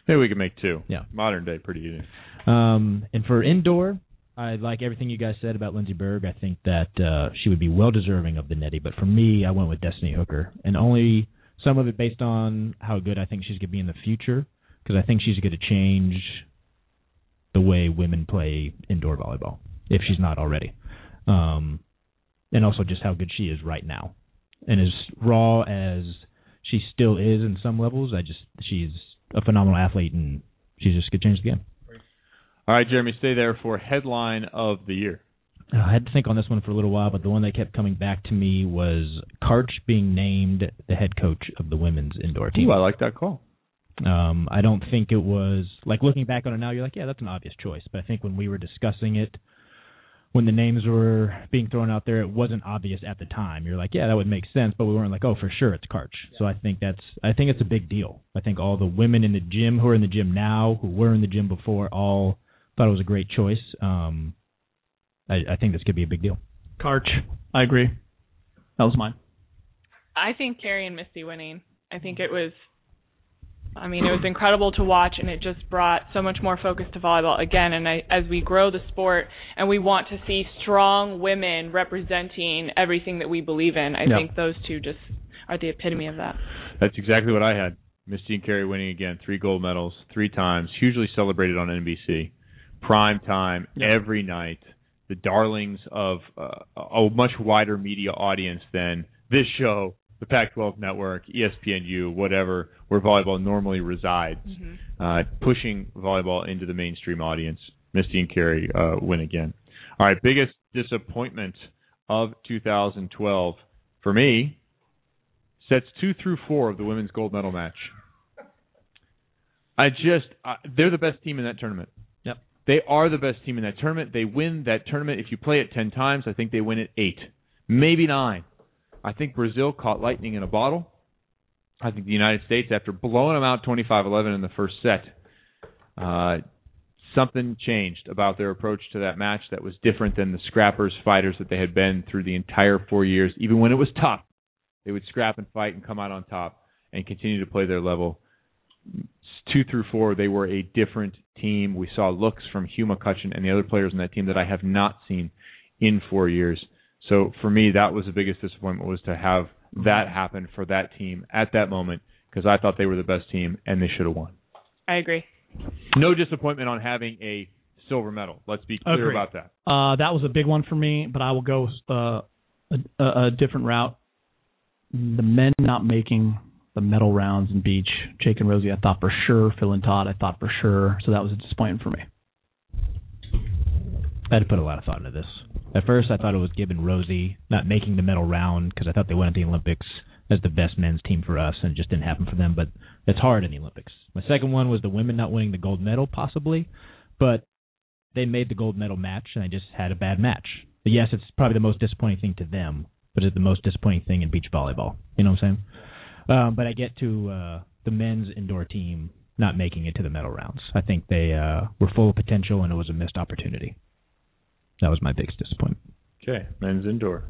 Maybe we can make two.
Yeah.
Modern day, pretty easy.
Um, and for indoor, I like everything you guys said about Lindsey Berg. I think that uh, she would be well deserving of the Nettie. But for me, I went with Destiny Hooker, and only some of it based on how good I think she's going to be in the future. because I think she's going to change the way women play indoor volleyball if she's not already. Um, and also just how good she is right now. And as raw as she still is in some levels, I just she's a phenomenal athlete and she's just going to change the game.
All right, Jeremy, stay there for headline of the year.
Uh, I had to think on this one for a little while, but the one that kept coming back to me was Karch being named the head coach of the women's indoor team.
Ooh, I like that call.
Um, I don't think it was like looking back on it now. You're like, yeah, that's an obvious choice. But I think when we were discussing it, when the names were being thrown out there, it wasn't obvious at the time. You're like, yeah, that would make sense, but we weren't like, oh, for sure, it's Karch. So I think that's, I think it's a big deal. I think all the women in the gym who are in the gym now, who were in the gym before, all thought it was a great choice. Um, I, I think this could be a big deal.
Karch, I agree. That was mine.
I think Carrie and Misty winning. I think it was I mean, it was incredible to watch, and it just brought so much more focus to volleyball again. And I, as we grow the sport, and we want to see strong women representing everything that we believe in, I
Yeah.
think those two just are the epitome of that.
That's exactly what I had. Misty and Carrie winning again, three gold medals, three times, hugely celebrated on NBC, prime time every night. The darlings of uh, a much wider media audience than this show, the Pac-12 Network, ESPNU, whatever, where volleyball normally resides, uh, pushing volleyball into the mainstream audience. Misty and Carrie uh, win again. All right, biggest disappointment of 2012 for me sets two through four of the women's gold medal match. I just uh, they're the best team in that tournament. They are the best team in that tournament. They win that tournament. If you play it ten times, I think they win it eight, maybe nine. I think Brazil caught lightning in a bottle. I think the United States, after blowing them out 25-11 in the first set, uh, something changed about their approach to that match that was different than the scrappers, fighters that they had been through the entire four years. Even when it was tough, they would scrap and fight and come out on top and continue to play their level. Two through four, they were a different team. We saw looks from Hugh McCutcheon and the other players in that team that I have not seen in four years. So for me, that was the biggest disappointment was to have that happen for that team at that moment because I thought they were the best team and they should have won.
I agree.
No disappointment on having a silver medal. Let's be clear
Agree.
about that.
Uh, that was a big one for me, but I will go uh, a, a, a different route. The men not making the medal rounds in beach, Jake and Rosie, I thought for sure. Phil and Todd, I thought for sure. So that was a disappointment for me.
I had to put a lot of thought into this. At first, I thought it was Gibb and Rosie not making the medal round because I thought they went at the Olympics as the best men's team for us, and it just didn't happen for them. But it's hard in the Olympics. My second one was the women not winning the gold medal, possibly, but they made the gold medal match, and I just had a bad match. But yes, it's probably the most disappointing thing to them, but it's the most disappointing thing in beach volleyball. You know what I'm saying? Um, but I get to uh, the men's indoor team not making it to the medal rounds. I think they uh, were full of potential, and it was a missed opportunity. That was my biggest disappointment.
Okay, men's indoor.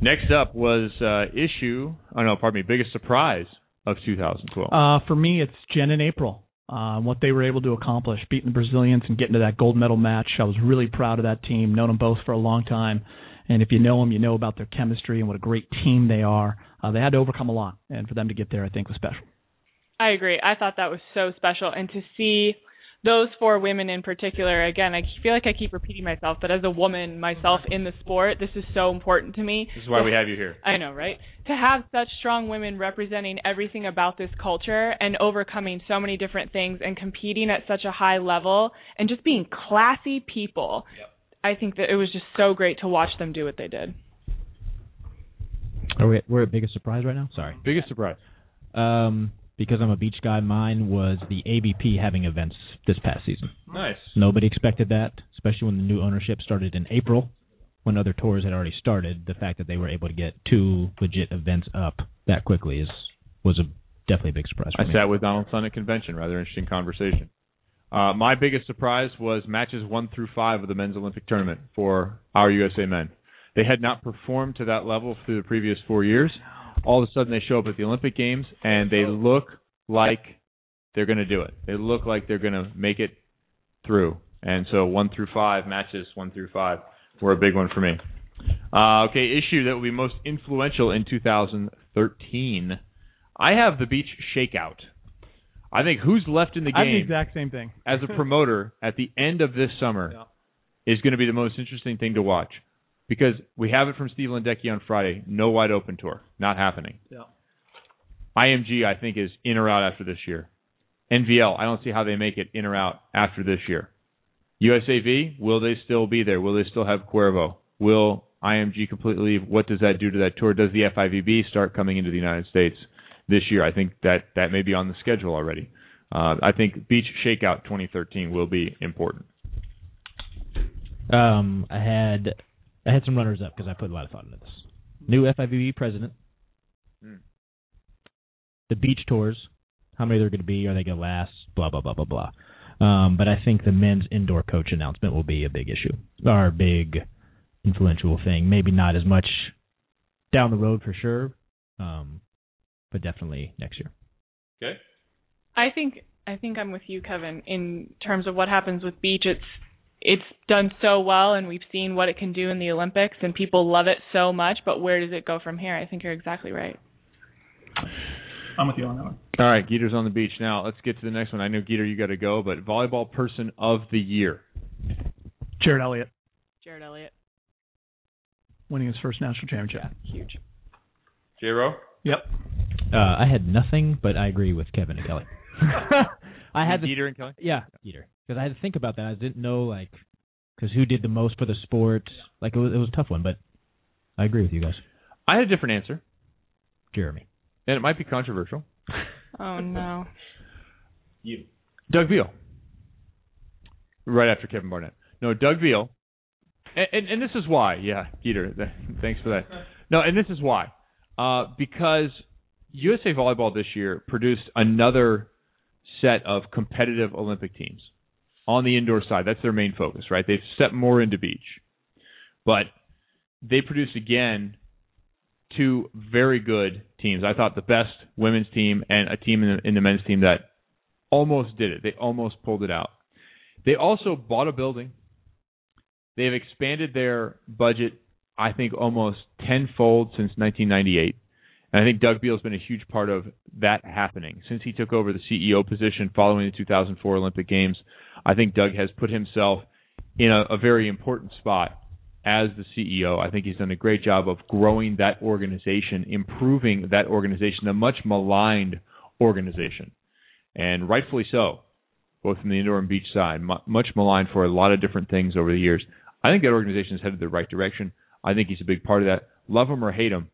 Next up was uh, issue. Oh no, pardon me. Biggest surprise of 2012.
Uh, for me, it's Jen and April. Uh, what they were able to accomplish, beating the Brazilians and getting to that gold medal match. I was really proud of that team. Known them both for a long time, and if you know them, you know about their chemistry and what a great team they are. Uh, they had to overcome a lot, and for them to get there, I think was special.
I agree. I thought that was so special, and to see those four women in particular, again, I feel like I keep repeating myself, but as a woman myself in the sport, this is so important to me.
This is why we have you here.
I know, right? To have such strong women representing everything about this culture and overcoming so many different things and competing at such a high level and just being classy people. I think that it was just so great to watch them do what they did.
Are we we're at biggest surprise right now? Sorry.
Biggest surprise.
Um, because I'm a beach guy, mine was the AVP having events this past season.
Nice.
Nobody expected that, especially when the new ownership started in April, when other tours had already started. The fact that they were able to get two legit events up that quickly is was a definitely a big surprise for
I
me.
sat with Donald Sun at convention. Rather interesting conversation. Uh, my biggest surprise was matches one through five of the men's Olympic tournament for our USA men. They had not performed to that level through the previous four years. All of a sudden, they show up at the Olympic Games and they look like they're going to do it. They look like they're going to make it through. And so, one through five matches, one through five, were a big one for me. Uh, okay, issue that will be most influential in 2013. I have the beach shakeout. I think who's left in the game.
I have the exact same thing.
as a promoter at the end of this summer is going to be the most interesting thing to watch because we have it from Steve Lendecki on Friday. No wide open tour, not happening.
Yeah.
IMG, I think, is in or out after this year. NVL, I don't see how they make it in or out after this year. USAV, will they still be there? Will they still have Cuervo? Will IMG completely leave? What does that do to that tour? Does the FIVB start coming into the United States this year? I think that that may be on the schedule already. Uh, I think Beach Shakeout 2013 will be important.
Um, I had I had some runners up because I put a lot of thought into this. New FIVB president.
Hmm.
The beach tours. How many there are going to be? Are they going to last? Blah blah blah blah blah. Um, but I think the men's indoor coach announcement will be a big issue or a big influential thing. Maybe not as much down the road for sure, um, but definitely next year.
Okay.
I think I think I'm with you, Kevin, in terms of what happens with beach. It's it's done so well, and we've seen what it can do in the Olympics, and people love it so much. But where does it go from here? I think you're exactly right.
I'm with you on that one.
All right, Geeter's on the beach. Now let's get to the next one. I know Geeter, you got to go, but volleyball person of the year.
Jerritt Elliott
Jerritt Elliott,
winning his first national championship.
Yeah, huge.
J Rowe.
Yep.
Uh, I had nothing, but I agree with Kevin and Kelli. I had to,
Geeter and Kelli.
yeah, Geeter, because I had to think about that. I didn't know like because who did the most for the sport. Like it was, it was a tough one, but I agree with you guys.
I had a different answer,
Jeremy.
and it might be controversial.
Oh no.
You. Doug Beal. Right after Kevin Barnett. No, Doug Beal. And, and, and this is why. Yeah, Peter. Thanks for that. No, and this is why. Uh, because USA Volleyball this year produced another set of competitive Olympic teams on the indoor side. That's their main focus, right? They've stepped more into beach. But they produced again two very good teams. I thought the best women's team and a team in the, in the men's team that almost did it. They almost pulled it out. They also bought a building. They've expanded their budget, I think, almost tenfold since 1998. And I think Doug Beal's been a huge part of that happening since he took over the CEO position following the 2004 Olympic Games. I think Doug has put himself in a, a very important spot as the CEO. I think he's done a great job of growing that organization, improving that organization, a much maligned organization, and rightfully so, both from the indoor and beach side, mu- much maligned for a lot of different things over the years. I think that organization is headed the right direction. I think he's a big part of that. Love him or hate him,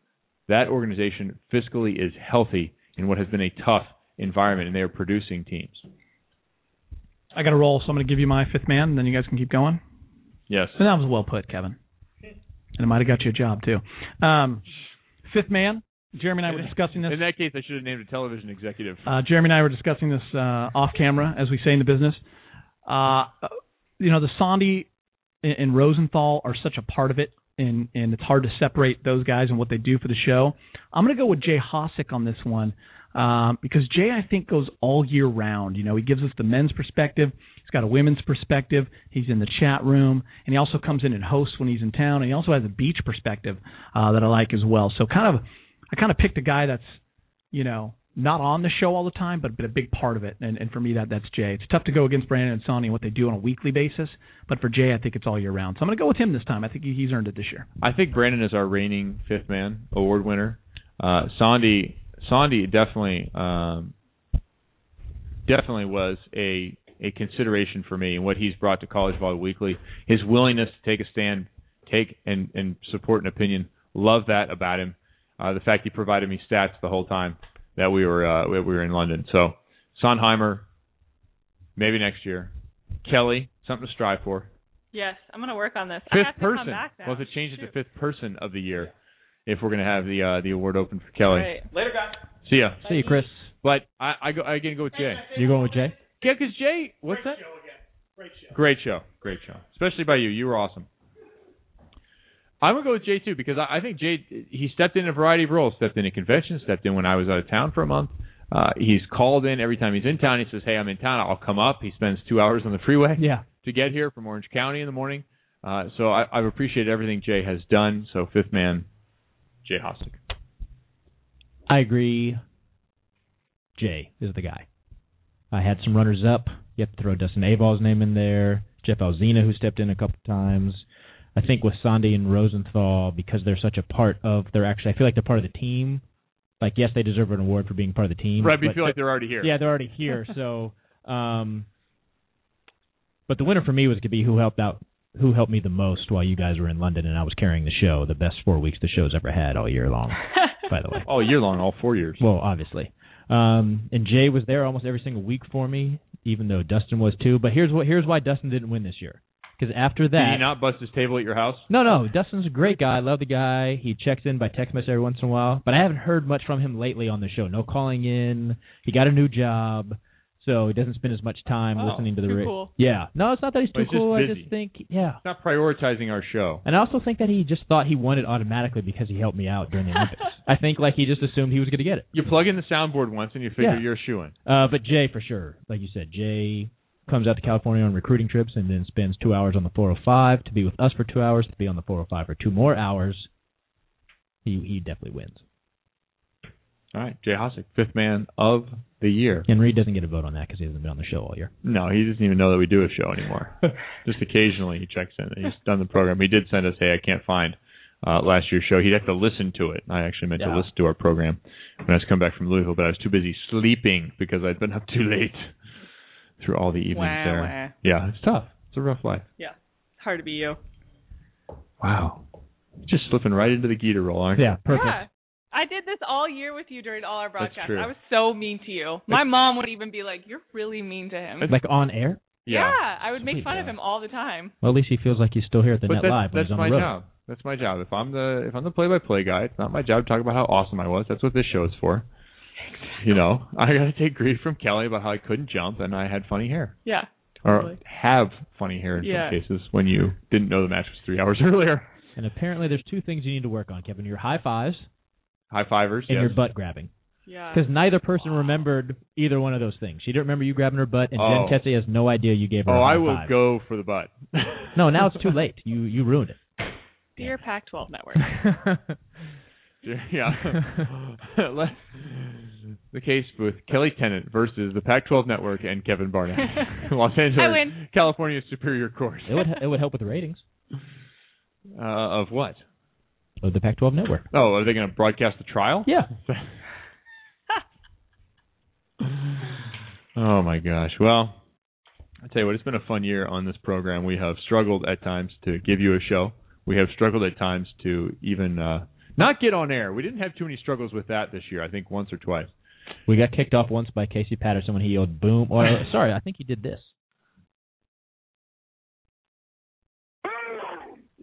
that organization fiscally is healthy in what has been a tough environment, and they are producing teams.
I got to roll, so I'm going to give you my fifth man, and then you guys can keep going.
Yes.
And that was well put, Kevin. And it might have got you a job too. Um, fifth man, Jeremy and I were discussing this.
In that case, I should have named a television executive.
Uh, Jeremy and I were discussing this uh, off camera, as we say in the business. Uh, you know, the Sandy and, and Rosenthal are such a part of it, and and it's hard to separate those guys and what they do for the show. I'm going to go with Jay Hosick on this one um, because Jay, I think, goes all year round. You know, he gives us the men's perspective. He's got a women's perspective. He's in the chat room, and he also comes in and hosts when he's in town. And he also has a beach perspective uh, that I like as well. So kind of, I kind of picked a guy that's, you know, not on the show all the time, but a big part of it. And and for me, that that's Jay. It's tough to go against Brandon and Sonny and what they do on a weekly basis, but for Jay, I think it's all year round. So I'm going to go with him this time. I think he's earned it this year.
I think Brandon is our reigning fifth man award winner. Uh, Sandy Sandy definitely um, definitely was a a consideration for me and what he's brought to College Volleyball Weekly. His willingness to take a stand, take and and support an opinion. Love that about him. Uh, the fact he provided me stats the whole time that we were uh, we were in London. So Sondheimer, maybe next year. Kelli, something to strive for.
Yes, I'm going to work on this. I
Fifth
have to
person.
come back now.
We'll have to change it to fifth person of the year if we're going to have the uh, the award open for Kelli.
Right. Later, guys.
See ya.
See you, Chris.
But I I go I again go with Jay.
You going with Jay?
Yeah, because Jay, what's that? Show Great show. Great show, great show, especially by you. You were awesome. I'm gonna go with Jay too because I, I think Jay he stepped in a variety of roles. Stepped in at conventions, stepped in when I was out of town for a month. Uh, he's called in every time he's in town. He says, "Hey, I'm in town. I'll come up." He spends two hours on the freeway
Yeah.
to get here from Orange County in the morning. Uh, so I, I've appreciated everything Jay has done. So fifth man, Jay Hosick.
I agree. Jay is the guy. I had some runners up. You have to throw Dustin Aval's name in there. Jeff Alzina, who stepped in a couple times. I think with Sandy and Rosenthal, because they're such a part of, they're actually, I feel like they're part of the team. Like, yes, they deserve an award for being part of the team.
Right, but you feel like they're already here.
Yeah, they're already here. so, um, but the winner for me was going to be who helped out, who helped me the most while you guys were in London and I was carrying the show. The best four weeks the show's ever had all year long. by the way,
all year long, all four years.
Well, obviously. Um, and Jay was there almost every single week for me, even though Dustin was too. But here's what here's why Dustin didn't win this year. Because after that,
Did he not bust his table at your house?
no, no, Dustin's a great guy. I love the guy. He checks in by text message every once in a while, but I haven't heard much from him lately on the show. No calling in. He got a new job, so he doesn't spend as much time
Oh,
listening to the
too
ra-
cool.
Yeah, no, it's not that he's too
he's just
cool. I just think, yeah.
He's not prioritizing our show.
And I also think that he just thought he won it automatically because he helped me out during the Olympics. I think like he just assumed he was going to get it.
You plug in the soundboard once and you figure
Yeah.
you're shooing.
Uh, but Jay, for sure, like you said, Jay comes out to California on recruiting trips and then spends two hours on the 405 to be with us for two hours, to be on the 405 for two more hours. He he definitely wins.
All right, Jay Hosick, fifth man of the year.
And Reid doesn't get a vote on that because he hasn't been on the show all year.
No, he doesn't even know that we do a show anymore. Just occasionally he checks in. He's done the program. He did send us, hey, I can't find uh, last year's show. He'd have to listen to it. I actually meant to listen to our program when I was coming back from Louisville, but I was too busy sleeping because I'd been up too late through all the evenings
Wah,
there. Yeah, it's tough. It's a rough life.
Yeah. It's hard to be you.
Wow. Just slipping right into the Geeter role, aren't you?
Yeah, perfect.
Yeah. I did this all year with you during all our broadcasts. I was so mean to you. My mom would even be like, "You're really mean to him."
Like on air.
yeah. yeah I would make
Sweet
fun of him all the time.
Well, at least he feels like he's still here at the
But
net
that's,
live when
that's
he's on
my
the road.
job. That's my job. If I'm the if I'm the play-by-play guy, it's not my job to talk about how awesome I was. That's what this show is for. You know, I got to take grief from Kelli about how I couldn't jump and I had funny hair,
Yeah.
or have funny hair in
Yeah.
some cases when you didn't know the match was three hours earlier.
And apparently, there's two things you need to work on, Kevin: your high fives
High fivers,
and
yes.
your butt grabbing.
Yeah.
Because neither person remembered either one of those things. She didn't remember you grabbing her butt, and
Oh.
Jen Kessy has no idea you gave her.
Oh,
a high
I will
five.
go for the butt.
No, now it's too late. You you ruined it.
Dear Pac-12 Network.
yeah. Let- the case with Kelli Tennant versus the Pac-12 Network and Kevin Barnett. Los Angeles, California superior Court.
It would it would help with the ratings
Uh, of what?
of the Pac-12 network.
Oh, are they going to broadcast the trial?
Yeah.
oh my gosh. Well, I tell you what, it's been a fun year on this program. We have struggled at times to give you a show. We have struggled at times to even uh, not get on air. We didn't have too many struggles with that this year. I think once or twice.
We got kicked off once by Casey Patterson when he yelled "boom." Or sorry, I think he did this.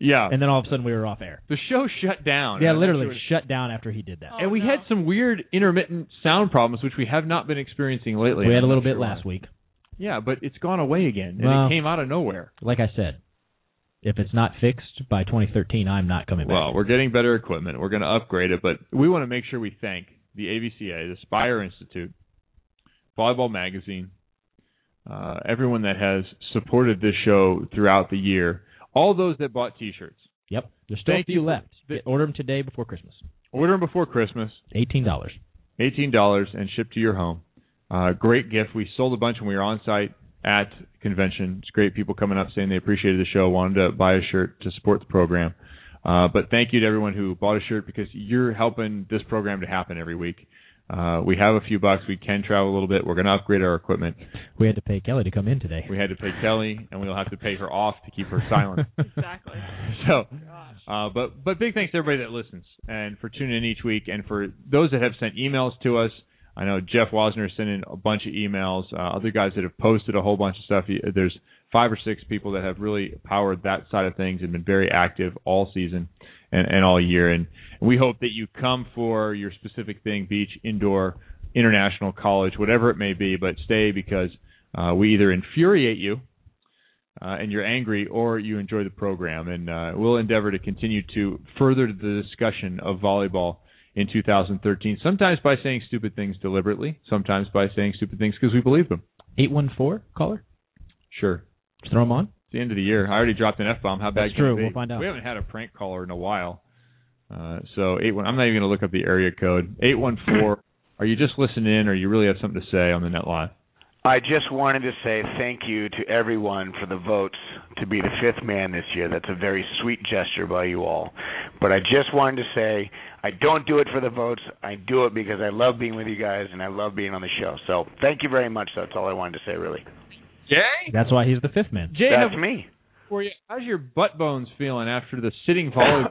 Yeah.
And then all of a sudden we were off air.
The show shut down.
Yeah, literally
sure-
shut down after he did that.
and we oh, had some weird intermittent sound problems, which we have not been experiencing lately.
we had a little bit
sure
last
why.
week.
Yeah, but it's gone away again, and
Well-
it came out of nowhere.
Like I said, if it's not fixed by 2013, I'm not coming back.
Well, we're getting better equipment. We're going to upgrade it, but we want to make sure we thank the AVCA, the Spire Institute, Volleyball Magazine, uh, everyone that has supported this show throughout the year, all those that bought T-shirts.
Yep, there's still
Thank
a
you
few
for-
left. Get, order them today before Christmas.
Order them before Christmas.
Eighteen dollars.
eighteen dollars and shipped to your home. Uh, great gift. We sold a bunch when we were on site at convention. It's great people coming up saying they appreciated the show, wanted to buy a shirt to support the program. Uh, but thank you to everyone who bought a shirt because you're helping this program to happen every week. Uh, we have a few bucks. We can travel a little bit. We're going to upgrade our equipment.
We had to pay Kelli to come in today.
We had to pay Kelli, and we'll have to pay her off to keep her silent.
Exactly.
So, uh, but but big thanks to everybody that listens and for tuning in each week, and for those that have sent emails to us. I know Jeff Wasner sent in a bunch of emails. Uh, other guys that have posted a whole bunch of stuff. There's five or six people that have really powered that side of things and been very active all season and, and all year. And we hope that you come for your specific thing: beach, indoor, international, college, whatever it may be. But stay because uh, we either infuriate you uh, and you're angry, or you enjoy the program. And uh, we'll endeavor to continue to further the discussion of volleyball in 2013. Sometimes by saying stupid things deliberately, sometimes by saying stupid things because we believe them.
Eight one four caller.
Sure.
Just throw them on.
It's the end of the year. I already dropped an f bomb. How bad
That's
can
true.
it be?
We'll find out.
We haven't had a prank caller in a while. Uh, so eight one. I'm not even going to look up the area code. Eight one four. Are you just listening in, or you really have something to say on the net live?
I just wanted to say thank you to everyone for the votes to be the fifth man this year. That's a very sweet gesture by you all. But I just wanted to say I don't do it for the votes. I do it because I love being with you guys and I love being on the show. So thank you very much. That's all I wanted to say, really.
Jay?
That's why he's the fifth man.
Jay,
That's
have-
me.
For you, how's your butt bones feeling after the sitting volley?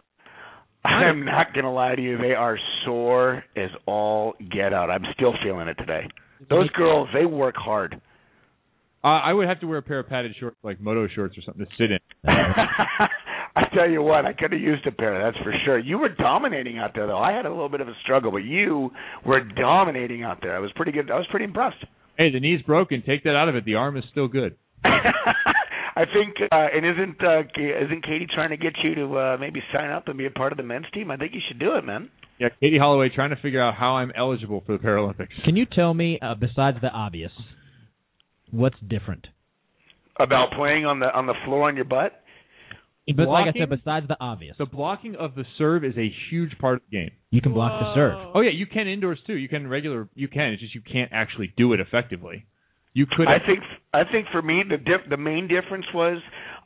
I'm not gonna lie to you, they are sore as all get out. I'm still feeling it today. Those girls, they work hard.
Uh, I would have to wear a pair of padded shorts, like moto shorts or something, to sit in.
I tell you what, I could have used a pair, that's for sure. You were dominating out there though. I had a little bit of a struggle, but you were dominating out there. I was pretty good I was pretty impressed.
Hey, the knee's broken. Take that out of it. The arm is still good.
I think uh and isn't uh isn't Katie trying to get you to uh maybe sign up and be a part of the men's team? I think you should do it, man.
Yeah, Katie Holloway trying to figure out how I'm eligible for the Paralympics.
Can you tell me, uh, besides the obvious, what's different?
About playing on the on the floor on your butt?
But like I said, besides the obvious,
The blocking of the serve is a huge part of the game.
you can block the serve.
Oh yeah, you can indoors too. You can regular. You can. It's just you can't actually do it effectively. You could.
I think I think for me the diff- the main difference was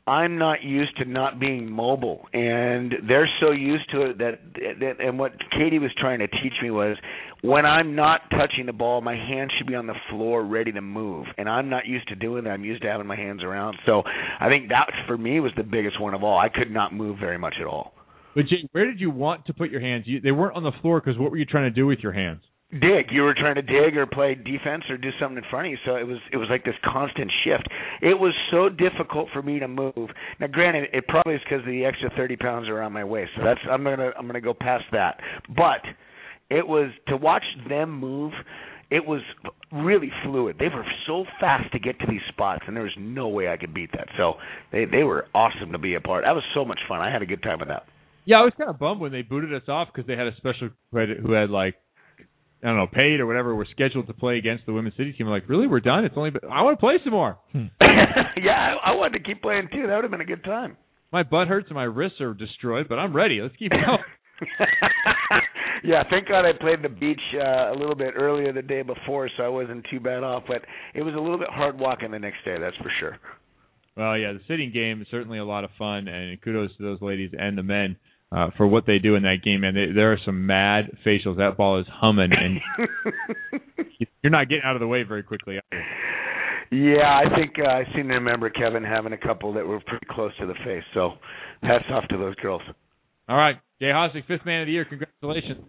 I'm not used to not being mobile, and they're so used to it that, that and what Katie was trying to teach me was when I'm not touching the ball, my hands should be on the floor ready to move, and I'm not used to doing that. I'm used to having my hands around, so I think that for me was the biggest one of all. I could not move very much at all.
But Jay, where did you want to put your hands? You, they weren't on the floor because what were you trying to do with your hands?
Dig. You were trying to dig or play defense or do something in front of you. So it was it was like this constant shift. It was so difficult for me to move. Now, granted, it probably is because the extra thirty pounds are on my waist. So that's I'm gonna I'm gonna go past that. But it was to watch them move. It was really fluid. They were so fast to get to these spots, and there was no way I could beat that. So they they were awesome to be a part. That was so much fun. I had a good time with that.
Yeah, I was kind of bummed when they booted us off because they had a special credit who had like I don't know paid or whatever were scheduled to play against the women's city team. I'm like, really? We're done? It's only. Been, I want to play some more.
yeah, I, I wanted to keep playing too. That would have been a good time.
My butt hurts and my wrists are destroyed, but I'm ready. Let's keep going.
yeah, thank God I played the beach uh, a little bit earlier the day before, so I wasn't too bad off. But it was a little bit hard walking the next day, that's for sure.
Well, yeah, the sitting game is certainly a lot of fun, and kudos to those ladies and the men uh, for what they do in that game. And they, there are some mad facials. That ball is humming, and you're not getting out of the way very quickly. Either.
Yeah, I think uh, I seem to remember Kevin having a couple that were pretty close to the face. So hats off to those girls.
All right, Jay Hosick, fifth man of the year. Congratulations.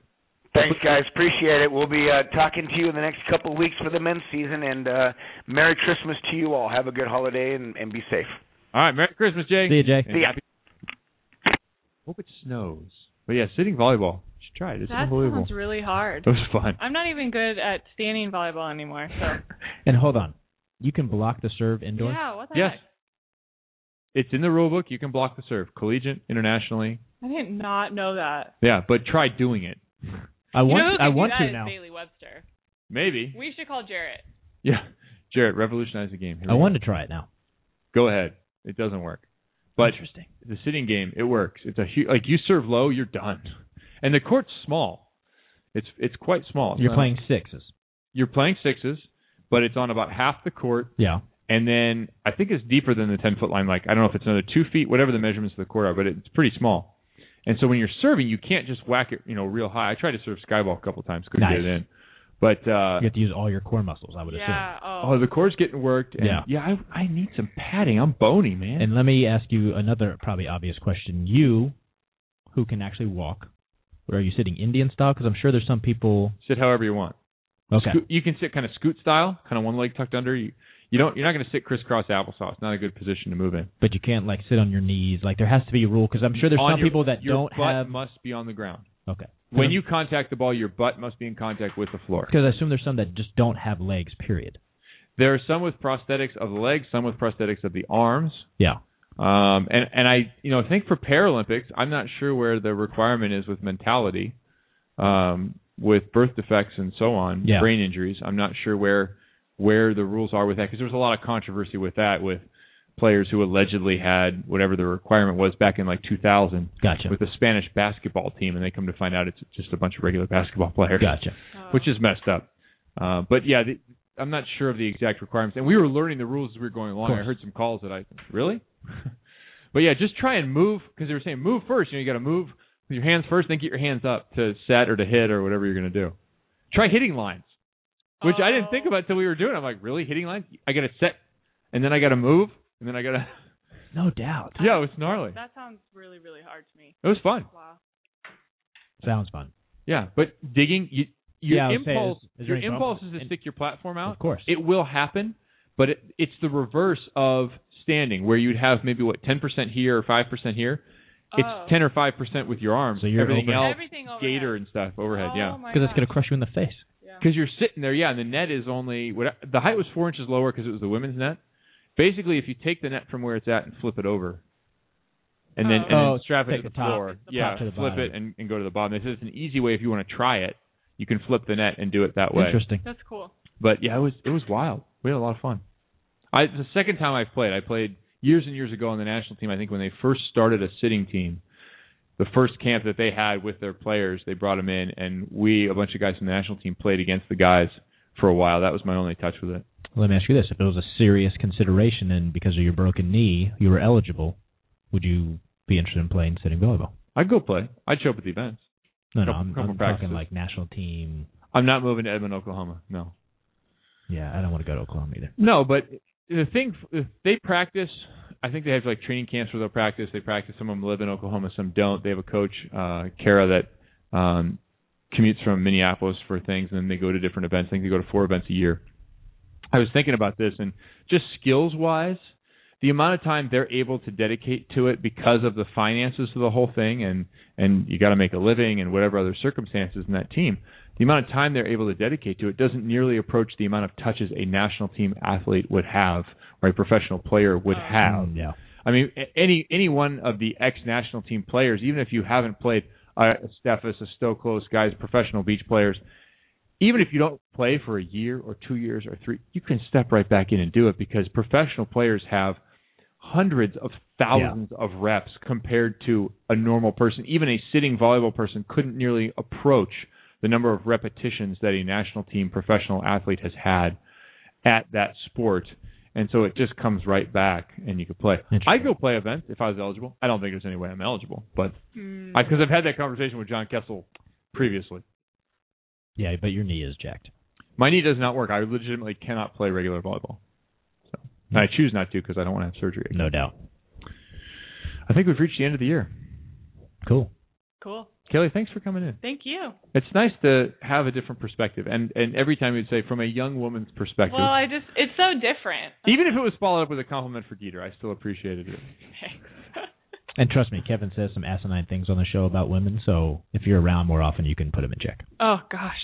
Thanks, guys. Appreciate it. We'll be uh, talking to you in the next couple of weeks for the men's season, and uh, Merry Christmas to you all. Have a good holiday and, and be safe.
All right, Merry Christmas, Jay.
See you, Jay.
See ya.
Happy- Hope it snows. But yeah, sitting volleyball. You should try it. It's
that
unbelievable.
sounds really hard.
It was fun.
I'm not even good at standing volleyball anymore. So
And hold on, you can block the serve indoors.
yeah, what the
Yes.
heck?
It's in the rule book. You can block the serve, collegiate, internationally.
I did not know that.
Yeah, but try doing it.
I
you
want
know who
I
could do
want
that
to
is
now.
Bailey Webster.
Maybe.
We should call Jerritt.
Yeah. Jerritt, revolutionize the game. Here
I
we go.
want to try it now.
Go ahead. It doesn't work. But
Interesting.
the sitting game, it works. It's a huge, like you serve low, you're done. And the court's small. It's it's quite small. It's
You're
not-
playing sixes.
You're playing sixes, but it's on about half the court.
Yeah.
And then I think it's deeper than the 10 foot line. Like I don't know if it's another two feet, whatever the measurements of the court are, but it's pretty small. And so when you're serving, you can't just whack it, you know, real high. I tried to serve skyball a couple times, couldn't
Nice.
get it in. But uh
You have to use all your core muscles, I would
Yeah.
oh,
Oh.
the core's getting worked. And
Yeah.
yeah, I I need some padding. I'm bony, man.
And let me ask you another probably obvious question. You, who can actually walk, are you sitting Indian style? Because I'm sure there's some people.
sit however you want.
Okay.
Scoot, you can sit kind of scoot style, kind of one leg tucked under. You you don't you're not going to sit crisscross applesauce. Not a good position to move in.
But you can't like sit on your knees. Like there has to be a rule because I'm sure there's
On
some
your-
people that
your
don't
butt
have.
must be on the ground.
Okay.
When you contact the ball, your butt must be in contact with the floor.
Because I assume there's some that just don't have legs. Period.
There are some with prosthetics of the legs, some with prosthetics of the arms.
Yeah.
Um, and and I you know think for Paralympics, I'm not sure where the requirement is with mentality, um, with birth defects and so on,
Yeah.
brain injuries. I'm not sure where where the rules are with that because there was a lot of controversy with that with players who allegedly had whatever the requirement was back in like 2000
Gotcha.
with the Spanish basketball team, and they come to find out it's just a bunch of regular basketball players.
Gotcha.
Which is messed up. Uh, but yeah, the, I'm not sure of the exact requirements, and we were learning the rules as we were going along. I heard some calls that I really, but yeah, just try and move because they were saying move first. You know, you got to move with your hands first, then get your hands up to set or to hit or whatever you're going to do. Try hitting lines, which I didn't think about until we were doing. it. I'm like, really hitting lines? I got to set, and then I got to move, and then I got to.
No doubt.
Yeah, it was gnarly.
That sounds really, really hard to me.
It was fun.
Wow.
Sounds fun.
Yeah, but digging, you, your
Yeah, I was saying,
impulse,
is- is
your impulse
bump-
is to stick your platform out.
Of course.
it will happen, but it, it's the reverse of standing, where you'd have maybe what ten percent here or five percent here.
Oh.
It's ten or five percent with your arms.
So you're
everything
overhead.
else,
Everything
skater and stuff overhead.
Oh
yeah,
Because it's going to crush you in the face.
because you're sitting there. Yeah, and the net is only what the height was four inches lower because it was the women's net. Basically, if you take the net from where it's at and flip it over, and then, and
Oh,
then strap it to the,
the top-
floor,
the
yeah,
to the
flip
bottom.
it and, and go to the bottom. They said it's an easy way if you want to try it. You can flip the net and do it that way.
Interesting.
That's cool.
But yeah, it was it was wild. We had a lot of fun. I it's the second time I've played. I played years and years ago on the national team. I think when they first started a sitting team, the first camp that they had with their players, they brought them in, and we a bunch of guys from the national team played against the guys for a while. That was my only touch with it.
Let me ask you this: If it was a serious consideration and because of your broken knee you were eligible, would you be interested in playing sitting volleyball?
I'd go play. I'd show up at the events.
No, no, I'm, I'm talking like national team.
I'm not moving to Edmond, Oklahoma. No.
Yeah, I don't want to go to Oklahoma either.
No, but the thing they practice. I think they have like training camps where they'll practice. They practice. Some of them live in Oklahoma, some don't. They have a coach, uh, Kara, that um, commutes from Minneapolis for things, and then they go to different events. I think they go to four events a year. I was thinking about this, and just skills wise, the amount of time they're able to dedicate to it because of the finances of the whole thing, and and you got to make a living and whatever other circumstances in that team. The amount of time they're able to dedicate to it doesn't nearly approach the amount of touches a national team athlete would have or a professional player would have.
Mm, yeah.
I mean, any any one of the ex national team players, even if you haven't played uh, a Steffes, a Stoklos, guys, professional beach players, even if you don't play for a year or two years or three, you can step right back in and do it because professional players have hundreds of thousands of reps compared to a normal person. Even a sitting volleyball person couldn't nearly approach the number of repetitions that a national team professional athlete has had at that sport. And so it just comes right back, and you could play. I'd go play events if I was eligible. I don't think there's any way I'm eligible, but hmm. because I've had that conversation with John Kessel previously.
Yeah, but your knee is jacked.
My knee does not work. I legitimately cannot play regular volleyball. So and I choose not to because I don't want to have surgery.
No doubt.
I think we've reached the end of the year.
Cool.
Cool.
Kelli, thanks for coming in.
Thank you.
It's nice to have a different perspective, and and every time you'd say from a young woman's perspective,
Well, I just it's so different.
even if it was followed up with a compliment for Geeter, I still appreciated it.
And trust me, Kevin says some asinine things on the show about women, so if you're around more often, you can put him in check.
Oh gosh,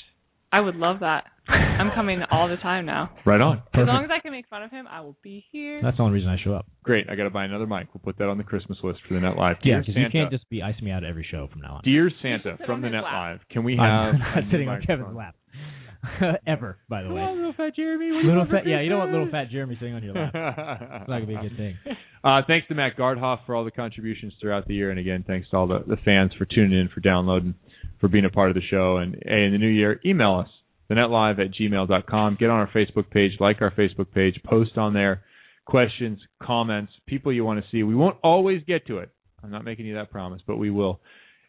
I would love that. I'm coming all the time now.
Right on.
As long as I can make fun of him, I will be here.
That's the only reason I show up.
Great. I got to buy another mic. We'll put that on the Christmas list for the Net Live.
Yeah, because you
Santa,
can't just be icing me out at every show from now on.
Dear Santa from the Net Live, can we have
I'm
a
not
new
sitting on
microphone?
Kevin's lap. Ever, by the way.
little fat Jeremy.
Little fat, yeah, you don't want little fat Jeremy sitting on your lap. it's not gonna be a good thing.
Uh, thanks to Matt Gardhoff for all the contributions throughout the year, and again, thanks to all the, the fans for tuning in, for downloading, for being a part of the show. And hey, in the new year, email us, thenetlive at gmail.com. Get on our Facebook page, like our Facebook page, post on there questions, comments, people you want to see. We won't always get to it. I'm not making you that promise, but we will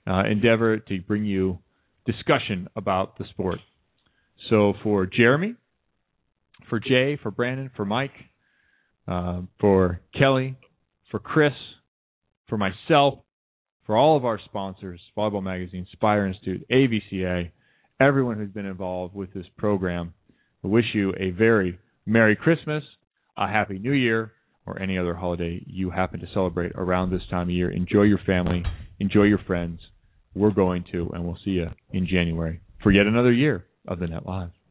uh, endeavor to bring you discussion about the sport. So for Jeremy, for Jay, for Brandon, for Mike, uh, for Kelli, for Chris, for myself, for all of our sponsors, Volleyball Magazine, Spire Institute, AVCA, everyone who's been involved with this program, I wish you a very Merry Christmas, a Happy New Year, or any other holiday you happen to celebrate around this time of year. Enjoy your family, enjoy your friends. We're going to, and we'll see you in January for yet another year of the Net Live.